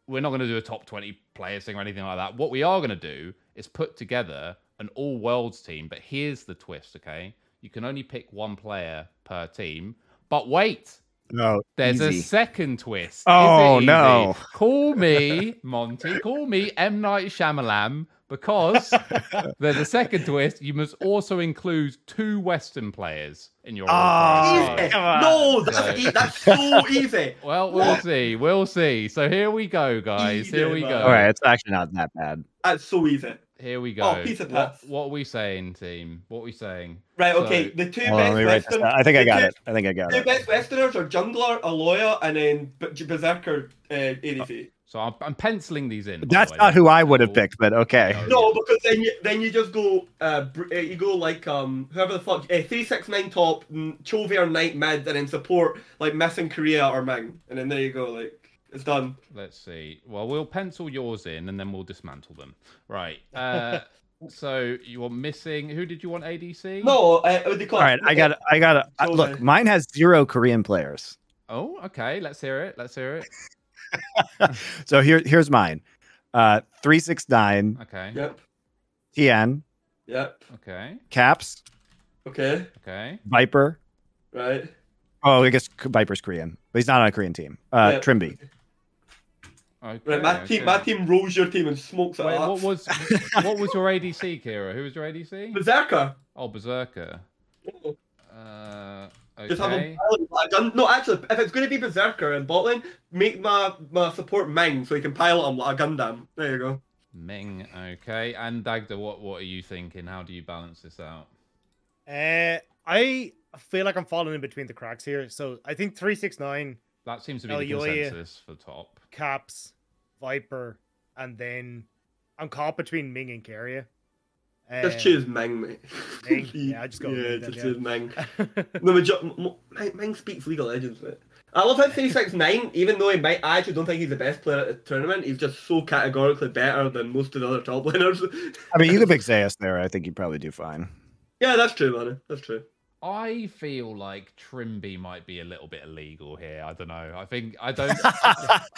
we're not going to do a top 20 players thing or anything like that. What we are going to do is put together an all worlds team. But here's the twist, okay? You can only pick one player per team. But wait, No, there's a second twist. Oh, no. Call me, Monte, call me M. Night Shyamalan because there's a second twist. You must also include two Western players in your all Oh, prize. Easy. come on. No, that's, e- that's so easy. Well, we'll What? see. We'll see. So here we go, guys. Here we Easy, go. All right, it's actually not that bad. That's so easy. Here we go. Oh, piece of what, what are we saying, team? What are we saying? Right, okay. So- the two Hold on, let me best Western, down. I think I got two, it. I think I got Two it. best Westerners are Jungler, Elyoya, and then B- Berserker uh, ADC. So I'm, I'm penciling these in. by the That's not who I would have Cool. picked, but okay. No. No, because then you then you just go uh, uh you go like um whoever the fuck uh, three six nine top Chovy or Knight mid and then support like missing Keria or Ming and then there you go like it's done. Let's see. Well, we'll pencil yours in and then we'll dismantle them. Right. Uh, so you were missing. Who did you want ADC? No, uh, what do you call All I got. I got. to So, Look, mine has zero Korean players. Oh, okay. Let's hear it. Let's hear it. So here, here's mine. Uh, three six nine, Okay. Yep. Tian, Yep. Okay. Caps, Okay. Okay. Viper. Right. Oh, I guess Viper's Korean, but he's not on a Korean team. Uh, Yeah. Trymbi. Okay. Right. My okay. team. My team rolls your team and smokes it Wait, up. what was what was your ADC, Keire? Who was your ADC? Berserker? Oh, Berserker. Uh, Just have okay. a pilot a gun. No, actually, if it's going to be Berserker and Botlane, make my my support Ming so he can pilot him like a Gundam. There you go. Ming, okay. And Dagda, what what are you thinking? How do you balance this out? Uh, I feel like I'm falling in between the cracks here. So I think three six nine That seems to be Oh, the yeah, yeah. consensus for top. caps, Viper, and then I'm caught between Ming and Keria. Uh, Just choose Ming, mate. Ming? Yeah, I just go with Yeah, Ming then, just yeah. choose Ming. The major- m- m- Ming speaks League of Legends, mate. I love how 369, even though he might, I actually don't think he's the best player at the tournament, he's just so categorically better than most of the other top laners. I mean, you could pick Zeus there. I think you'd probably do fine. yeah, that's true, man. That's true. I feel like Trymbi might be a little bit illegal here. I don't know. I think I don't.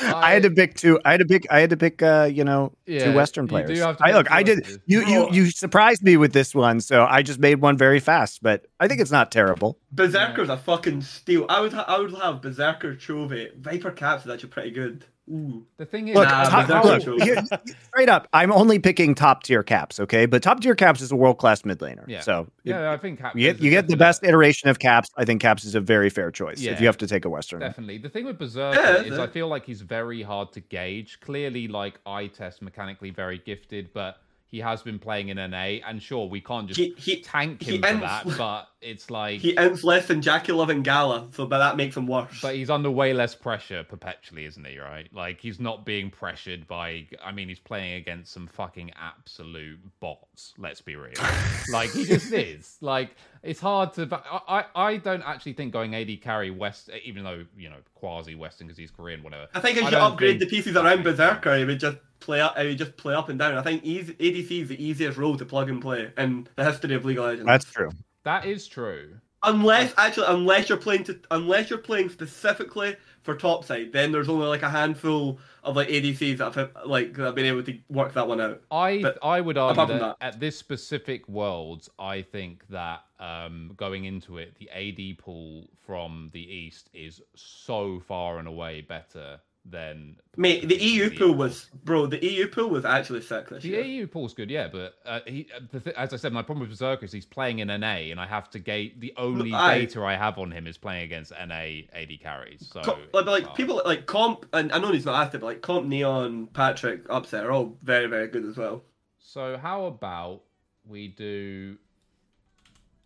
I had to pick two. I had to pick. I had to pick. Uh, you know, Yeah, two Western you players. do have to I look. I did. Westerners. You you you surprised me with this one, so I just made one very fast. But I think it's not terrible. Berserker's a fucking steal. I would ha- I would have Berserker Chovy. Viper Caps is actually pretty good. Ooh. The thing is, Look, Nah, top- but look here, straight up. I'm only picking top tier caps. Okay, but top tier caps is a world class mid laner. Yeah. So it- yeah, I think Cap you get you get the best iteration of caps. I think caps is a very fair choice Yeah. if you have to take a Western. Definitely. The thing with Berserker Yeah, is yeah. I feel like he's very hard to gauge. Clearly, like eye test mechanically very gifted, but he has been playing in NA, and sure, we can't just He he tank him for ends- that, but it's like he ints less than JackeyLove and Gala, so but that makes him worse. But he's under way less pressure perpetually, isn't he? Right? Like he's not being pressured by. I mean, he's playing against some fucking absolute bots. Let's be real. like he just is. Like it's hard to. I, I, I don't actually think going AD carry West, even though you know quasi Western because he's Korean, whatever. I think if I you upgrade think- the pieces around Berserker, he would just play up. He would just play up and down. I think easy, ADC is the easiest role to plug and play in the history of League of Legends. That's true. That is true. Unless actually, unless you're playing to, unless you're playing specifically for top side, then there's only like a handful of like ADCs that have like that have been able to work that one out. I But I would argue apart that, at this specific world, I think that um, going into it, the AD pool from the east is so far and away better then Mate, the EU pool was bro. The EU pool was actually sick this The year. EU pool's good, yeah, but uh, he, uh, the th- as I said, my problem with Berserker is he's playing in NA, and I have to gate the only I- data I have on him is playing against NA AD carries. So, Co- like, like people like Comp, and I know he's not active, but like Comp, Neon, Patrik, Upset are all very, very good as well. So how about we do?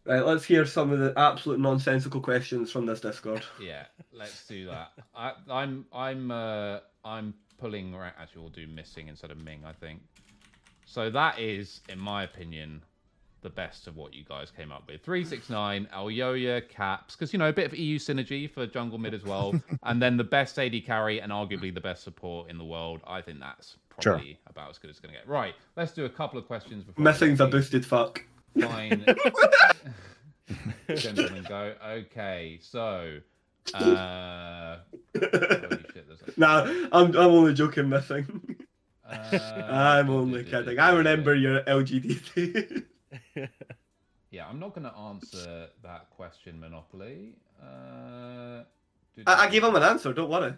Right, let's hear some of the absolute nonsensical questions from this Discord. Yeah, let's do that. I, I'm I'm uh, I'm pulling. Right, Actually, we'll do missing instead of Ming. I think. So that is, in my opinion, the best of what you guys came up with. Three six nine, Elyoya, Caps, because you know a bit of EU synergy for jungle mid as well, and then the best AD carry and arguably the best support in the world. I think that's Sure. probably about as good as it's going to get. Right, let's do a couple of questions before. we Missing's a boosted fuck. Fine. Gentlemen, go. Okay, so. Uh, holy shit, there's a- Nah, I'm, I'm only joking, missing. Uh, I'm only kidding. I remember your LGDT. Yeah, I'm not going to answer that question, Monopoly. Uh, I, I gave him an answer. Don't worry.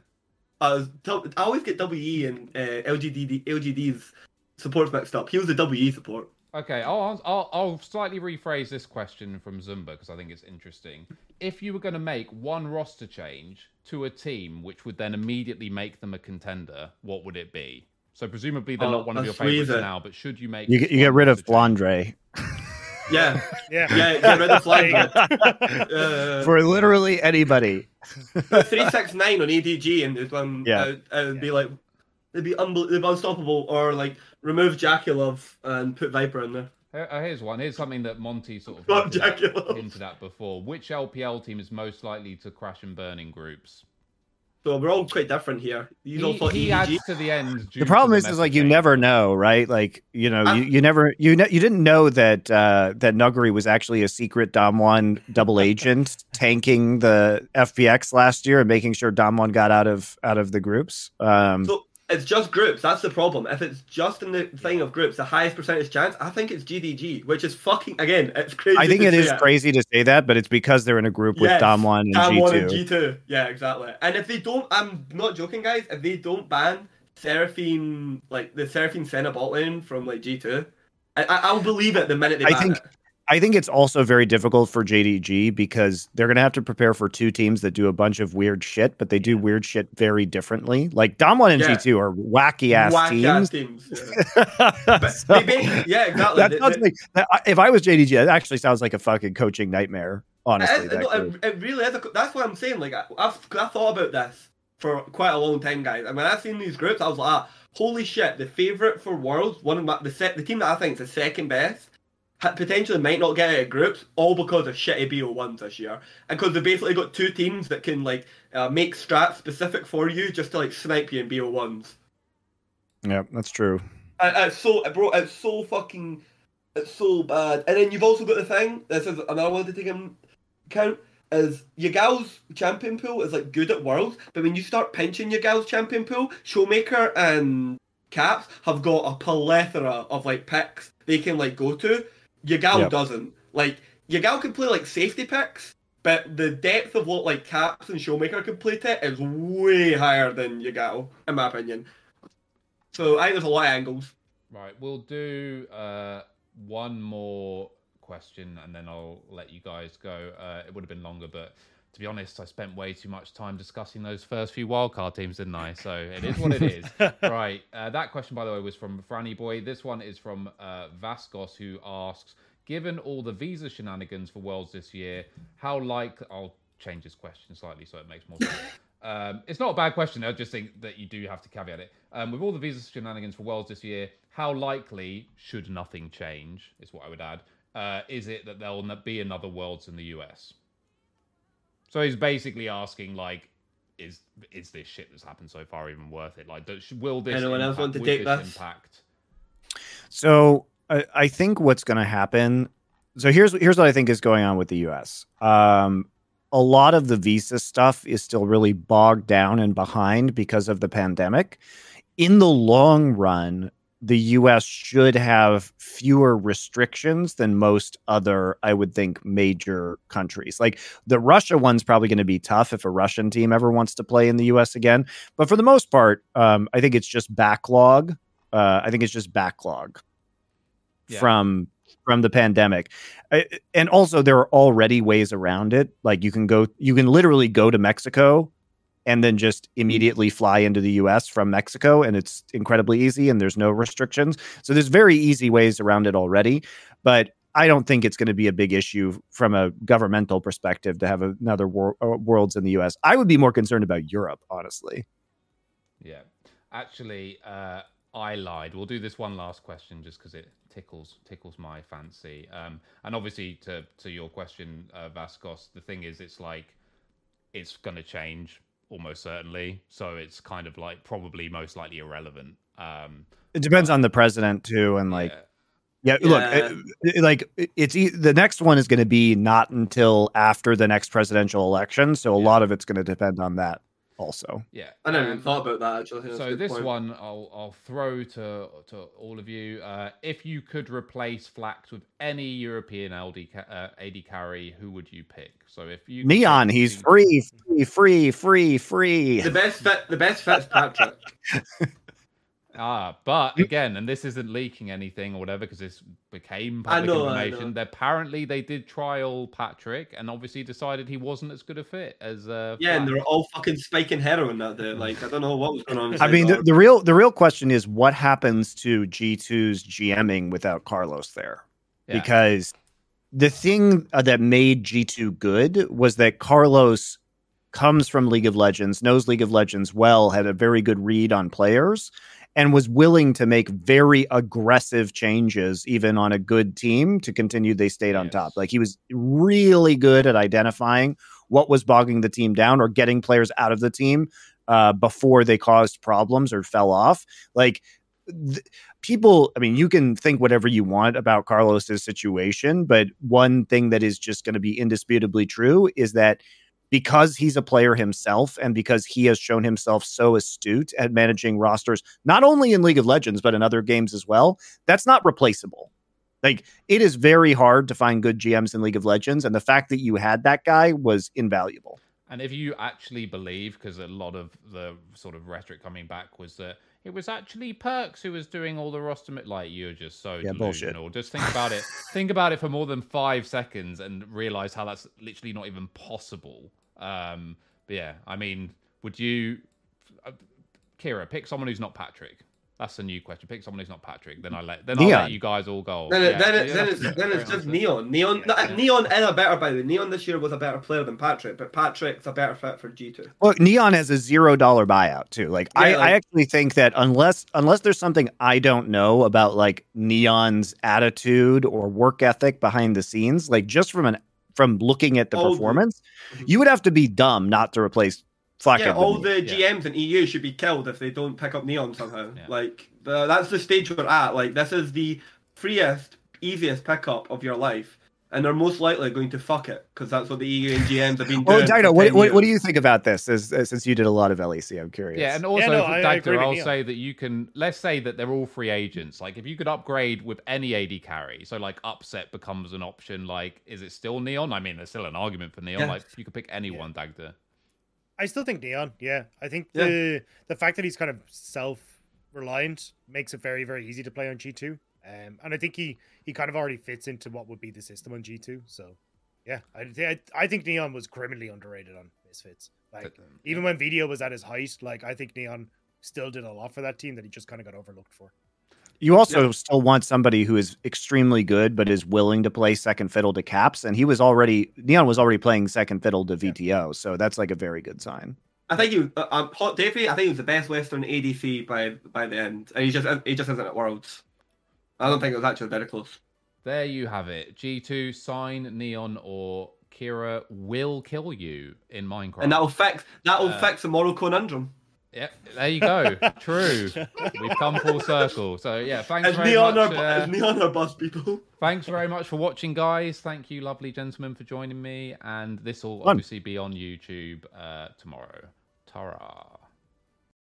I, was, I always get WE and uh, LGD, LGD's supports mixed up. He was the WE support. Okay, I'll, I'll I'll slightly rephrase this question from Zumba because I think it's interesting. If you were going to make one roster change to a team, which would then immediately make them a contender, what would it be? So presumably they're Oh, not one of your favorites Weezer. now, but should you make You, you get rid of roster change? Flandre Yeah, Yeah. yeah, get rid of Flag. uh, for literally anybody. three six nine on ADG, and it's um, Yeah. uh, it would be like it'd be unbel- it'd be unstoppable, or like remove JackeyLove and put Viper in there. Here- uh, Here's one. Here's something that Monte sort of Fuck hinted at, JackeyLove. hinted at before. Which LPL team is most likely to crash and burn in groups? So we're all quite different here. He's all He, thought he EDG. adds to the end. due The to problem is, is like you change. never know, right? Like you know, you, you never you know you didn't know that uh, that Nuguri was actually a secret Damwon double agent tanking the FPX last year and making sure Damwon got out of out of the groups. Um, So it's just groups. That's the problem. If it's just in the thing of groups, the highest percentage chance, I think it's JDG, which is fucking again. It's crazy. I think it is crazy to say that, but it's because they're in a group with Yes, Damwon and Damn G one two. and G two. Yeah, exactly. And if they don't, I'm not joking, guys. If they don't ban Seraphine, like the Seraphine Senna bot lane from like G two, I, I, I'll believe it the minute they I ban think- it. I think it's also very difficult for JDG because they're going to have to prepare for two teams that do a bunch of weird shit, but they do weird shit very differently. Like Damwon and Yeah. G2 are wacky ass teams. teams. Yeah. So- ba- yeah, exactly. that sounds like if I was JDG, that actually sounds like a fucking coaching nightmare. Honestly, It, it, it really is. A, that's what I'm saying. Like I, I've, I thought about this for quite a long time, guys. And when I seen these groups, I was like, ah, holy shit! The favorite for Worlds, one of my, the set, the team that I think is the second best, potentially might not get out of groups, all because of shitty BO1s this year, and because they've basically got two teams that can like uh, make strats specific for you just to like snipe you in BO1s. yeah, that's true. And, and it's so, bro, it's so fucking, it's so bad. And then you've also got the thing. This is another one to take in account. Is Yagao's champion pool is like good at worlds, but when you start pinching Yagao's champion pool, ShowMaker and Caps have got a plethora of like picks they can like go to. Yagao Yep. doesn't. Like Yagao can play like safety picks, but the depth of what like Caps and ShowMaker can play to is way higher than Yagao, in my opinion. So I think there's a lot of angles. Right, we'll do uh, one more question and then I'll let you guys go. Uh, it would have been longer, but to be honest, I spent way too much time discussing those first few wildcard teams, didn't I? So it is what it is. right, uh, that question, by the way, was from Franny Boy. This one is from uh, Vascos, who asks Given all the visa shenanigans for Worlds this year, how like. I'll change this question slightly so it makes more sense. Um, it's not a bad question. I just think that you do have to caveat it. Um, with all the visa shenanigans for Worlds this year, how likely, should nothing change, is what I would add, uh, is it that there'll n- be another Worlds in the US? So he's basically asking, like, is is this shit that's happened so far even worth it? Like, does, will this Anyone else impact, want to would take this this? impact? So I, I think what's going to happen. So here's here's what I think is going on with the U.S. Um, a lot of the visa stuff is still really bogged down and behind because of the pandemic. In the long run, the US should have fewer restrictions than most other, I would think, major countries. Like the Russia one's probably going to be tough if a Russian team ever wants to play in the US again. But for the most part, um, I think it's just backlog. Uh, I think it's just backlog Yeah. from from the pandemic. I, and also there are already ways around it. Like you can go you can literally go to Mexico and then just immediately fly into the US from Mexico and it's incredibly easy and there's no restrictions. So there's very easy ways around it already, but I don't think it's going to be a big issue from a governmental perspective to have another wor- uh, worlds in the US. I would be more concerned about Europe, honestly. Yeah. Actually, uh, I lied. We'll do this one last question just because it tickles tickles my fancy. Um, and obviously, to to your question, uh, Vascos, the thing is, it's like it's going to change almost certainly. So it's kind of like probably most likely irrelevant. Um, It depends on the president too and like yeah. Yeah, look, it- it- like it's e- the next one is going to be not until after the next presidential election, so a Yeah. lot of it's going to depend on that also. yeah. I never even Um, thought about that actually. That's So this point. one I'll I'll throw to to all of you. Uh, if you could replace Flakked with any European LD uh, AD carry, who would you pick? So if you Neon, he's between- free, free, free, free, free. The best fit, the best fit's Patrik. Ah, but again, and this isn't leaking anything or whatever because this became public know, information. know. Apparently, they did trial Patrik and obviously decided he wasn't as good a fit as. Uh, Yeah, and they were all fucking spiking heroin that day. Like I don't know what was going on. I mean, the, the real the real question is what happens to G2's GMing without Carlos there? Yeah. Because the thing uh, that made G2 good was that Carlos comes from League of Legends, knows League of Legends well, had a very good read on players, and was willing to make very aggressive changes, even on a good team, to continue they stayed on top. Like he was really good at identifying what was bogging the team down or getting players out of the team uh, before they caused problems or fell off. Like th- people, I mean, you can think whatever you want about Carlos's situation, but one thing that is just going to be indisputably true is that because he's a player himself and because he has shown himself so astute at managing rosters, not only in League of Legends, but in other games as well, that's not replaceable. Like it is very hard to find good GMs in League of Legends, and the fact that you had that guy was invaluable. And if you actually believe, because a lot of the sort of rhetoric coming back was that it was actually Perkz who was doing all the roster, like you're just so Yeah, bullshit. delusional. Just think about it. think about it for more than five seconds and realize how that's literally not even possible. Um, but yeah, I mean, would you, uh, Keire, pick someone who's not Patrik? That's a new question. Pick someone who's not Patrik. Then I let then I'll let you guys all go. Then, it, Yeah, then, it, yeah, then it's then it's just. Neon. Neon, Yeah. no, Neon is a better by the way. Neon this year was a better player than Patrik, but Patrik's a better fit for G two. Well, Neon has a zero dollar buyout too. Like I, Yeah, I like- actually think that unless unless there's something I don't know about like Neon's attitude or work ethic behind the scenes, like just from an from looking at the All the- performance, Mhm. you would have to be dumb not to replace Flakked. Yeah, all the- the Yeah. GMs in EU should be killed if they don't pick up Neon somehow. Yeah. Like the, that's the stage we're at. Like this is the freest, easiest pickup of your life, and they're most likely going to fuck it because that's what the EU and GMs have been doing. Oh, for Dino, what, what, what do you think about this? As, as- since you did a lot of LEC, I'm curious. Yeah, and also, no, for I- I Dagda, agree with I'll say that you can. Let's say that they're all free agents. Like, if you could upgrade with any AD carry, so like Upset becomes an option. Like, is it still Neon? I mean, there's still an argument for Neon. Yeah. Like, you could pick anyone, Dagda. I still think Neon. Yeah, I think Yeah. the the fact that he's kind of self reliant makes it very very easy to play on G two. Um, and I think he he kind of already fits into what would be the system on G two. So yeah, I, I I think Neon was criminally underrated on Misfits. Like even when Vetheo was at his height, like I think Neon still did a lot for that team that he just kind of got overlooked for. You also still want somebody who is extremely good but is willing to play second fiddle to caps, and he was already Neon was already playing second fiddle to Vetheo, so that's like a very good sign. I think he, uh, um, Hot Davey. I think he was the best Western ADC by by the end, and he just he just isn't at Worlds. I don't think it was actually very close. There you have it. G2, sign Neon or Keire will kill you in Minecraft. And that'll fix that'll Uh, fix the moral conundrum. Yep, there you go. True. We've come full circle. So yeah, thanks It's very me on much. our uh, it's me on our bus, people. Thanks very much for watching, guys. Thank you, lovely gentlemen, for joining me. And this will obviously be on YouTube uh, tomorrow. Ta